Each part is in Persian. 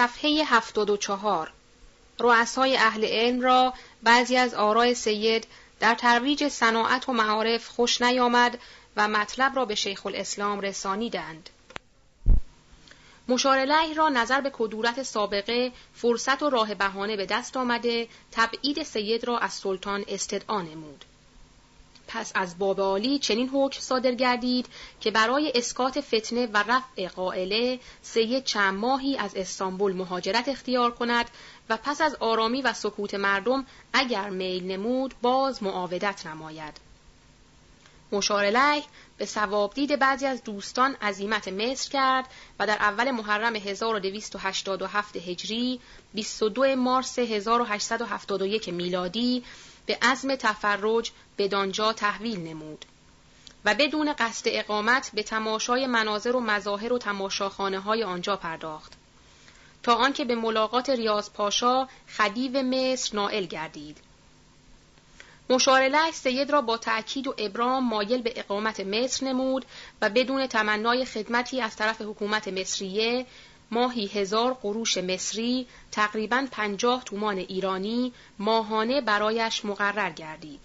صفحه هفتاد و چهار رؤسای اهل علم را بعضی از آرای سید در ترویج صناعت و معارف خوش نیامد و مطلب را به شیخ الاسلام رسانیدند. مشارله را نظر به کدورت سابقه فرصت و راه بهانه به دست آمده تبعید سید را از سلطان استدعا نمود. پس از باب عالی چنین حکم صادر گردید که برای اسکات فتنه و رفع قائله سید چند ماهی از استانبول مهاجرت اختیار کند و پس از آرامی و سکوت مردم اگر میل نمود باز معاودت نماید. مشارله به سواب دید بعضی از دوستان عزیمت مصر کرد و در اول محرم 1287 هجری 22 مارس 1871 میلادی به عزم تفرج بدانجا تحویل نمود و بدون قصد اقامت به تماشای مناظر و مظاهر و تماشاخانه های آنجا پرداخت تا آنکه به ملاقات ریاض پاشا خدیو مصر نائل گردید. مشارله سید را با تأکید و ابرام مایل به اقامت مصر نمود و بدون تمنای خدمتی از طرف حکومت مصریه ماهی هزار قروش مصری تقریبا پنجاه تومان ایرانی ماهانه برایش مقرر گردید.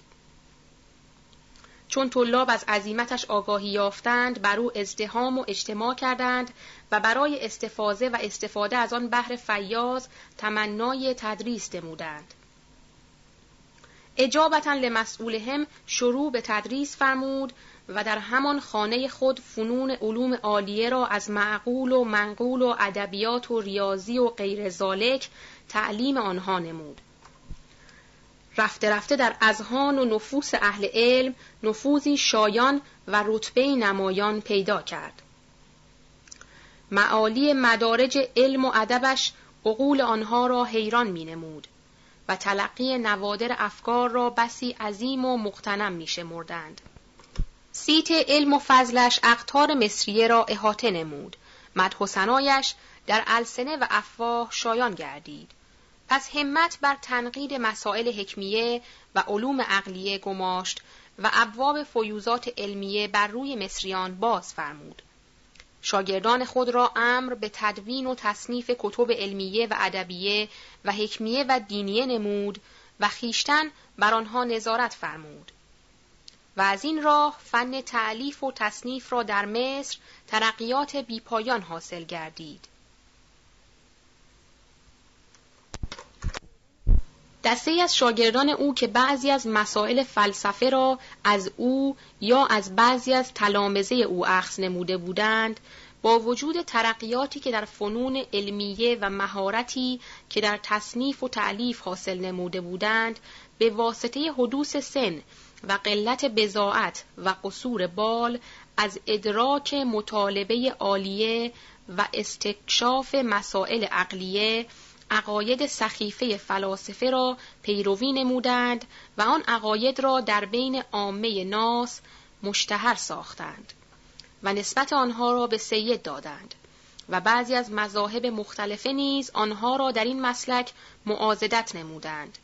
چون طلاب از عظیمتش آگاهی یافتند بر او ازدهام و اجتماع کردند و برای استفاده و استفاده از آن بحر فیاض تمنای تدریس نمودند. اجابتا لمسئولهم شروع به تدریس فرمود و در همان خانه خود فنون علوم عالیه را از معقول و منقول و ادبیات و ریاضی و غیر ذالک تعلیم آنها نمود. رفته رفته در اذهان و نفوس اهل علم نفوذی شایان و رتبه نمایان پیدا کرد. معالی مدارج علم و ادبش عقول آنها را حیران می نمود و تلقی نوادر افکار را بسی عظیم و مقتنم می شمردند. سیت علم و فضلش اقتار مصریه را احاطه نمود. مدح و در السنه و افواه شایان گردید. پس همت بر تنقید مسائل حکمیه و علوم عقلیه گماشت و ابواب فیوزات علمیه بر روی مصریان باز فرمود. شاگردان خود را امر به تدوین و تصنیف کتب علمیه و ادبیه و حکمیه و دینیه نمود و خیشتن بر آنها نظارت فرمود. و از این راه فن تعلیف و تصنیف را در مصر ترقیات بیپایان حاصل گردید. دسته از شاگردان او که بعضی از مسائل فلسفه را از او یا از بعضی از تلامزه او اخذ نموده بودند با وجود ترقیاتی که در فنون علمیه و مهارتی که در تصنیف و تعلیف حاصل نموده بودند به واسطه حدوث سن و قلت بزاعت و قصور بال از ادراک مطالبه عالیه و استکشاف مسائل عقلیه عقاید سخیفه فلاسفه را پیروی نمودند و آن عقاید را در بین عامه ناس مشتهر ساختند و نسبت آنها را به سید دادند و بعضی از مذاهب مختلفه نیز آنها را در این مسلک معازدت نمودند.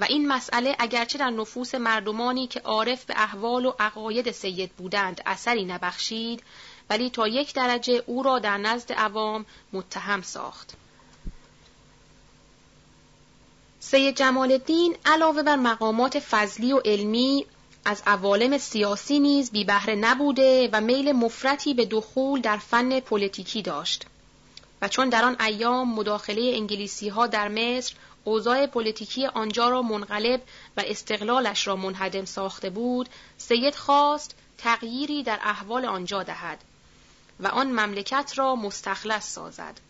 و این مسئله اگرچه در نفوس مردمانی که عارف به احوال و عقاید سید بودند اثری نبخشید ولی تا یک درجه او را در نزد عوام متهم ساخت. سید جمال الدین علاوه بر مقامات فضلی و علمی از عوالم سیاسی نیز بی بهره نبوده و میل مفرطی به دخول در فن پلیتیکی داشت و چون در آن ایام مداخله انگلیسی ها در مصر اوضاع پلیتیکی آنجا را منقلب و استقلالش را منهدم ساخته بود سید خواست تغییری در احوال آنجا دهد و آن مملکت را مستخلص سازد.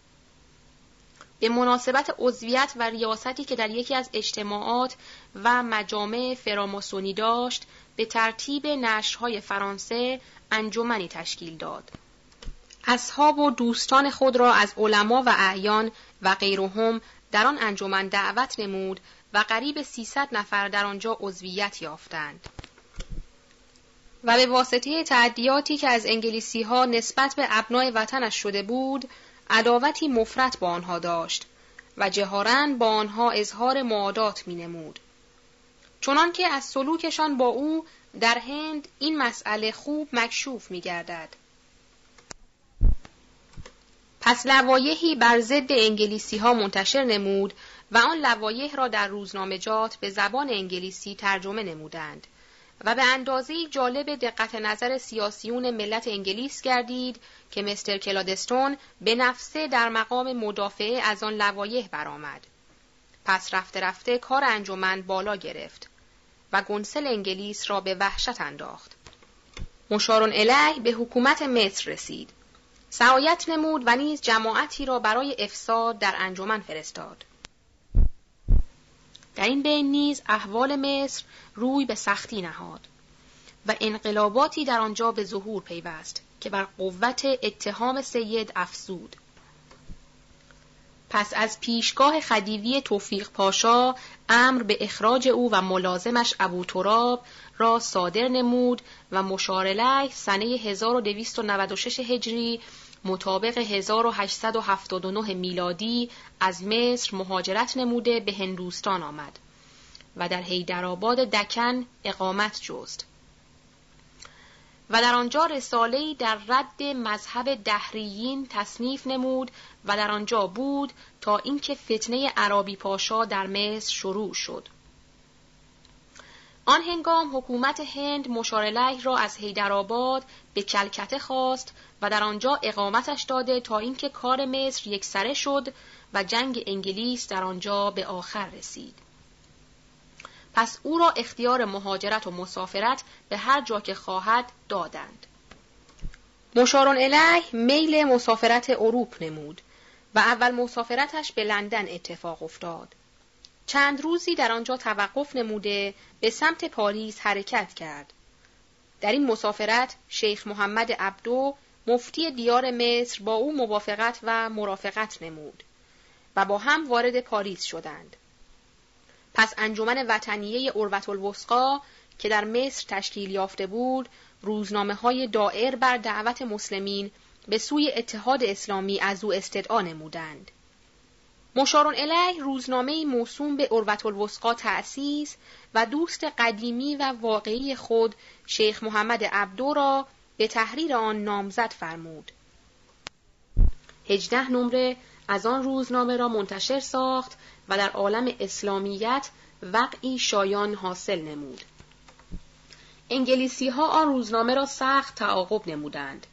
به مناسبت عضویت و ریاستی که در یکی از اجتماعات و مجامع فراماسونی داشت به ترتیب نشرهای فرانسه انجمنی تشکیل داد. اصحاب و دوستان خود را از علما و اعیان و غیرهم در آن انجمن دعوت نمود و قریب 300 نفر در آنجا عضویت یافتند. و به واسطه تعدیاتی که از انگلیسی ها نسبت به ابنای وطنش شده بود، عداوتی مفرت با آنها داشت و جهارن با آنها اظهار معادات می نمود. چنان که از سلوکشان با او در هند این مسئله خوب مکشوف می گردد. پس لوایحی بر ضد انگلیسی ها منتشر نمود و آن لوایح را در روزنامجات به زبان انگلیسی ترجمه نمودند و به اندازه جالب دقت نظر سیاسیون ملت انگلیس گردید که مستر کلادستون به نفسه در مقام مدافعه از آن لوایح برآمد. پس رفته رفته کار انجمن بالا گرفت و گونسل انگلیس را به وحشت انداخت. مشارون الی به حکومت مصر رسید. سعایت نمود و نیز جماعتی را برای افساد در انجمن فرستاد. در این بین نیز احوال مصر روی به سختی نهاد و انقلاباتی در آنجا به ظهور پیوست که بر قوت اتهام سید افسود. پس از پیشگاه خدیوی توفیق پاشا امر به اخراج او و ملازمش ابو تراب را صادر نمود و مشارله سنه 1296 هجری مطابق 1879 میلادی از مصر مهاجرت نموده به هندوستان آمد و در حیدرآباد دکن اقامت جست و در آنجا رساله‌ای در رد مذهب دهریین تصنیف نمود و در آنجا بود تا اینکه فتنه عربی پاشا در مصر شروع شد. آن هنگام حکومت هند مشارله را از حیدرآباد به کلکته خواست و در آنجا اقامتش داده تا اینکه کار مصر یکسره شد و جنگ انگلیس در آنجا به آخر رسید. پس او را اختیار مهاجرت و مسافرت به هر جا که خواهد دادند. مشارون الیه میل مسافرت اروپ نمود و اول مسافرتش به لندن اتفاق افتاد. چند روزی در آنجا توقف نموده به سمت پاریس حرکت کرد. در این مسافرت شیخ محمد عبدو مفتی دیار مصر با او موافقت و مرافقت نمود و با هم وارد پاریس شدند. پس انجمن وطنیه اروت الوسقا که در مصر تشکیل یافته بود روزنامه های دائر بر دعوت مسلمین به سوی اتحاد اسلامی از او استدعا نمودند. مشارون الیه روزنامه موسوم به اروت الوسقا تأسیس و دوست قدیمی و واقعی خود شیخ محمد عبدو را به تحریر آن نامزد فرمود. هجده نمره از آن روزنامه را منتشر ساخت و در عالم اسلامیت وقعی شایان حاصل نمود. انگلیسی ها آن روزنامه را سخت تعاقب نمودند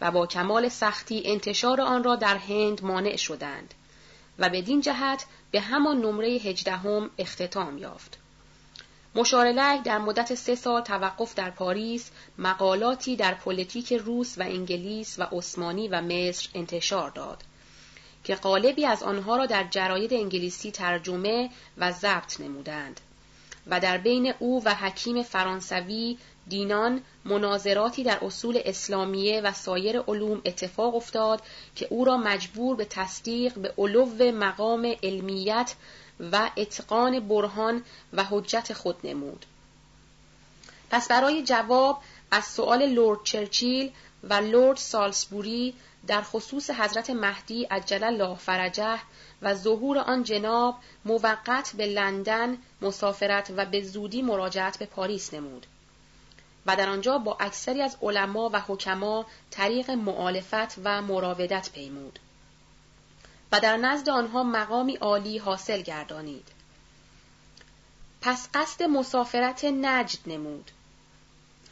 و با کمال سختی انتشار آن را در هند مانع شدند و بدین جهت به همان نمره هجدهم اختتام یافت. مشارالیه در مدت سه سال توقف در پاریس مقالاتی در پلیتیک روس و انگلیس و عثمانی و مصر انتشار داد که غالبی از آنها را در جراید انگلیسی ترجمه و ضبط نمودند و در بین او و حکیم فرانسوی رنان مناظراتی در اصول اسلامیه و سایر علوم اتفاق افتاد که او را مجبور به تصدیق به علو مقام علمیت و اتقان برهان و حجت خود نمود. پس برای جواب از سؤال لورد چرچیل و لورد سالسبوری در خصوص حضرت مهدی عجل الله فرجه و ظهور آن جناب موقت به لندن مسافرت و به زودی مراجعت به پاریس نمود و در آنجا با اکثری از علما و حکما طریق معالفت و مراودت پیمود و در نزد آنها مقامی عالی حاصل گردانید پس قصد مسافرت نجد نمود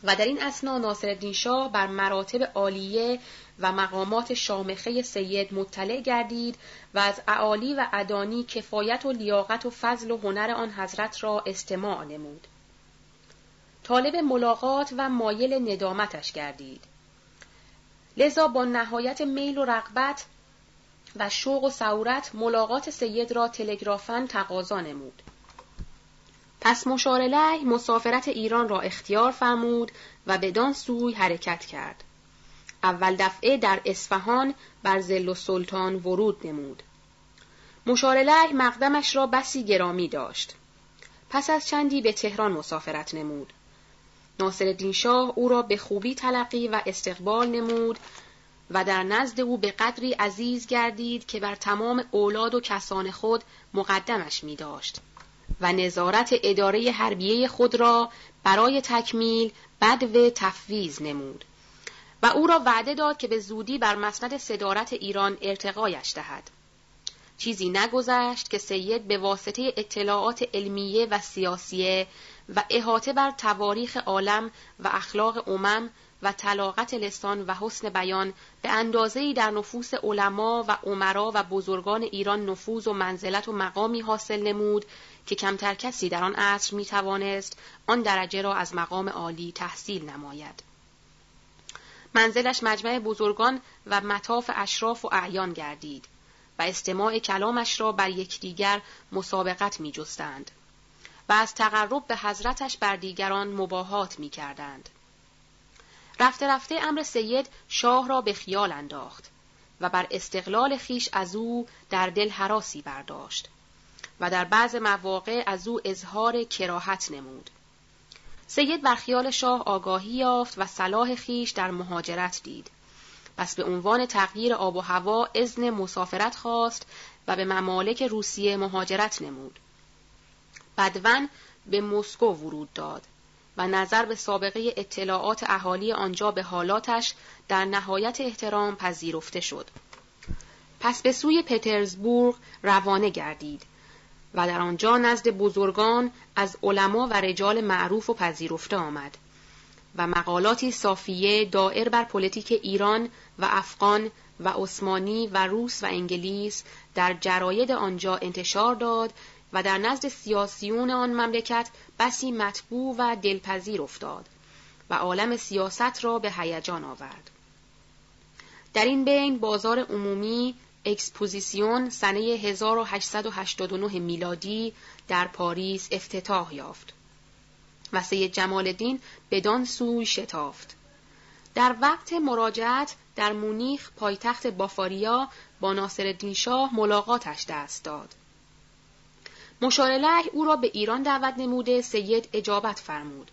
و در این اسنا ناصرالدین شاه بر مراتب عالیه و مقامات شامخه سید مطلع گردید و از اعالی و ادانی کفایت و لیاقت و فضل و هنر آن حضرت را استماع نمود. طالب ملاقات و مایل ندامتش گردید. لذا با نهایت میل و رغبت و شوق و سعورت ملاقات سید را تلگرافن تقاضا نمود. پس مشارله مسافرت ایران را اختیار فرمود و بدان سوی حرکت کرد. اول دفعه در اصفهان بر زل و سلطان ورود نمود. مشارله مقدمش را بسی گرامی داشت. پس از چندی به تهران مسافرت نمود. ناصر شاه او را به خوبی تلقی و استقبال نمود و در نزد او به قدری عزیز گردید که بر تمام اولاد و کسان خود مقدمش می داشت. و نظارت اداره حربیه خود را برای تکمیل بدو تفویز نمود و او را وعده داد که به زودی بر مسند صدارت ایران ارتقایش دهد. چیزی نگذشت که سید به واسطه اطلاعات علمیه و سیاسیه و احاطه بر تواریخ عالم و اخلاق امم و طلاقت لسان و حسن بیان به اندازه‌ای در نفوس علما و عمرا و بزرگان ایران نفوذ و منزلت و مقامی حاصل نمود که کمتر کسی در آن عصر می توانست آن درجه را از مقام عالی تحصیل نماید. منزلش مجمع بزرگان و مطاف اشراف و اعیان گردید و استماع کلامش را بر یکدیگر مسابقت می جستند و از تقرب به حضرتش بر دیگران مباهات می کردند. رفته رفته امر سید شاه را به خیال انداخت و بر استقلال خیش از او در دل حراسی برداشت و در بعض مواقع از او اظهار کراهت نمود. سید بر خیال شاه آگاهی یافت و صلاح خیش در مهاجرت دید. پس به عنوان تغییر آب و هوا اذن مسافرت خواست و به ممالک روسیه مهاجرت نمود. بدواً به مسکو ورود داد و نظر به سابقه اطلاعات اهالی آنجا به حالاتش در نهایت احترام پذیرفته شد. پس به سوی پترزبورگ روانه گردید و در آنجا نزد بزرگان از علما و رجال معروف و پذیرفته آمد و مقالاتی صافیه دائر بر پلیتیک ایران و افغان و عثمانی و روس و انگلیس در جراید آنجا انتشار داد و در نزد سیاسیون آن مملکت بسی مطبوع و دلپذیر افتاد و عالم سیاست را به هیجان آورد. در این بین بازار عمومی اکسپوزیسیون سنه 1889 میلادی در پاریس افتتاح یافت و سید جمال الدین بدان سوی شتافت. در وقت مراجعت در مونیخ پایتخت بافاریا با ناصرالدین شاه ملاقاتش دست داد. مشارله او را به ایران دعوت نموده سید اجابت فرمود.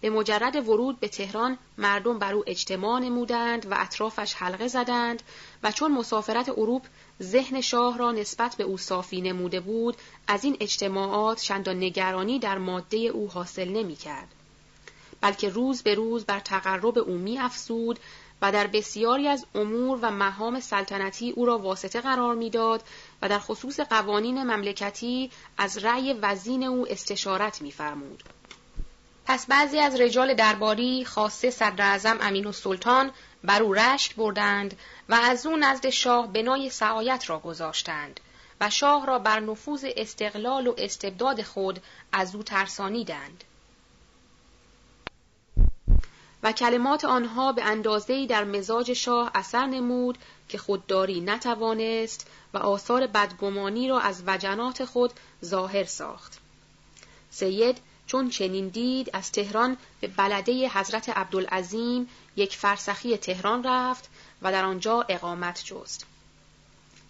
به مجرد ورود به تهران مردم بر او اجتماع نمودند و اطرافش حلقه زدند و چون مسافرت اروپ ذهن شاه را نسبت به او صافی نموده بود از این اجتماعات چندان نگرانی در ماده او حاصل نمی کرد. بلکه روز به روز بر تقرب او می افسود و در بسیاری از امور و مهام سلطنتی او را واسطه قرار می‌داد و در خصوص قوانین مملکتی از رأی وزین او استشارت می‌فرمود. پس بعضی از رجال درباری خاصه صدر اعظم امین السلطان بر او رشت بردند و از او نزد شاه بنای سعایت را گذاشتند و شاه را بر نفوذ استقلال و استبداد خود از او ترسانیدند. و کلمات آنها به اندازه‌ای در مزاج شاه اثر نمود که خودداری نتوانست و آثار بدگمانی را از وجنات خود ظاهر ساخت. سید چون چنین دید از تهران به بلده حضرت عبدالعظیم یک فرسخی تهران رفت و در آنجا اقامت جست.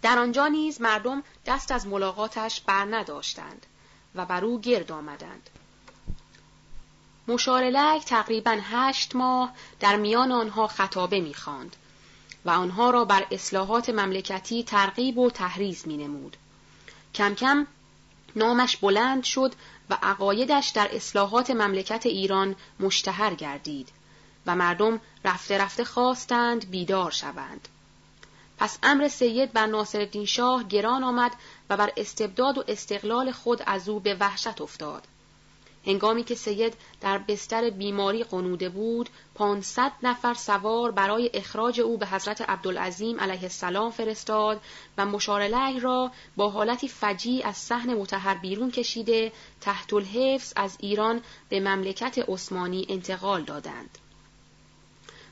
در آنجا نیز مردم دست از ملاقاتش بر نداشتند و بر او گرد آمدند. مشارلک تقریبا هشت ماه در میان آنها خطابه می‌خواند و آنها را بر اصلاحات مملکتی ترغیب و تحریز می نمود. کم کم نامش بلند شد و عقایدش در اصلاحات مملکت ایران مشتهر گردید و مردم رفته رفته خواستند بیدار شوند. پس امر سید بر ناصرالدین شاه گران آمد و بر استبداد و استقلال خود از او به وحشت افتاد. هنگامی که سید در بستر بیماری قنوده بود پانصد نفر سوار برای اخراج او به حضرت عبدالعظیم علیه السلام فرستاد و مشارله را با حالتی فجی از صحن متحر بیرون کشیده تحت الحفظ از ایران به مملکت عثمانی انتقال دادند.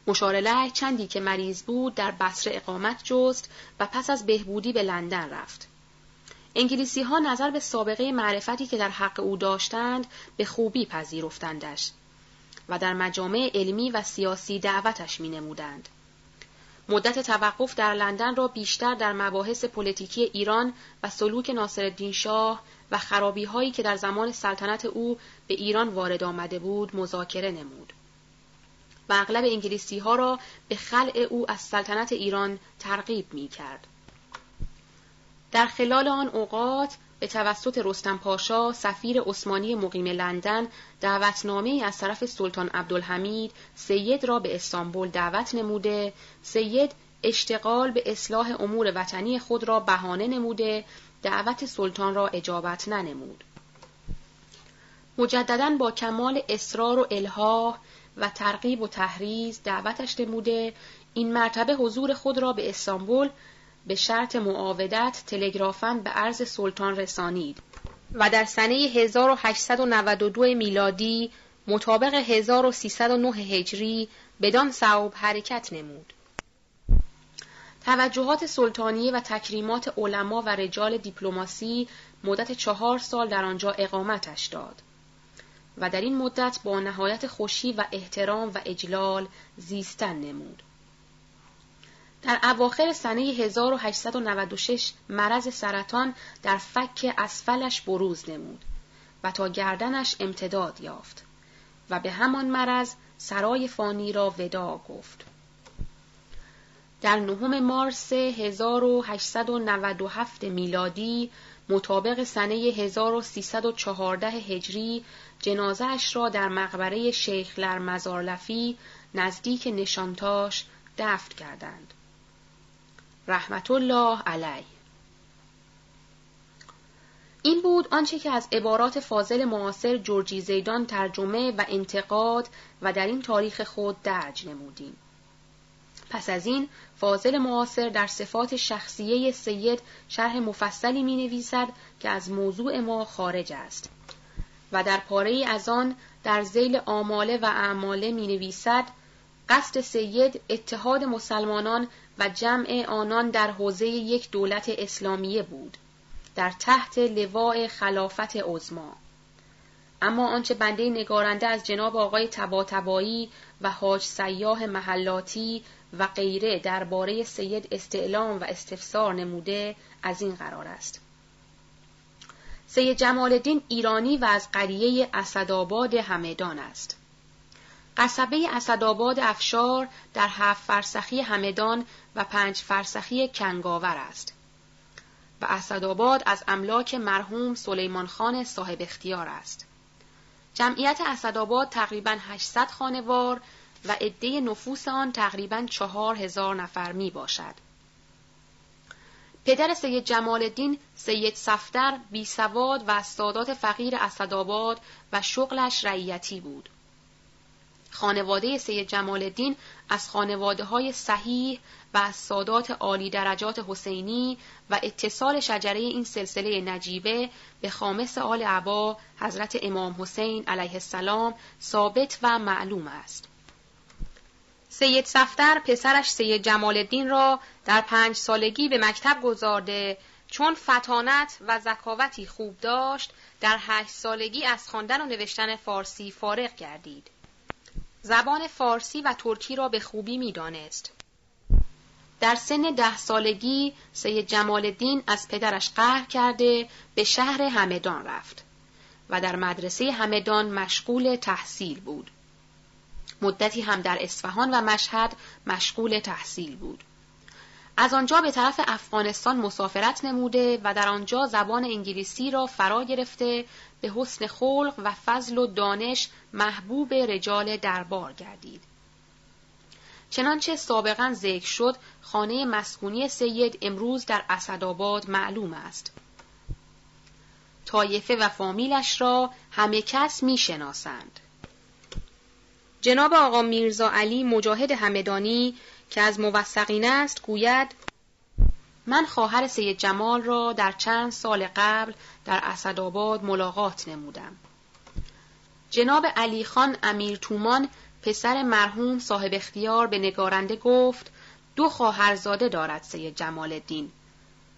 مشارله چندی که مریض بود در بصره اقامت جست و پس از بهبودی به لندن رفت. انگلیسی ها نظر به سابقه معرفتی که در حق او داشتند به خوبی پذیرفتندش و در مجامع علمی و سیاسی دعوتش می نمودند. مدت توقف در لندن را بیشتر در مباحث پلیتیکی ایران و سلوک ناصرالدین شاه و خرابی هایی که در زمان سلطنت او به ایران وارد آمده بود مذاکره نمود. و اغلب انگلیسی ها را به خلع او از سلطنت ایران ترغیب می کرد. در خلال آن اوقات به توسط رستم پاشا سفیر عثمانی مقیم لندن دعوتنامه از طرف سلطان عبدالحمید سید را به استانبول دعوت نموده. سید اشتغال به اصلاح امور وطنی خود را بهانه نموده. دعوت سلطان را اجابت ننمود. مجددا با کمال اصرار و الها و ترغیب و تحریز دعوتش نموده. این مرتبه حضور خود را به استانبول به شرط معاودت تلگرافن به عرض سلطان رسانید و در سنه 1892 میلادی مطابق 1309 هجری بدان صوب حرکت نمود. توجهات سلطانیه و تکریمات علما و رجال دیپلماسی مدت چهار سال در آنجا اقامتش داد و در این مدت با نهایت خوشی و احترام و اجلال زیستن نمود. در اواخر سنه 1896 مرض سرطان در فک اسفلش بروز نمود و تا گردنش امتداد یافت و به همان مرض سرای فانی را ودا گفت. در نهم مارس 1897 میلادی مطابق سنه 1314 هجری جنازهش را در مقبره شیخ لرمزارلفی نزدیک نشانتاش دفن کردند. رحمت الله علی این بود آنچه که از عبارات فاضل معاصر جورجی زیدان ترجمه و انتقاد و در این تاریخ خود درج نمودیم. پس از این فاضل معاصر در صفات شخصیه سید شرح مفصلی می نویسد که از موضوع ما خارج است و در پاره از آن در زیل آماله و اعماله می نویسد قصد سید اتحاد مسلمانان و جمع آنان در حوزه یک دولت اسلامیه بود در تحت لواء خلافت عظما. اما آنچه بنده نگارنده از جناب آقای تباتبایی و حاج سیاه محلاتی و غیره درباره سید استعلام و استفسار نموده از این قرار است. سید جمال الدین ایرانی و از قریه اسدآباد همدان است. قصبه اسدآباد افشار در هفت فرسخی همدان و پنج فرسخی کنگاور است و اسدآباد از املاک مرحوم سلیمان خان صاحب اختیار است. جمعیت اسدآباد تقریبا 800 خانوار و عده نفوس آن تقریبا چهار هزار نفر می باشد. پدر سید جمال الدین سید صفدر بی سواد و سادات فقیر اسدآباد و شغلش رعیتی بود. خانواده سید جمال الدین از خانواده های صحیح و از سادات عالی درجات حسینی و اتصال شجره این سلسله نجیبه به خامس آل عبا حضرت امام حسین علیه السلام ثابت و معلوم است. سید صفتر پسرش سید جمال الدین را در پنج سالگی به مکتب گذارده چون فتانت و ذکاوتی خوب داشت در هشت سالگی از خواندن و نوشتن فارسی فارغ گردید. زبان فارسی و ترکی را به خوبی می‌دانست. در سن ده سالگی سید جمال الدین از پدرش قهر کرده به شهر همدان رفت و در مدرسه همدان مشغول تحصیل بود. مدتی هم در اصفهان و مشهد مشغول تحصیل بود. از آنجا به طرف افغانستان مسافرت نموده و در آنجا زبان انگلیسی را فرا گرفته به حسن خلق و فضل و دانش محبوب رجال دربار گردید. چنانچه سابقا ذکر شد خانه مسکونی سید امروز در اسدآباد معلوم است. طایفه و فامیلش را همه کس می شناسند. جناب آقا میرزا علی مجاهد همدانی که از موثقین است گوید من خواهر سید جمال را در چند سال قبل در اسدآباد ملاقات نمودم. جناب علی خان امیر تومان پسر مرحوم صاحب اختیار به نگارنده گفت دو خواهرزاده دارد سید جمال الدین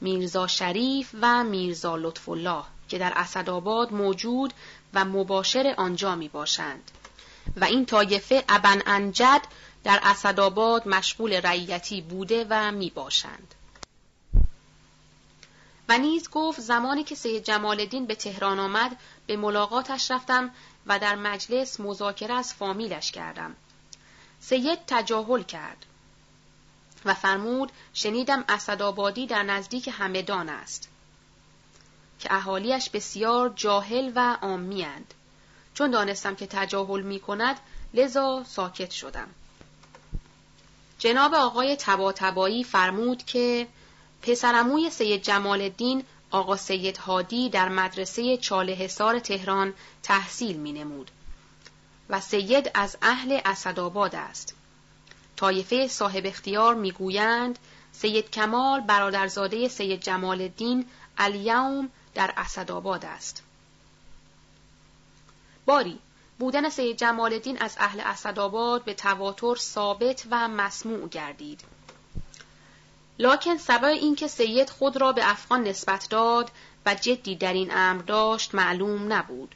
میرزا شریف و میرزا لطف الله که در اسدآباد موجود و مباشر آنجا می باشند و این طایفه ابن انجد در اسدآباد مشغول رعیتی بوده و می باشند. و نیز گفت زمانی که سید جمال الدین به تهران آمد به ملاقاتش رفتم و در مجلس مذاکره از فامیلش کردم. سید تجاهل کرد و فرمود شنیدم اسدآبادی در نزدیک همدان است. که اهالیش بسیار جاهل و آمیند. چون دانستم که تجاهل می کند لذا ساکت شدم. جناب آقای تبا تبایی فرمود که پسرموی سید جمال الدین آقا سید هادی در مدرسه چاله حصار تهران تحصیل می نمود و سید از اهل اسدآباد است. طایفه صاحب اختیار می‌گویند سید کمال برادرزاده سید جمال الدین الیوم در اسدآباد است. باری بودن سید جمال الدین از اهل اسدآباد به تواتر ثابت و مسموع گردید. لاکن سبب اینکه سید خود را به افغان نسبت داد و جدی در این امر داشت معلوم نبود.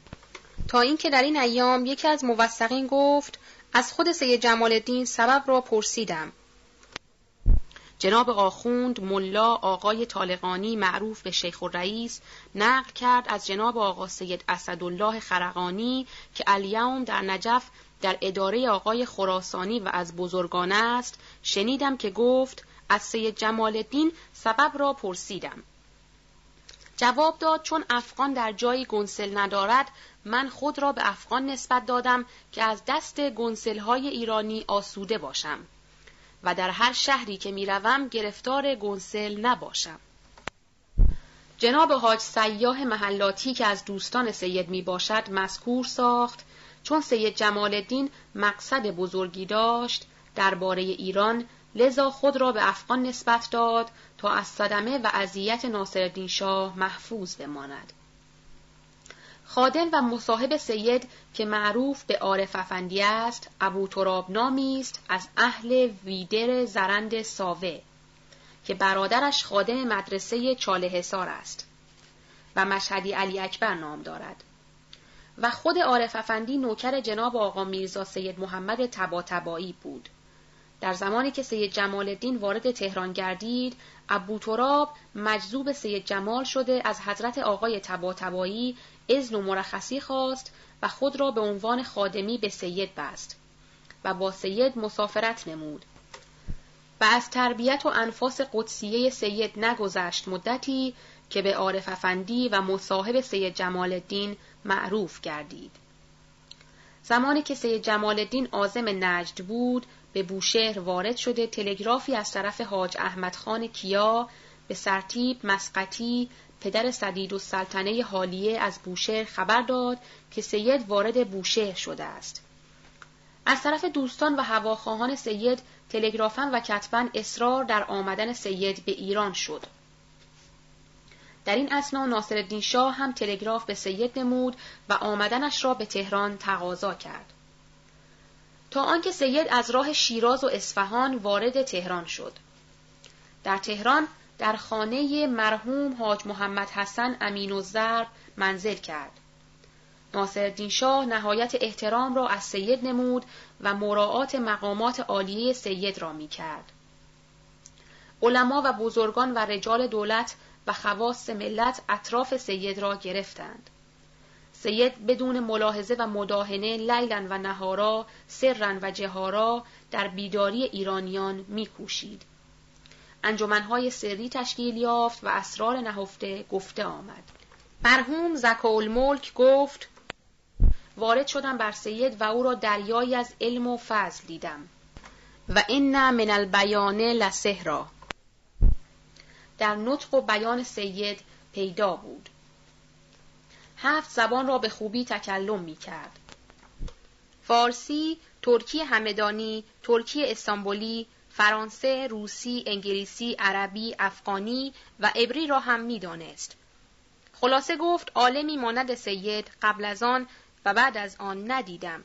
تا اینکه در این ایام یکی از موثقین گفت از خود سید جمال الدین سبب را پرسیدم. جناب آخوند ملا آقای طالقانی معروف به شیخ الرئیس نقل کرد از جناب آقا سید اسدالله خرقانی که الیوم در نجف در اداره آقای خراسانی و از بزرگان است شنیدم که گفت از سید جمال الدین سبب را پرسیدم جواب داد چون افغان در جایی گنسل ندارد من خود را به افغان نسبت دادم که از دست گنسلهای ایرانی آسوده باشم و در هر شهری که می‌روم گرفتار گنسل نباشم. جناب حاج سیاه محلاتی که از دوستان سید می باشد مذکور ساخت چون سید جمال الدین مقصد بزرگی داشت درباره ایران لذا خود را به افغان نسبت داد تا از صدمه و اذیت ناصرالدین شاه محفوظ بماند. خادم و مصاحب سید که معروف به عارف افندی است ابو تراب نامی است از اهل ویدر زرند ساوه که برادرش خادم مدرسه چاله حسار است و مشهدی علی اکبر نام دارد و خود عارف افندی نوکر جناب آقا میرزا سید محمد تبا تبایی بود در زمانی که سید جمال الدین وارد تهران گردید ابو تراب مجذوب سید جمال شده از حضرت آقای تبا تبایی اذن و مرخصی خواست و خود را به عنوان خادمی به سید بست و با سید مسافرت نمود و از تربیت و انفاس قدسیه سید نگذشت مدتی که به عارف افندی و مصاحب سید جمال الدین معروف گردید. زمانی که سید جمال الدین آزم نجد بود به بوشهر وارد شده تلگرافی از طرف حاج احمد خان کیا به سرتیب مسقطی پدر سدید و سلطنه حالیه از بوشهر خبر داد که سید وارد بوشهر شده است. از طرف دوستان و هواخواهان سید تلگرافن و کتبا اصرار در آمدن سید به ایران شد. در این اسنا ناصرالدین شاه هم تلگراف به سید نمود و آمدنش را به تهران تقاضا کرد. تا آنکه سید از راه شیراز و اصفهان وارد تهران شد. در تهران در خانه مرحوم حاج محمد حسن امین و منزل کرد. ناصرالدین شاه نهایت احترام را از سید نمود و مراعات مقامات عالیه سید را می کرد. علما و بزرگان و رجال دولت و خواست ملت اطراف سید را گرفتند. سید بدون ملاحظه و مداهنه لیلا و نهارا سرا و جهارا در بیداری ایرانیان میکوشید. انجمنهای سری تشکیل یافت و اسرار نهفته گفته آمد. مرحوم زکا الملک گفت وارد شدم بر سید و او را دریایی از علم و فضل دیدم و این من البیان لسهرا در نطق و بیان سید پیدا بود هفت زبان را به خوبی تکلم می کرد. فارسی، ترکی همدانی، ترکی استانبولی، فرانسه، روسی، انگلیسی، عربی، افغانی و عبری را هم می‌دانست. خلاصه گفت عالمی مانند سید قبل از آن و بعد از آن ندیدم.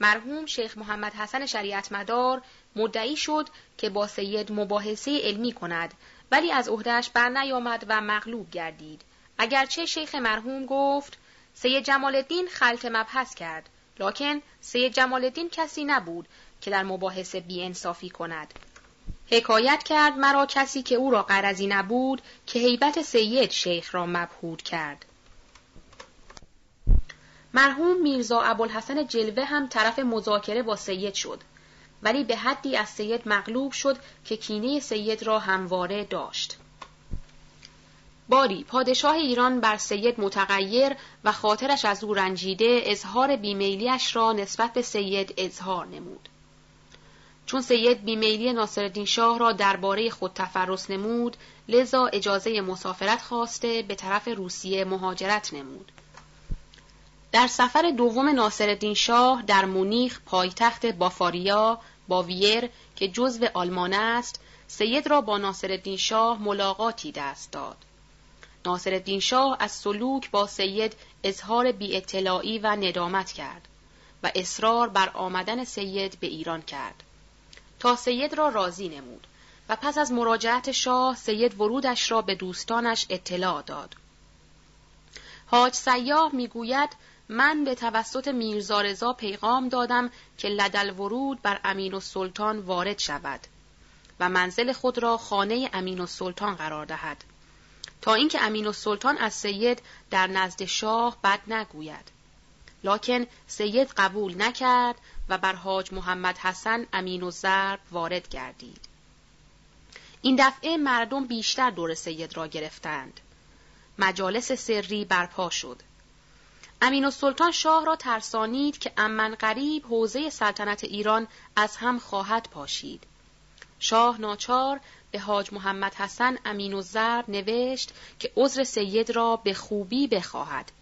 مرحوم شیخ محمد حسن شریعت مدار مدعی شد که با سید مباحثه علمی کند ولی از عهدهش بر نیامد و مغلوب گردید. اگرچه شیخ مرحوم گفت سید جمال الدین خلط مبحث کرد لکن سید جمال الدین کسی نبود که در مباحثه انصافی کند. حکایت کرد مرا کسی که او را قرضی نبود که هیبت سید شیخ را مبهود کرد. مرحوم میرزا ابوالحسن جلوه هم طرف مذاکره با سید شد ولی به حدی از سید مغلوب شد که کینه سید را همواره داشت. باری پادشاه ایران بر سید متغیر و خاطرش از او رنجیده اظهار بیمیلیش را نسبت به سید اظهار نمود. چون سید بیمیلی ناصرالدین شاه را درباره خود تفرس نمود لذا اجازه مسافرت خواسته به طرف روسیه مهاجرت نمود در سفر دوم ناصرالدین شاه در مونیخ پایتخت بافاریا باویر که جزو آلمان است سید را با ناصرالدین شاه ملاقاتی دست داد ناصرالدین شاه از سلوک با سید اظهار بی اطلاعی و ندامت کرد و اصرار بر آمدن سید به ایران کرد تا سید را راضی نمود و پس از مراجعت شاه سید ورودش را به دوستانش اطلاع داد. حاج سیاه می‌گوید من به توسط میرزارزا پیغام دادم که لدل ورود بر امین و سلطان وارد شود و منزل خود را خانه امین و سلطان قرار دهد تا اینکه امین و سلطان از سید در نزد شاه بد نگوید لکن سید قبول نکرد و بر حاج محمد حسن امین و ضرب وارد گردید. این دفعه مردم بیشتر دور سید را گرفتند. مجالس سری برپا شد. امین و سلطان شاه را ترسانید که امن قریب حوزه سلطنت ایران از هم خواهد پاشید. شاه ناچار به حاج محمد حسن امین و ضرب نوشت که عذر سید را به خوبی بخواهد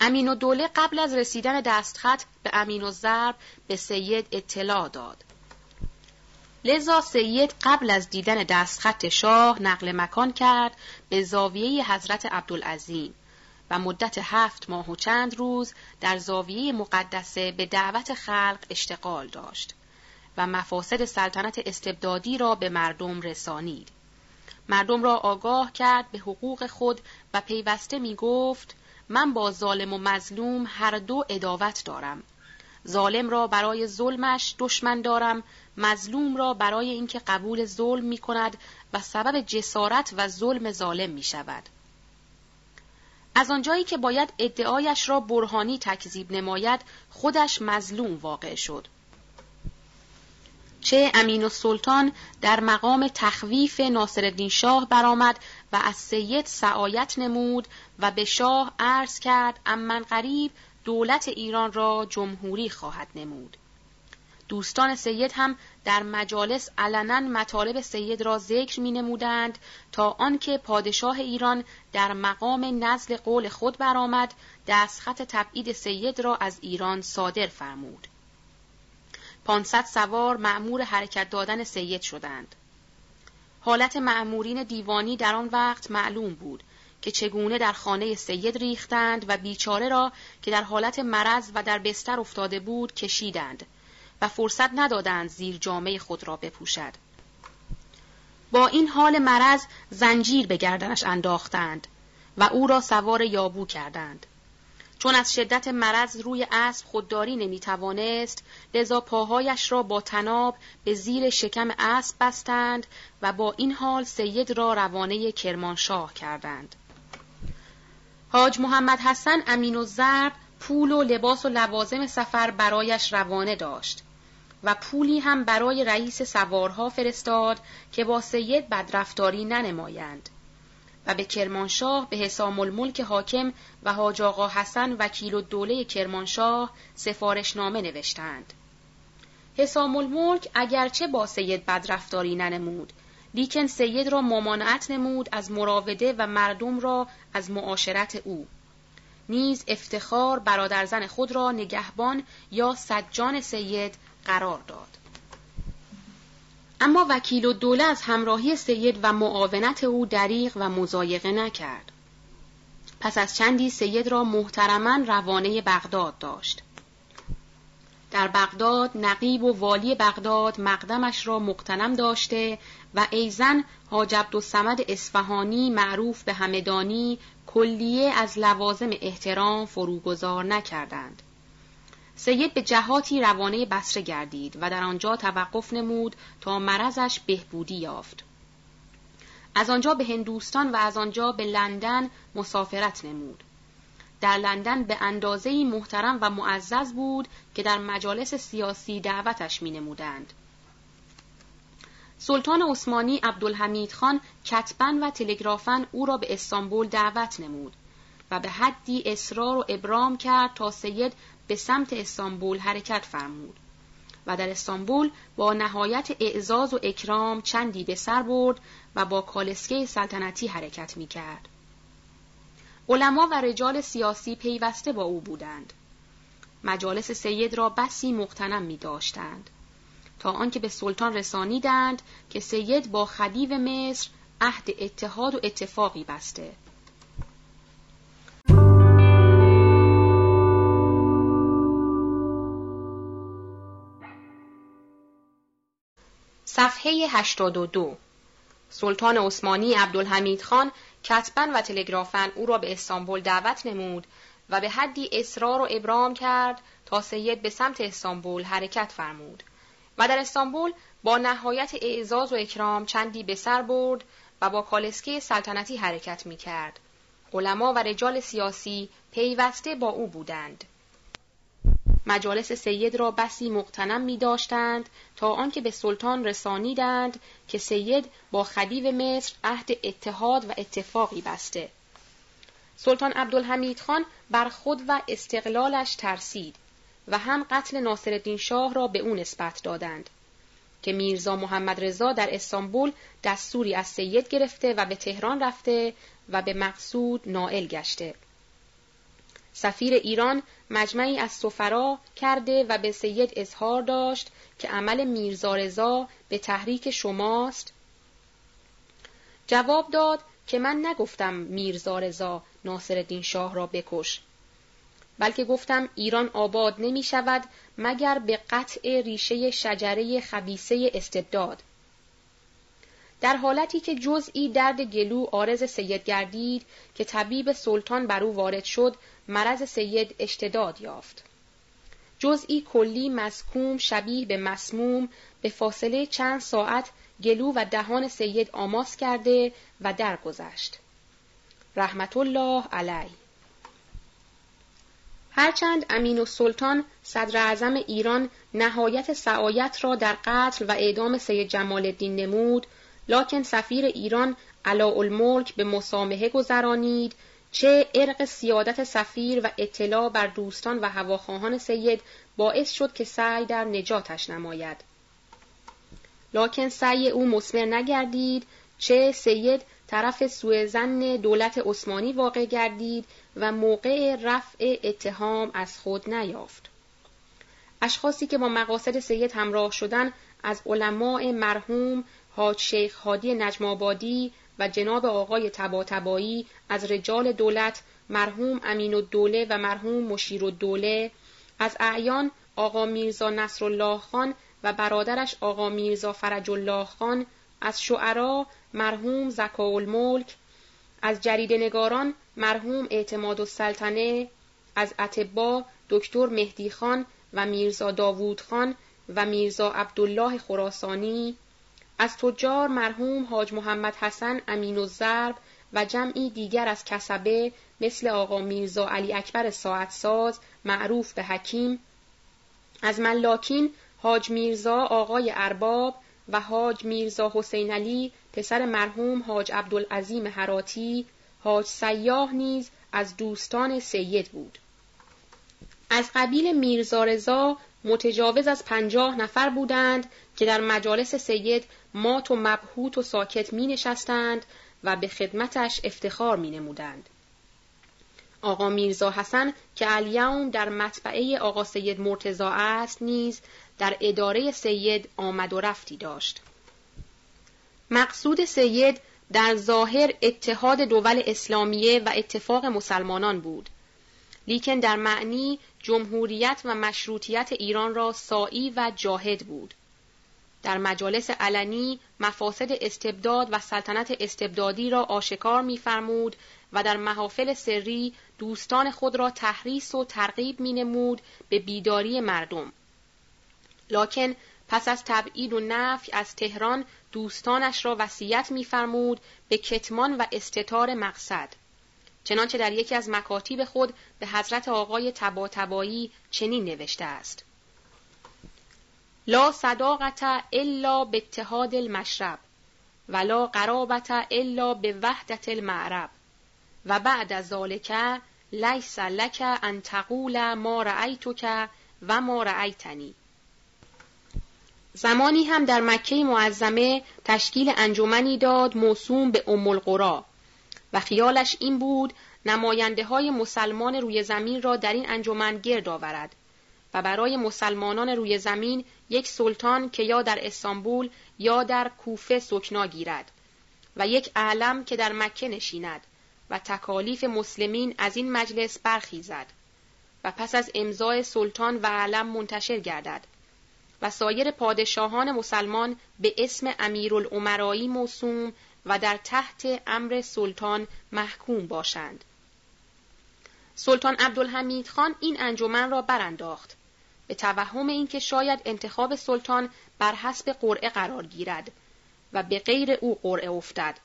امین و دوله قبل از رسیدن دستخط به امین و ضرب به سید اطلاع داد. لذا سید قبل از دیدن دستخط شاه نقل مکان کرد به زاویه حضرت عبدالعظیم و مدت هفت ماه و چند روز در زاویه مقدسه به دعوت خلق اشتغال داشت و مفاسد سلطنت استبدادی را به مردم رسانید. مردم را آگاه کرد به حقوق خود و پیوسته می گفت من با ظالم و مظلوم هر دو اداوت دارم ظالم را برای ظلمش دشمن دارم مظلوم را برای اینکه قبول ظلم می کند و سبب جسارت و ظلم ظالم می شود. از آنجایی که باید ادعایش را برهانی تکذیب نماید خودش مظلوم واقع شد. چه امین و سلطان در مقام تخویف ناصرالدین شاه برآمد و از سید سعایت نمود و به شاه عرض کرد امن قریب دولت ایران را جمهوری خواهد نمود. دوستان سید هم در مجالس علنا مطالب سید را ذکر می نمودند تا آنکه پادشاه ایران در مقام نزل قول خود برآمد دستخط تبعید سید را از ایران صادر فرمود. پانصد سوار معمور حرکت دادن سید شدند. حالت معمورین دیوانی در آن وقت معلوم بود که چگونه در خانه سید ریختند و بیچاره را که در حالت مرض و در بستر افتاده بود کشیدند فرصت ندادند زیر جامعه خود را بپوشد. با این حال مرض زنجیر به گردنش انداختند و او را سوار یابو کردند. چون از شدت مرض روی اسب خودداری نمی‌توانست لذا پاهایش را با تناب به زیر شکم اسب بستند و با این حال سید را روانه کرمانشاه کردند حاج محمد حسن امین و زرب پول و لباس و لوازم سفر برایش روانه داشت و پولی هم برای رئیس سوارها فرستاد که با سید بدرفتاری ننمایند و به کرمانشاه به حسام الملک حاکم و حاج آقا حسن وکیل الدوله کرمانشاه سفارشنامه نوشتند. حسام الملک اگرچه با سید بدرفتاری ننمود لیکن سید را ممانعت نمود از مراوده و مردم را از معاشرت او نیز افتخار برادرزن خود را نگهبان یا سجان سید قرار داد اما وکیل و دوله از همراهی سید و معاونت او دریغ و مزایقه نکرد. پس از چندی سید را محترما روانه بغداد داشت. در بغداد نقیب و والی بغداد مقدمش را مقتنم داشته و ایزن حاج عبدالصمد اصفهانی معروف به همدانی کلیه از لوازم احترام فروگذار نکردند. سید به جهاتی روانه بسره گردید و در آنجا توقف نمود تا مرضش بهبودی یافت. از آنجا به هندوستان و از آنجا به لندن مسافرت نمود. در لندن به اندازه محترم و معزز بود که در مجالس سیاسی دعوتش می نمودند. سلطان عثمانی عبدالحمید خان کتبن و تلگرافن او را به استانبول دعوت نمود و به حدی اصرار و ابرام کرد تا سید به سمت استانبول حرکت فرمود و در استانبول با نهایت اعزاز و اکرام چندی به سر برد و با کالسکه سلطنتی حرکت می کرد. علما و رجال سیاسی پیوسته با او بودند. مجالس سید را بسی مقتنم می داشتند. تا آنکه به سلطان رسانیدند که سید با خدیو مصر عهد اتحاد و اتفاقی بسته. صفحه 82 سلطان عثمانی عبدالحمید خان کتبن و تلگرافن او را به استانبول دعوت نمود و به حدی اصرار و ابرام کرد تا سید به سمت استانبول حرکت فرمود و در استانبول با نهایت اعزاز و اکرام چندی به سر برد و با کالسکه سلطنتی حرکت می کرد. علما و رجال سیاسی پیوسته با او بودند. مجالس سید را بسی مقتنم می داشتند تا آنکه به سلطان رسانیدند که سید با خدیو مصر عهد اتحاد و اتفاقی بسته. سلطان عبدالحمید خان بر خود و استقلالش ترسید و هم قتل ناصرالدین شاه را به او نسبت دادند که میرزا محمد رضا در استانبول دستوری از سید گرفته و به تهران رفته و به مقصود نائل گشته. سفیر ایران مجمعی از سفرا کرده و به سید اظهار داشت که عمل میرزا رضا به تحریک شماست. جواب داد که من نگفتم میرزا رضا ناصرالدین شاه را بکش بلکه گفتم ایران آباد نمی شود مگر به قطع ریشه شجره خبیسه استبداد. در حالتی که جزئی درد گلو آرز سید گردید که طبیب سلطان بر او وارد شد مرض سید اشتداد یافت. جزئی کلی مسکوم شبیه به مسموم به فاصله چند ساعت گلو و دهان سید آماس کرده و درگذشت. رحمت الله علی هرچند امین و سلطان صدر اعظم ایران نهایت سعایت را در قتل و اعدام سید جمال الدین نمود لکن سفیر ایران الملک به مسامحه گذرانید چه ارق سیادت سفیر و اطلاع بر دوستان و هواخواهان سید باعث شد که سعی در نجاتش نماید. لکن سعی او مسمر نگردید چه سید طرف سوء زن دولت عثمانی واقع گردید و موقع رفع اتهام از خود نیافت. اشخاصی که با مقاصد سید همراه شدن از علماء مرحوم حاج شیخ هادی نجم و جناب آقای تباتبایی از رجال دولت مرحوم امین الدوله و مرحوم مشیر الدوله از اعیان آقا میرزا نصرالله خان و برادرش آقا میرزا فرج الله خان از شعرا مرحوم زکا الملک از جریده نگاران مرحوم اعتماد السلطنه از اتبا دکتر مهدی خان و میرزا داوود خان و میرزا عبدالله خراسانی. از تجار مرحوم حاج محمد حسن امین و زرب و جمعی دیگر از کسبه مثل آقا میرزا علی اکبر ساعت ساز معروف به حکیم از ملاکین حاج میرزا آقای ارباب و حاج میرزا حسین علی پسر مرحوم حاج عبدالعظیم حراتی حاج سیاه نیز از دوستان سید بود. از قبیل میرزا رضا متجاوز از پنجاه نفر بودند که در مجالس سید مات و مبهوت و ساکت می نشستند و به خدمتش افتخار می نمودند. آقا میرزا حسن که الیوم در مطبعه آقا سید مرتزا است نیز در اداره سید آمد و رفتی داشت. مقصود سید در ظاهر اتحاد دول اسلامیه و اتفاق مسلمانان بود. لیکن در معنی جمهوریت و مشروطیت ایران را سایی و جاهد بود. در مجالس علنی مفاسد استبداد و سلطنت استبدادی را آشکار می‌فرمود و در محافل سری دوستان خود را تحریس و ترغیب نمود به بیداری مردم. لکن پس از تبعید و نفی از تهران دوستانش را وصیت می‌فرمود به کتمان و استتار مقصد. چنانچه در یکی از مکاتیب خود به حضرت آقای تباتبایی چنین نوشته است. لا صداقت الا به اتحاد المشرب ولا قرابت الا به وحدت المعرب و بعد از ذالک لیس لک ان تقول ما رأیتک و ما رأیتنی زمانی هم در مکه معظمه تشکیل انجمنی داد موسوم به ام القرا و خیالش این بود نماینده های مسلمان روی زمین را در این انجمن گرد آورد و برای مسلمانان روی زمین یک سلطان که یا در استانبول یا در کوفه سکنا گیرد و یک علم که در مکه نشیند و تکالیف مسلمین از این مجلس برخیزد و پس از امضای سلطان و علم منتشر گردد و سایر پادشاهان مسلمان به اسم امیرالعمرایی موسوم و در تحت امر سلطان محکوم باشند. سلطان عبدالحمید خان این انجمن را برانداخت به توهم اینکه شاید انتخاب سلطان بر حسب قرعه قرار گیرد و به غیر او قرعه افتد.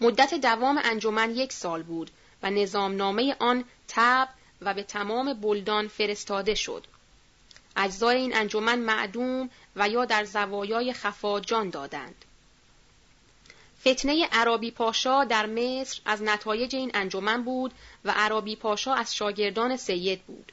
مدت دوام انجمن یک سال بود و نظامنامه آن تب و به تمام بلدان فرستاده شد. اجزای این انجمن معدوم و یا در زوایای خفا جان دادند. فتنه عربی پاشا در مصر از نتایج این انجمن بود و عربی پاشا از شاگردان سید بود.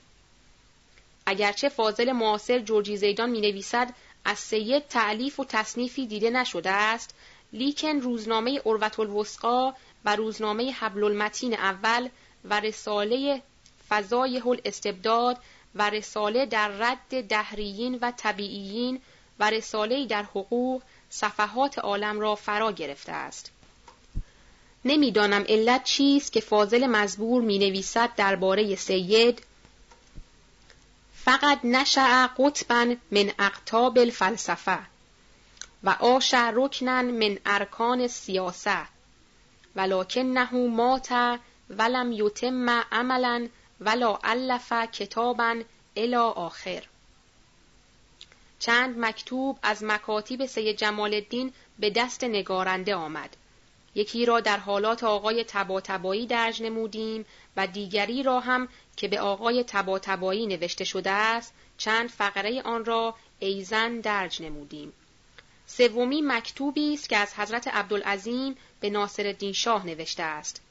اگرچه فاضل معاصر جورجی زیدان می نویسد از سید تعلیف و تصنیفی دیده نشده است لیکن روزنامه اروت الوسقا و روزنامه حبل المتین اول و رساله فضای هل استبداد و رساله در رد دهریین و طبیعیین و رساله در حقوق صفحات عالم را فرا گرفته است. نمی‌دانم علت چیست که فاضل مزبور می نویسد درباره سید فقط نشع قطبا من اقتاب الفلسفه و آش رکنن من ارکان سیاسه ولکنه مات ولم یتم عملا ولا علف کتابا الى آخر چند مکتوب از مکاتیب سید جمال الدین به دست نگارنده آمد. یکی را در حالات آقای تباتبایی درج نمودیم و دیگری را هم که به آقای تباتبایی نوشته شده است چند فقره آن را ایزن درج نمودیم. سومی مکتوبی است که از حضرت عبدالعظیم به ناصرالدین شاه نوشته است.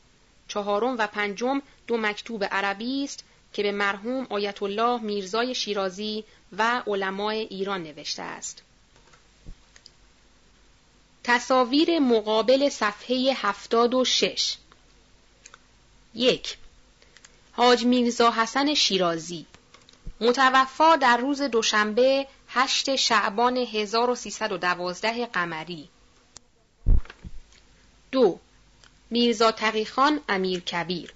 چهارم و پنجم دو مکتوب عربی است که به مرحوم آیت الله میرزای شیرازی و علمای ایران نوشته است. تصاویر مقابل صفحه هفتاد و شش. یک. حاج میرزا حسن شیرازی. متوفا در روز دوشنبه هشت شعبان 1312 قمری. دو. میرزا تقیخان امیر کبیر.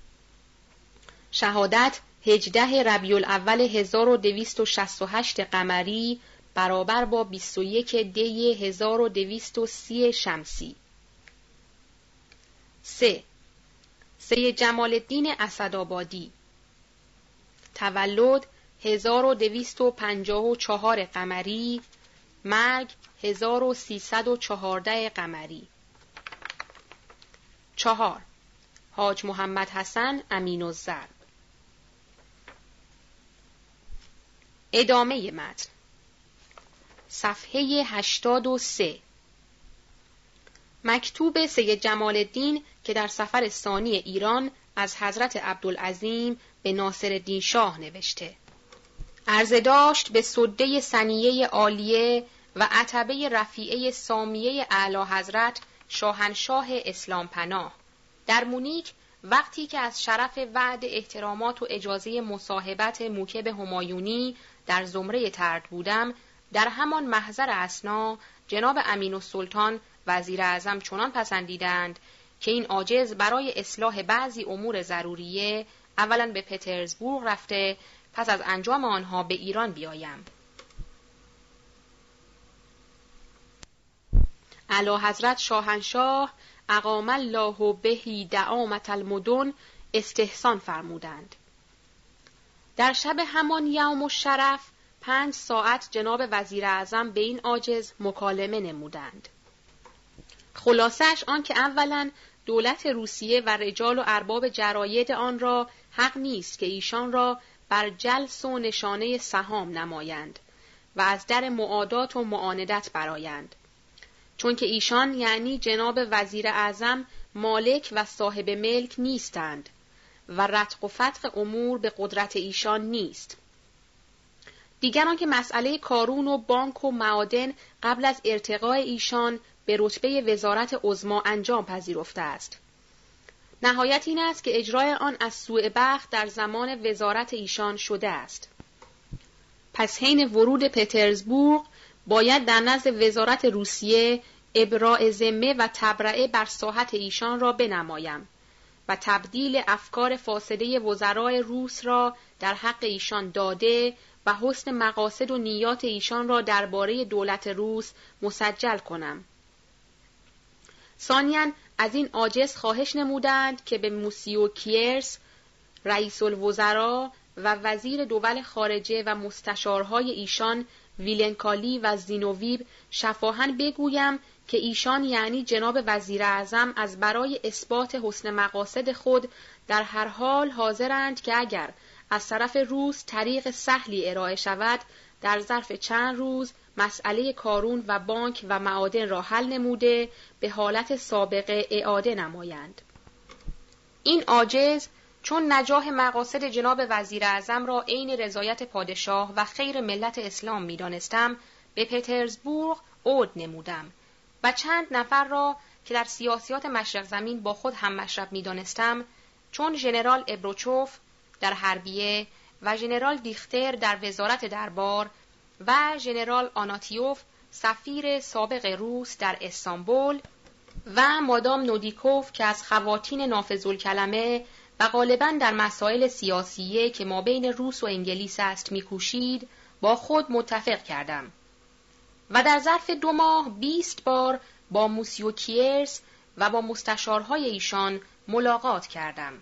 شهادت 18 ربیع الاول 1268 قمری برابر با 21 دی 1230 شمسی. 3. سید جمال الدین اسدآبادی. تولد 1254 قمری مرگ 1314 قمری. چهار. حاج محمد حسن امین الزر ادامه متن. صفحه 83 مکتوب سید جمال الدین که در سفر ثانی ایران از حضرت عبدالعظیم به ناصر الدین شاه نوشته. عرضه داشت به صده سنیه عالیه و عتبه رفیعه سامیه اعلی حضرت شاهنشاه اسلام پناه. در مونیک وقتی که از شرف وعد احترامات و اجازه مصاحبت موکب همایونی در زمره ترد بودم در همان محضر اسنا جناب امین و سلطان وزیر اعظم چنان پسندیدند که این عاجز برای اصلاح بعضی امور ضروریه اولا به پترزبورگ رفته پس از انجام آنها به ایران بیایم. علا حضرت شاهنشاه اقام الله بهی دعامت المدن استحسان فرمودند. در شب همان یوم و شرف پنج ساعت جناب وزیر اعظم به این عاجز مکالمه نمودند. خلاصش آن که اولا دولت روسیه و رجال و ارباب جراید آن را حق نیست که ایشان را بر جلس و نشانه سهام نمایند و از در معادات و معاندت برایند چون که ایشان یعنی جناب وزیر اعظم مالک و صاحب ملک نیستند و رتق و فتق امور به قدرت ایشان نیست. دیگران که مسئله کارون و بانک و معادن قبل از ارتقای ایشان به رتبه وزارت عظما انجام پذیرفته است. نهایت این است که اجرای آن از سوء بخت در زمان وزارت ایشان شده است. پس حین ورود پترزبورگ باید در نزد وزارت روسیه ابراع ذمه و تبرعه بر ساحت ایشان را بنمایم. و تبدیل افکار فاسده وزرای روس را در حق ایشان داده و حسن مقاصد و نیات ایشان را درباره دولت روس مسجل کنم. سانیان از این عاجز خواهش نمودند که به موسیو کیرس رئیس الوزراء و وزیر دول خارجه و مستشارهای ایشان ویلنکالی و زینوویب شفاهن بگویم که ایشان یعنی جناب وزیر اعظم از برای اثبات حسن مقاصد خود در هر حال حاضرند که اگر از طرف روز طریق سهلی ارائه شود در ظرف چند روز مسئله کارون و بانک و معادن را حل نموده به حالت سابقه اعاده نمایند. این عاجز چون نجاح مقاصد جناب وزیر اعظم را عین رضایت پادشاه و خیر ملت اسلام می دانستم به پترزبورگ عود نمودم و چند نفر را که در سیاسیات مشرق زمین با خود هم مشرب می دانستم چون ژنرال ابروچوف در حربیه و ژنرال دیختر در وزارت دربار و ژنرال آناتیوف سفیر سابق روس در استانبول و مادام نودیکوف که از خواتین نافذ کلمه و غالبا در مسائل سیاسیه که ما بین روس و انگلیس است میکوشید با خود متفق کردم. و در ظرف دو ماه بیست بار با موسیو کیرس و با مستشارهای ایشان ملاقات کردم.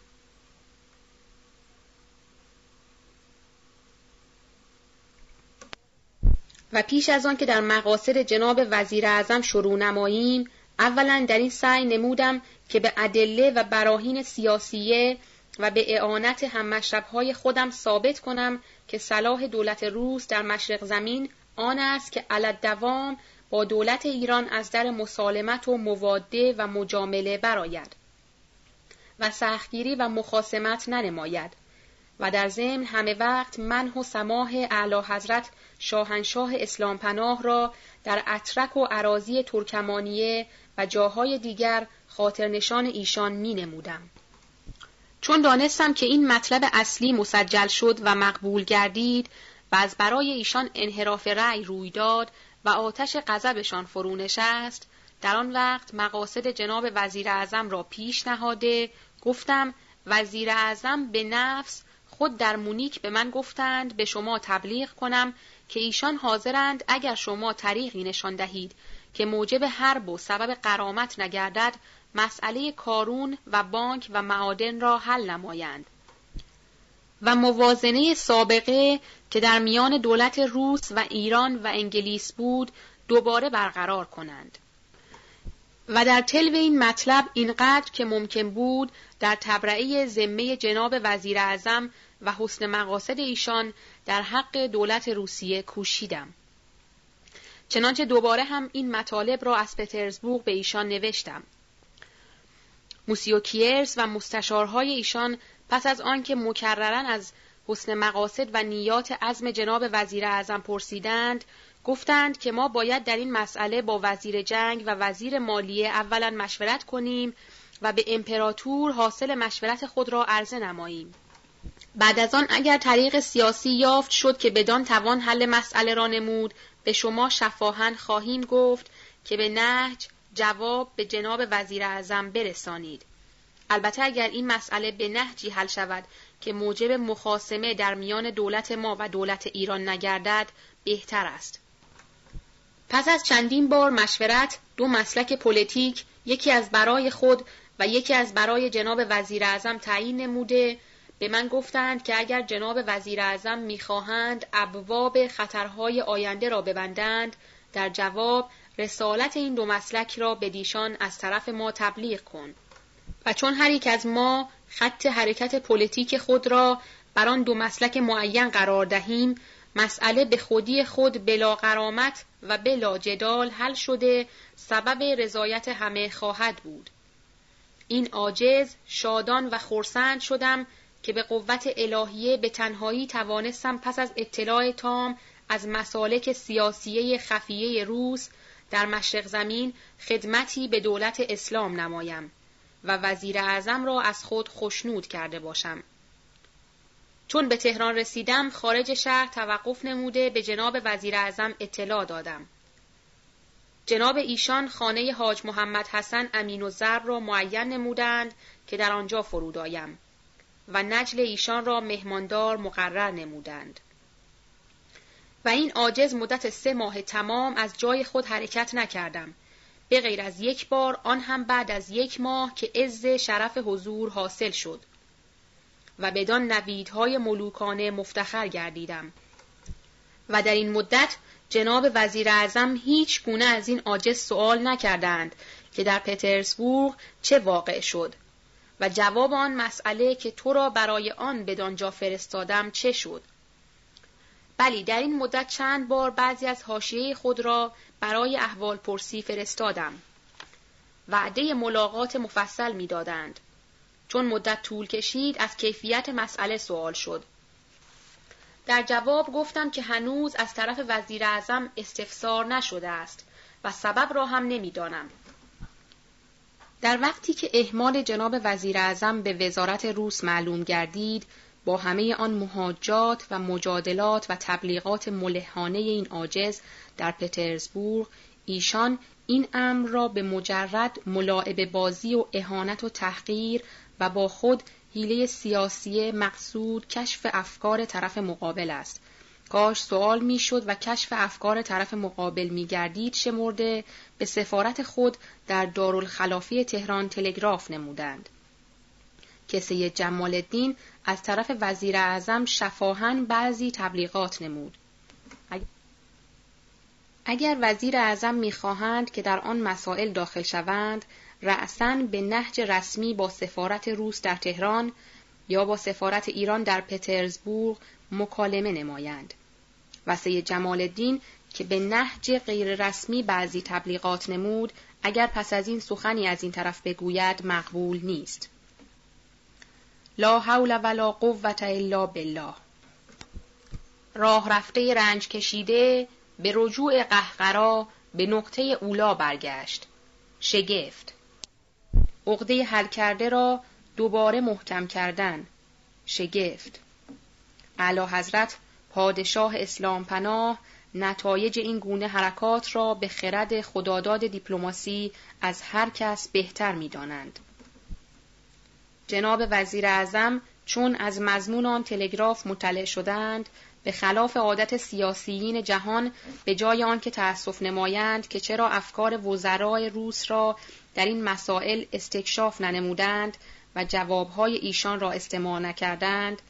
و پیش از آن که در مقاصد جناب وزیر اعظم شروع نماییم اولا در این سعی نمودم که به ادله و براهین سیاسیه و به اعانت هم خودم ثابت کنم که صلاح دولت روس در مشرق زمین آن است که علت دوام با دولت ایران از در مسالمت و مواده و مجامله براید و سختگیری و مخاسمت ننماید و در ضمن همه وقت منح و سماح اعلی حضرت شاهنشاه اسلام پناه را در اترک و عراضی ترکمانیه و جاهای دیگر خاطرنشان ایشان می نمودم. چون دانستم که این مطلب اصلی مسجل شد و مقبول گردید و از برای ایشان انحراف رأی روی داد و آتش غضبشان فرو نشست. در آن وقت مقاصد جناب وزیر اعظم را پیش نهاده. گفتم وزیر اعظم به نفس خود در مونیک به من گفتند به شما تبلیغ کنم که ایشان حاضرند اگر شما طریقی نشان دهید که موجب حرب و سبب قرامت نگردد مسئله کارون و بانک و معادن را حل نمایند. و موازنه سابقه که در میان دولت روس و ایران و انگلیس بود دوباره برقرار کنند و در تلو این مطلب اینقدر که ممکن بود در تبرعه ذمه جناب وزیر اعظم و حسن مقاصد ایشان در حق دولت روسیه کوشیدم. چنانچه دوباره هم این مطالب را از پترزبورگ به ایشان نوشتم. موسیو کیرز و مستشارهای ایشان پس از آنکه مکررن از حسن مقاصد و نیات عزم جناب وزیر اعظم پرسیدند گفتند که ما باید در این مسئله با وزیر جنگ و وزیر مالیه اولا مشورت کنیم و به امپراتور حاصل مشورت خود را عرضه نماییم. بعد از آن اگر طریق سیاسی یافت شد که بدان توان حل مسئله را نمود به شما شفاهاً خواهیم گفت که به نهج جواب به جناب وزیر اعظم برسانید. البته اگر این مسئله به نهجی حل شود که موجب مخاسمه در میان دولت ما و دولت ایران نگردد بهتر است. پس از چندین بار مشورت دو مسلک پلیتیک یکی از برای خود و یکی از برای جناب وزیر اعظم تعیین نموده به من گفتند که اگر جناب وزیر اعظم می‌خواهند ابواب خطرهای آینده را ببندند در جواب رسالت این دو مسلک را بدیشان از طرف ما تبلیغ کن و چون هر یک از ما خط حرکت پلیتیک خود را بر آن دو مسلک معین قرار دهیم مسئله به خودی خود بلا غرامت و بلا جدال حل شده سبب رضایت همه خواهد بود. این عاجز، شادان و خرسند شدم که به قوت الهیه به تنهایی توانستم پس از اطلاع تام از مسالک سیاسیه خفیه روس در مشرق زمین خدمتی به دولت اسلام نمایم و وزیر اعظم را از خود خشنود کرده باشم. چون به تهران رسیدم خارج شهر توقف نموده به جناب وزیر اعظم اطلاع دادم. جناب ایشان خانه حاج محمد حسن امین و زر را معین نمودند که در آنجا فرود آیم و نجل ایشان را مهماندار مقرر نمودند. و این عاجز مدت سه ماه تمام از جای خود حرکت نکردم. به غیر از یک بار آن هم بعد از یک ماه که عز شرف حضور حاصل شد. و بدان نویدهای ملوکانه مفتخر گردیدم. و در این مدت جناب وزیر اعظم هیچ گونه از این عاجز سوال نکردند که در پترزبورگ چه واقع شد و جواب آن مسئله که تو را برای آن بدانجا فرستادم چه شد بلی در این مدت چند بار بعضی از حاشیه خود را برای احوال پرسی فرستادم. وعده ملاقات مفصل می‌دادند. چون مدت طول کشید از کیفیت مسئله سوال شد. در جواب گفتم که هنوز از طرف وزیر اعظم استفسار نشده است و سبب را هم نمی‌دانم. در وقتی که احمال جناب وزیر اعظم به وزارت روس معلوم گردید، با همه آن مهاجات و مجادلات و تبلیغات ملحانه این عاجز در پترزبورگ ایشان این امر را به مجرد ملاعب بازی و اهانت و تحقیر و با خود حیله سیاسی مقصود کشف افکار طرف مقابل است. کاش سوال می‌شد و کشف افکار طرف مقابل میگردید شمرده به سفارت خود در دارالخلافی تهران تلگراف نمودند. که سید جمال الدین از طرف وزیر اعظم شفاهن بعضی تبلیغات نمود. اگر وزیر اعظم می‌خواهند که در آن مسائل داخل شوند رأسا به نهج رسمی با سفارت روس در تهران یا با سفارت ایران در پترزبورگ مکالمه نمایند و سید جمال الدین که به نهج غیر رسمی بعضی تبلیغات نمود اگر پس از این سخنی از این طرف بگوید مقبول نیست لا حول ولا قوت الا بالله. راه رفته رنج کشیده به رجوع قهقرا به نقطه اولا برگشت. شگفت. عقده حل کرده را دوباره محکم کردن. شگفت. اعلی حضرت پادشاه اسلام پناه نتایج این گونه حرکات را به خرد خداداد دیپلماسی از هر کس بهتر می دانند. جناب وزیر اعظم چون از مضمون آن تلگراف مطلع شدند به خلاف عادت سیاسیین جهان به جای آنکه تأسف نمایند که چرا افکار وزرای روس را در این مسائل استکشاف ننمودند و جوابهای ایشان را استماع نکردند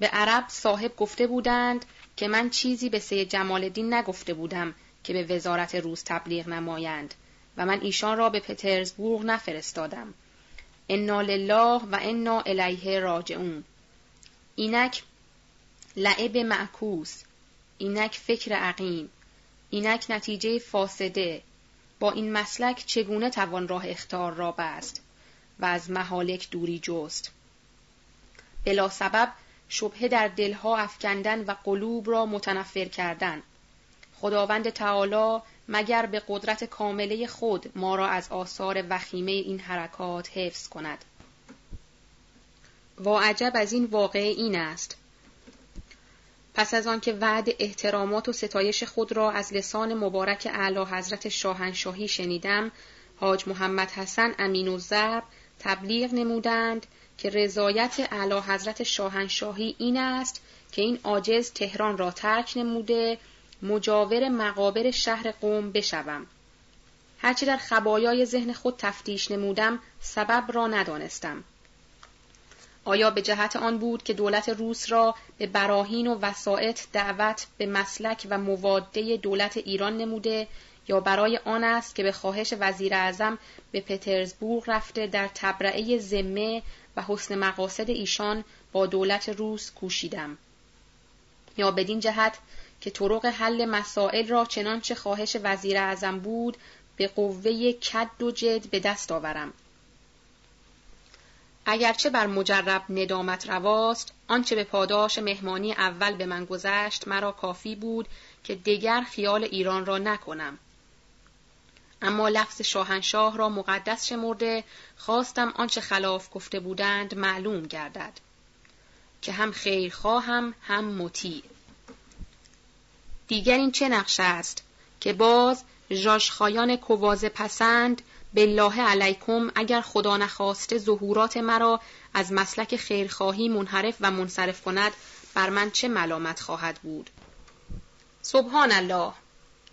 به عرب صاحب گفته بودند که من چیزی به سید جمال الدین نگفته بودم که به وزارت روز تبلیغ نمایند و من ایشان را به پترزبورگ نفرستادم. انا لله و انا الیه راجعون اینک لعب معکوس اینک فکر عقیم اینک نتیجه فاسده با این مسلک چگونه توان راه اختار را بست و از محالک دوری جست؟ بلا سبب شبهه در دلها افکندن و قلوب را متنفر کردن. خداوند تعالی مگر به قدرت کامله خود ما را از آثار وخیمه این حرکات حفظ کند. و عجب از این واقعه این است. پس از آنکه وعد احترامات و ستایش خود را از لسان مبارک اعلی حضرت شاهنشاهی شنیدم حاج محمد حسن امین و زرب تبلیغ نمودند که رضایت اعلی حضرت شاهنشاهی این است که این عاجز تهران را ترک نموده مجاور مقابر شهر قوم بشوم. هرچه در خبایای ذهن خود تفتیش نمودم سبب را ندانستم. آیا به جهت آن بود که دولت روس را به براهین و وسائط دعوت به مسلک و مواده دولت ایران نموده یا برای آن است که به خواهش وزیر اعظم به پترزبورگ رفته در تبرعه ذمه و حسن مقاصد ایشان با دولت روس کوشیدم؟ یا بدین جهت که طرق حل مسائل را چنانچه خواهش وزیر اعظم بود به قوه کد و جد به دست آورم. اگرچه بر مجرب ندامت رواست آنچه به پاداش مهمانی اول به من گذشت مرا کافی بود که دیگر خیال ایران را نکنم. اما لفظ شاهنشاه را مقدس شمرده خواستم آنچه خلاف گفته بودند معلوم گردد. که هم خیرخواهم هم مطیع. دیگر این چه نقشه است؟ که باز ژاژخایان کوواز پسند بالله علیکم اگر خدا نخواسته ظهورات مرا از مسلک خیرخواهی منحرف و منصرف کند بر من چه ملامت خواهد بود؟ سبحان الله.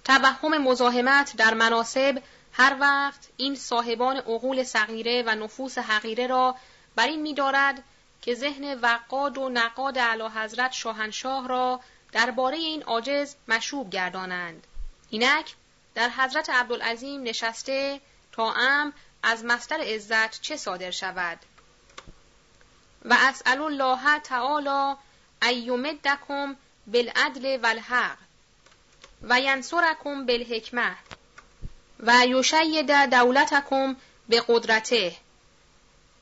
توهم مزاحمت در مناسب هر وقت این صاحبان عقول صغیره و نفوس حقیره را بر این می‌دارد که ذهن وقاد و نقاد اعلی حضرت شاهنشاه را درباره این عاجز مشوب گردانند. اینک در حضرت عبدالعظیم نشسته تا ام از مستر عزت چه صادر شود. و اسأل الله تعالی ایومدکم بالعدل والحق و ینصرکم بالحکمه و یشید دولتکم به قدرته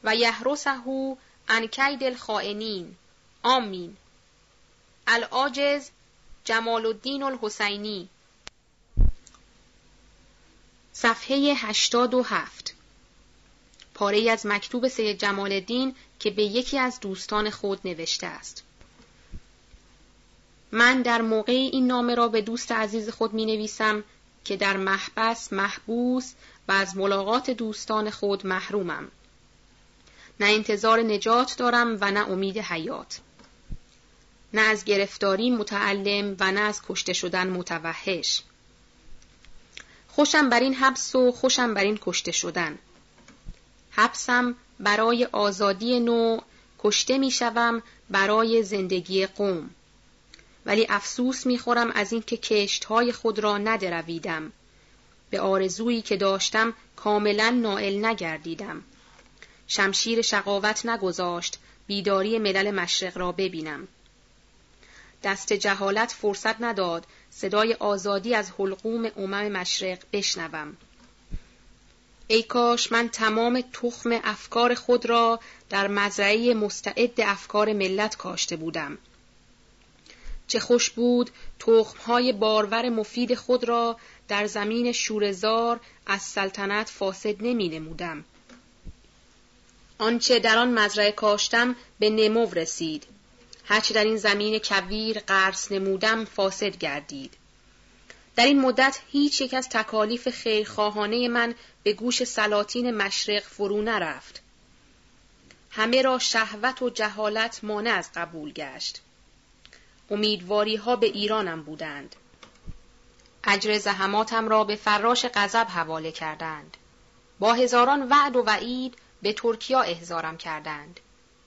و یحرسه عن کید الخائنین. آمین. العاجز جمال الدین الحسینی صفحه 87 پاره از مکتوب سید جمال الدین که به یکی از دوستان خود نوشته است من در موقع این نامه را به دوست عزیز خود می نویسم که در محبس محبوس و از ملاقات دوستان خود محرومم. نه انتظار نجات دارم و نه امید حیات. نه از گرفتاری متعلم و نه از کشته شدن متوحش. خوشم بر این حبس و خوشم بر این کشته شدن. حبسم برای آزادی نوع کشته می شوم برای زندگی قوم. ولی افسوس می‌خورم از اینکه کشتهای خود را ندرویدم به آرزویی که داشتم کاملا نائل نگردیدم شمشیر شقاوت نگذاشت بیداری ملل مشرق را ببینم دست جهالت فرصت نداد صدای آزادی از حلقوم امم مشرق بشنوم ای کاش من تمام تخم افکار خود را در مزرعه مستعد افکار ملت کاشته بودم چه خوش بود تخمهای بارور مفید خود را در زمین شورزار از سلطنت فاسد نمی نمودم. آنچه در آن مزرعه کاشتم به نمو رسید. هرچه در این زمین کویر قرص نمودم فاسد گردید. در این مدت هیچ یک از تکالیف خیرخواهانه من به گوش سلاطین مشرق فرو نرفت. همه را شهوت و جهالت مانع از قبول گشت. امیدواری ها به ایرانم بودند. اجر زحماتم را به فراش غضب حواله کردند. با هزاران وعد و وعید به ترکیا احضارم کردند.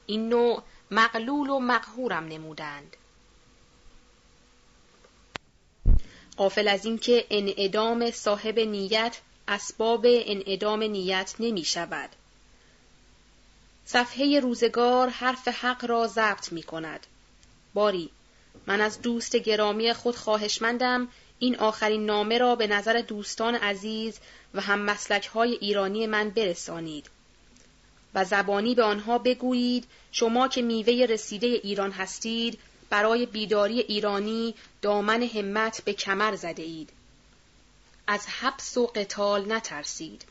این نوع مقلول و مقهورم نمودند. قافل از اینکه انعدام صاحب نیت اسباب انعدام نیت نمی شود. صفحه روزگار حرف حق را ضبط می کند. باری من از دوست گرامی خود خواهشمندم این آخرین نامه را به نظر دوستان عزیز و هم مسلک های ایرانی من برسانید و زبانی به آنها بگویید شما که میوه رسیده ایران هستید برای بیداری ایرانی دامن همت به کمر زده اید. از حبس و قتال نترسید.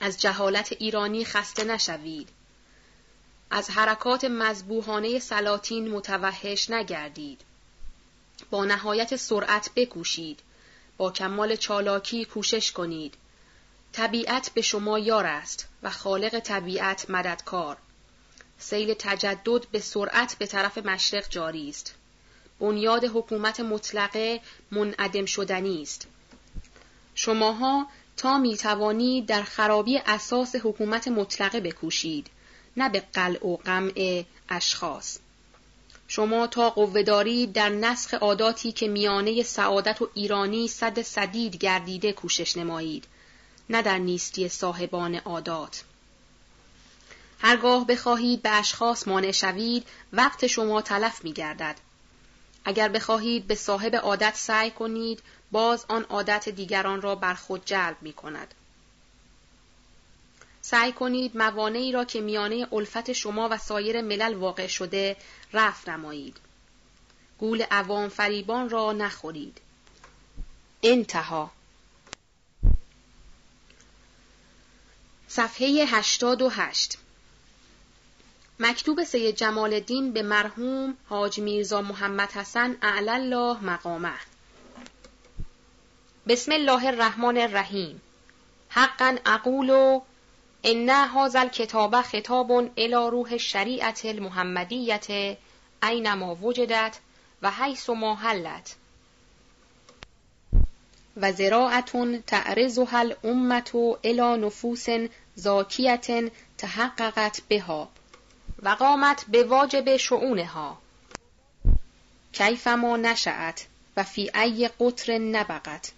از جهالت ایرانی خسته نشوید. از حرکات مذبوحانه سلاطین متوحش نگردید. با نهایت سرعت بکوشید. با کمال چالاکی کوشش کنید. طبیعت به شما یار است و خالق طبیعت مددکار. سیل تجدد به سرعت به طرف مشرق جاری است. بنیاد حکومت مطلقه منعدم شدنی است. شماها تا می توانید در خرابی اساس حکومت مطلقه بکوشید نه به قلع و قمع اشخاص شما تا قوهداری در نسخ عاداتی که میانه سعادت و ایرانی صد صدید گردیده کوشش نمایید نه در نیستی صاحبان عادات هرگاه بخواهید به اشخاص مانع شوید وقت شما تلف می گردد. اگر بخواهید به صاحب عادت سعی کنید باز آن عادت دیگران را بر خود جلب می کند. سعی کنید موانعی را که میانه الفت شما و سایر ملل واقع شده رفت نمایید. گول عوام فریبان را نخورید. انتها صفحه 88 مکتوب سید جمال الدین به مرحوم حاج میرزا محمد حسن اعلی الله مقامه. بسم الله الرحمن الرحیم. حقا اقول ان هذا الكتاب خطاب الى روح الشریعت المحمدیت اینما وجدت و حیث ما حلت. و زراعتون تعرضها الامت الى نفوس زاکیت تحققت بها. و قامت به واجب شعونها. کیفما نشأت و فی ای قطر نبقت.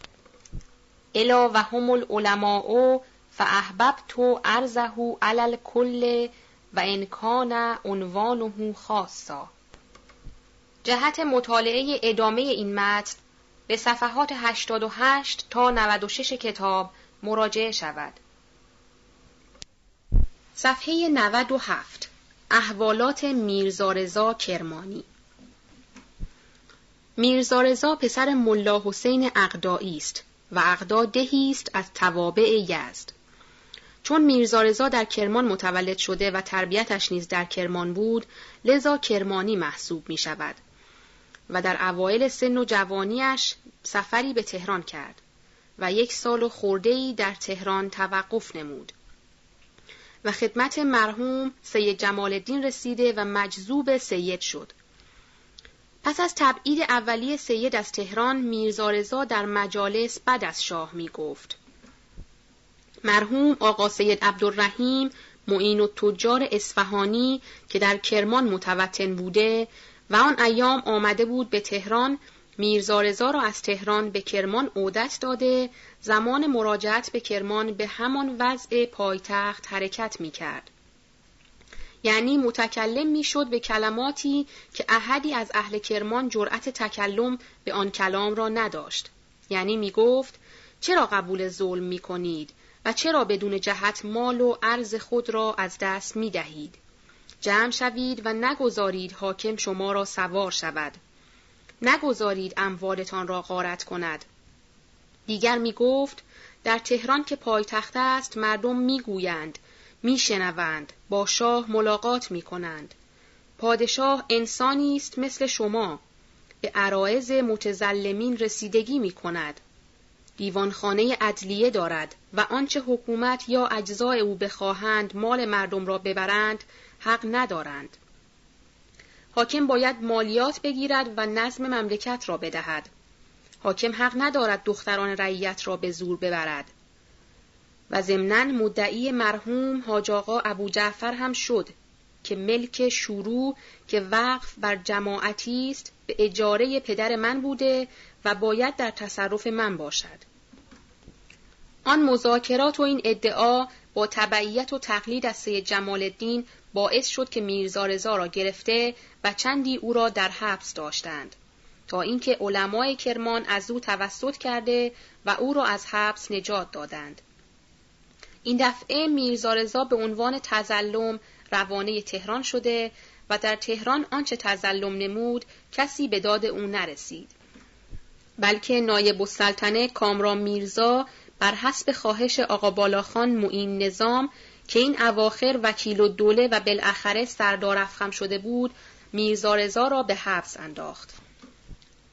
الا و هم العلماء فاحببت ارزه علی الکل و ان کان عنوانه خاصا. جهت مطالعه ادامه این متن به صفحات 88 تا 96 کتاب مراجعه شود. صفحه 97 احوالات میرزارزا کرمانی میرزارزا پسر ملا حسین اقدایی است و اقدا دهی است از توابع یزد. چون میرزارزا در کرمان متولد شده و تربیتش نیز در کرمان بود، لذا کرمانی محسوب می شود. و در اوایل سن و جوانیش سفری به تهران کرد و یک سال و خوردهی در تهران توقف نمود. و خدمت مرحوم سید جمال الدین رسیده و مجذوب سید شد. پس از تبعید اولیه سید از تهران میرزارزا در مجالس بد از شاه می گفت. مرحوم آقا سید عبدالرحیم معین و تجار اصفهانی که در کرمان متوطن بوده و آن ایام آمده بود به تهران میرزارزا را از تهران به کرمان عودت داده زمان مراجعت به کرمان به همان وضع پایتخت حرکت می کرد. یعنی متکلم می‌شد به کلماتی که احدی از اهل کرمان جرأت تکلم به آن کلام را نداشت. یعنی می گفت چرا قبول ظلم می کنید و چرا بدون جهت مال و عرض خود را از دست می دهید؟ جمع شوید و نگذارید حاکم شما را سوار شود. نگذارید اموالتان را غارت کند. دیگر می گفت در تهران که پایتخت است مردم می گویند می شنوند با شاه ملاقات می کنند. پادشاه انسانی است مثل شما به عرایز متزلمین رسیدگی می کند. دیوانخانه عدلیه دارد و آنچه حکومت یا اجزای او بخواهند مال مردم را ببرند حق ندارند. حاکم باید مالیات بگیرد و نظم مملکت را بدهد. حاکم حق ندارد دختران رعیت را به زور ببرد. و ضمناً مدعی مرحوم حاج آقا ابو جعفر هم شد که ملک شروع که وقف بر جماعتی است به اجاره پدر من بوده و باید در تصرف من باشد. آن مذاکرات و این ادعا با تبعیت و تقلید از سید جمال الدین باعث شد که میرزا رضا را گرفته و چندی او را در حبس داشتند. تا اینکه علمای کرمان از او توسط کرده و او را از حبس نجات دادند. این دفعه میرزا رضا به عنوان تزلم روانه تهران شده و در تهران آنچه تزلم نمود کسی به داد او نرسید. بلکه نایب السلطنه کامران میرزا بر حسب خواهش آقا بالاخان معین نظام که این اواخر وکیل و دوله و بالاخره سردار افخم شده بود میرزا رضا را به حبس انداخت.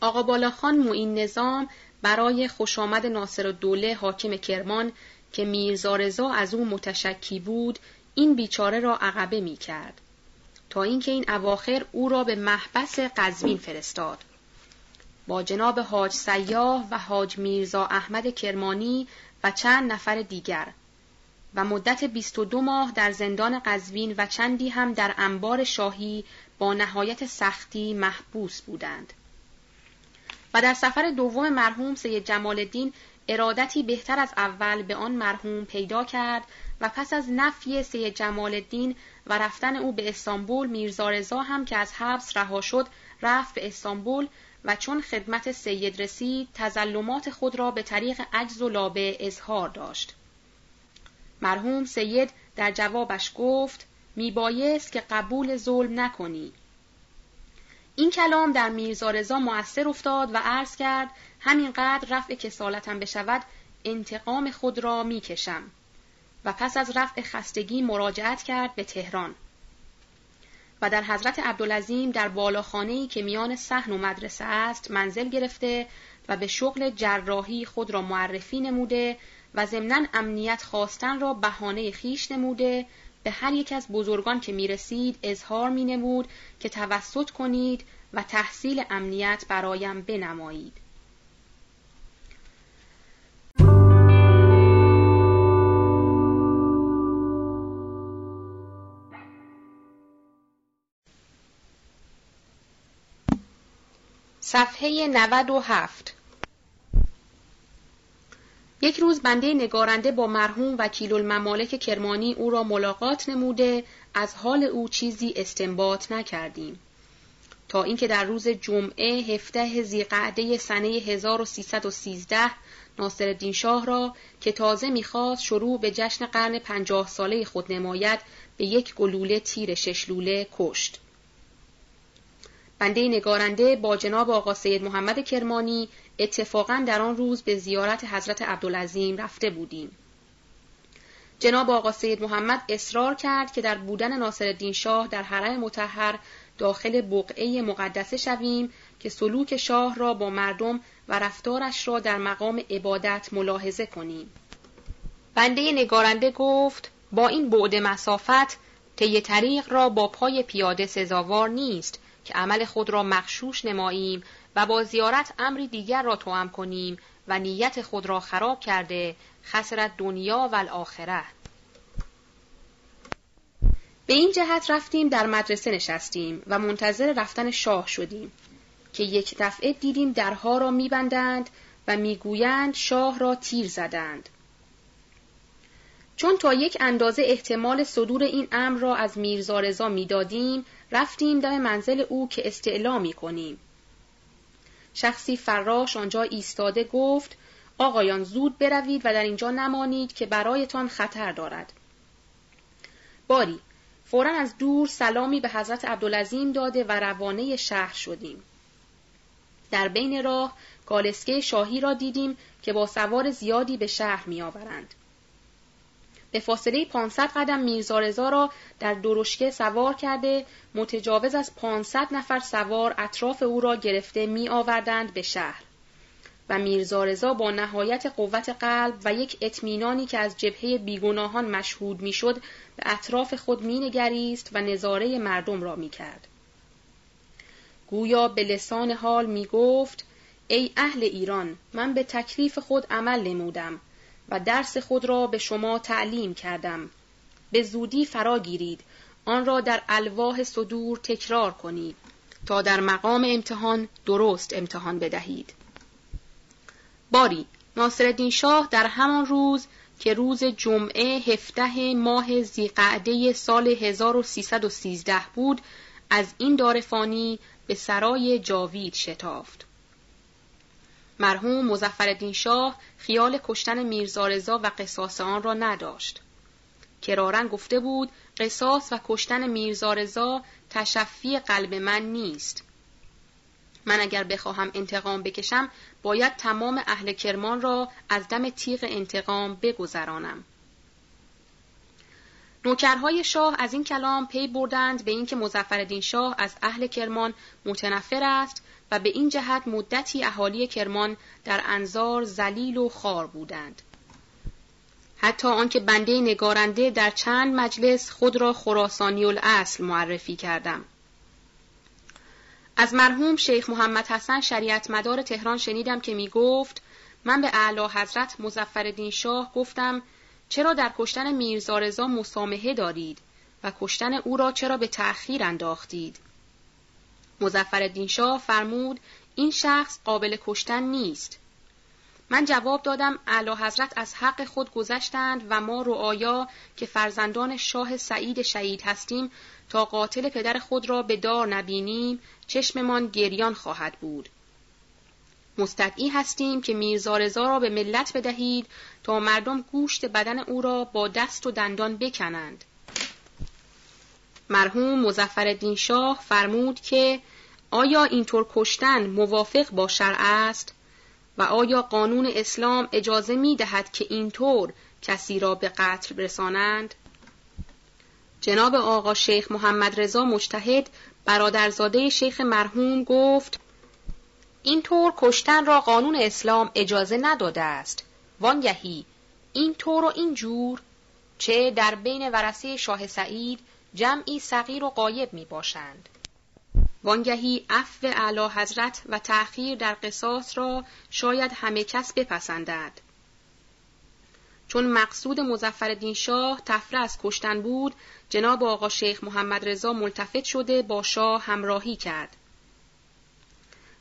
آقا بالاخان معین نظام برای خوش آمد ناصر دوله حاکم کرمان که میرزا رضا از او متشکی بود این بیچاره را عقبه می کرد. تا اینکه این اواخر او را به محبس قزوین فرستاد. با جناب حاج سیاه و حاج میرزا احمد کرمانی و چند نفر دیگر و مدت 22 ماه در زندان قزوین و چندی هم در انبار شاهی با نهایت سختی محبوس بودند. و در سفر دوم مرحوم سید جمال الدین ارادتی بهتر از اول به آن مرحوم پیدا کرد و پس از نفی سید جمال الدین و رفتن او به استانبول میرزا هم که از حبس رها شد رفت به استانبول و چون خدمت سید رسید تزلمات خود را به طریق عجز و لابه اظهار داشت. مرحوم سید در جوابش گفت میبایست که قبول ظلم نکنی. این کلام در میرزا رضا مؤثر افتاد و عرض کرد همینقدر رفع کسالتم بشود انتقام خود را می‌کشم و پس از رفع خستگی مراجعت کرد به تهران. و در حضرت عبدالعظیم در بالاخانه‌ای که میان صحن و مدرسه است منزل گرفته و به شغل جراحی خود را معرفی نموده و ضمنا امنیت خواستن را بهانه خیش نموده به هر یک از بزرگان که می رسید اظهار می نمود که توسط کنید و تحصیل امنیت برایم بنمایید. صفحه 97 یک روز بنده نگارنده با مرحوم وکیل الممالک کرمانی او را ملاقات نموده از حال او چیزی استنباط نکردیم تا اینکه در روز جمعه هفته زیقعده سنه 1313 ناصر شاه را که تازه می‌خواست شروع به جشن قرن پنجاه ساله خود نماید به یک گلوله تیر ششلوله کشت. بنده نگارنده با جناب آقا سید محمد کرمانی اتفاقا در آن روز به زیارت حضرت عبدالعظیم رفته بودیم. جناب آقا سید محمد اصرار کرد که در بودن ناصرالدین شاه در حرم متحر داخل بقعه مقدسه شویم که سلوک شاه را با مردم و رفتارش را در مقام عبادت ملاحظه کنیم. بنده نگارنده گفت با این بعد مسافت طی طریق را با پای پیاده سزاوار نیست که عمل خود را مخشوش نماییم و با زیارت امری دیگر را توام کنیم و نیت خود را خراب کرده خسرت دنیا و الاخره به این جهت رفتیم در مدرسه نشستیم و منتظر رفتن شاه شدیم که یک دفعه دیدیم درها را میبندند و می‌گویند شاه را تیر زدند. چون تا یک اندازه احتمال صدور این امر را از میرزا رضا می‌دادیم رفتیم دم منزل او که استعلامی کنیم شخصی فراش آنجا ایستاده گفت آقایان زود بروید و در اینجا نمانید که برایتان خطر دارد باری فورا از دور سلامی به حضرت عبدالعظیم داده و روانه شهر شدیم در بین راه گالسکه شاهی را دیدیم که با سوار زیادی به شهر می آورند. به فاصله 500 قدم میرزا را در درشکه سوار کرده متجاوز از 500 نفر سوار اطراف او را گرفته می آوردند به شهر. و میرزا با نهایت قوت قلب و یک اطمینانی که از جبهه بیگناهان مشهود می‌شد به اطراف خود مینگریست و نظاره مردم را می‌کرد. گویا به لسان حال می گفت ای اهل ایران من به تکلیف خود عمل نمودم. و درس خود را به شما تعلیم کردم. به زودی فرا گیرید. آن را در الواح صدور تکرار کنید تا در مقام امتحان درست امتحان بدهید. باری ناصرالدین شاه در همان روز که روز جمعه هفته ماه زیقعده سال 1313 بود از این دارفانی به سرای جاوید شتافت. مرحوم مزفردین شاه خیال کشتن میرزارزا و قصاص آن را نداشت. کرارن گفته بود قصاص و کشتن میرزارزا تشفی قلب من نیست. من اگر بخواهم انتقام بکشم باید تمام اهل کرمان را از دم تیغ انتقام بگذرانم. نوکرهای شاه از این کلام پی بردند به اینکه مظفرالدین شاه از اهل کرمان متنفر است و به این جهت مدتی اهالی کرمان در انظار زلیل و خار بودند. حتی آنکه بنده نگارنده در چند مجلس خود را خراسانی الاصل معرفی کردم. از مرحوم شیخ محمد حسن شریعت مدار تهران شنیدم که می گفت من به اعلی حضرت مزفردین شاه گفتم چرا در کشتن میرزارزا مسامحه دارید و کشتن او را چرا به تأخیر انداختید؟ مزفر شاه فرمود این شخص قابل کشتن نیست. من جواب دادم اعلی حضرت از حق خود گذشتند و ما رعایا که فرزندان شاه سعید شهید هستیم تا قاتل پدر خود را به دار نبینیم چشممان گریان خواهد بود. مستدعی هستیم که میرزارزا را به ملت بدهید تا مردم گوشت بدن او را با دست و دندان بکنند. مرحوم مزفر شاه فرمود که آیا اینطور کشتن موافق با شرع است و آیا قانون اسلام اجازه می دهد که اینطور کسی را به قتل برسانند؟ جناب آقا شیخ محمد رضا مجتهد برادرزاده شیخ مرحوم گفت اینطور کشتن را قانون اسلام اجازه نداده است وانگهی این طور و این جور چه در بین ورسه شاه سعید جمعی صغیر و قایب می باشند. وانگهی عفو اعلی حضرت و تأخیر در قصاص را شاید همه کس بپسندد. چون مقصود مزفردین شاه تفره از کشتن بود جناب آقا شیخ محمد رضا ملتفت شده با شاه همراهی کرد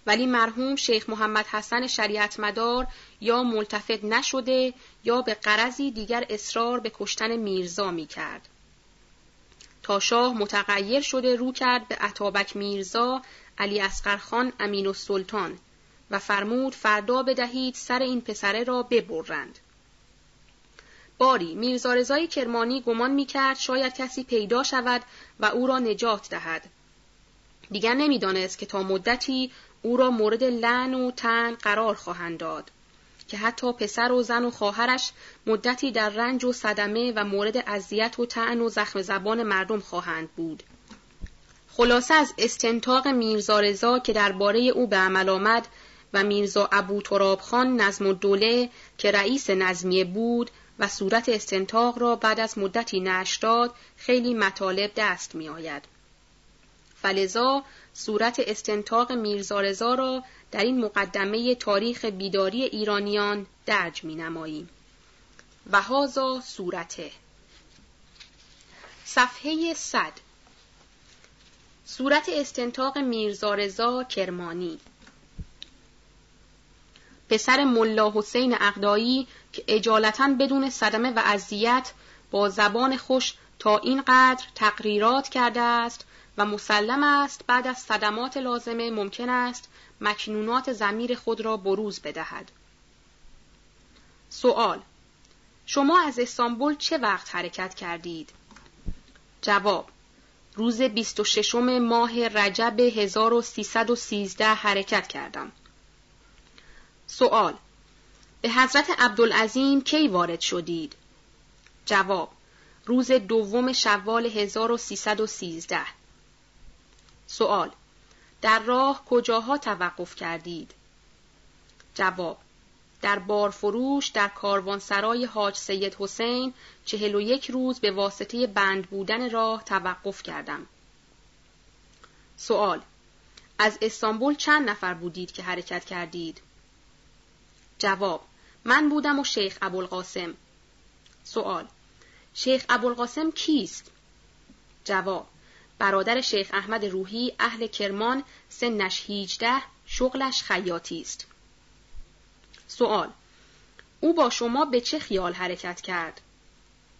ولی مرحوم شیخ محمد حسن شریعت مدار یا ملتفت نشده یا به قرضی دیگر اصرار به کشتن میرزا می کرد. تا شاه متغیر شده رو کرد به عطابک میرزا علی خان امین و سلطان و فرمود فردا بدهید سر این پسره را ببرند. باری میرزا رضای کرمانی گمان می کرد شاید کسی پیدا شود و او را نجات دهد. دیگر نمی‌دانست که تا مدتی او را مورد لعن و تن قرار خواهند داد که حتی پسر و زن و خواهرش مدتی در رنج و صدمه و مورد اذیت و تعن و زخم زبان مردم خواهند بود. خلاصه از استنتاق میرزا رضا که درباره او به عمل آمد و میرزا ابو تراب خان نظم و دوله که رئیس نظمیه بود و صورت استنتاق را بعد از مدتی نشر داد خیلی مطالب دست می آید. فلزا صورت استنتاق میرزارزا را در این مقدمه تاریخ بیداری ایرانیان درج می نماییم. و هازا صورته. صفحه صد. صورت استنتاق میرزارزا کرمانی. پسر ملا حسین اقدایی که اجالتا بدون صدمه و اذیت با زبان خوش تا اینقدر تقریرات کرده است و مسلم است بعد از صدمات لازمه ممکن است مکنونات زمیر خود را بروز بدهد. سوال شما از استانبول چه وقت حرکت کردید؟ جواب روز 26 ماه رجب 1313 حرکت کردم. سوال به حضرت عبدالعظیم کی وارد شدید؟ جواب روز دوم شوال 1313 سوال در راه کجاها توقف کردید؟ جواب در بارفروش در کاروانسرای حاج سید حسین چهل و یک روز به واسطه بند بودن راه توقف کردم. سوال از استانبول چند نفر بودید که حرکت کردید؟ جواب من بودم و شیخ ابوالقاسم. سوال شیخ ابوالقاسم کیست؟ جواب برادر شیخ احمد روحی اهل کرمان سنش 18 شغلش خیاطی است. سوال او با شما به چه خیال حرکت کرد؟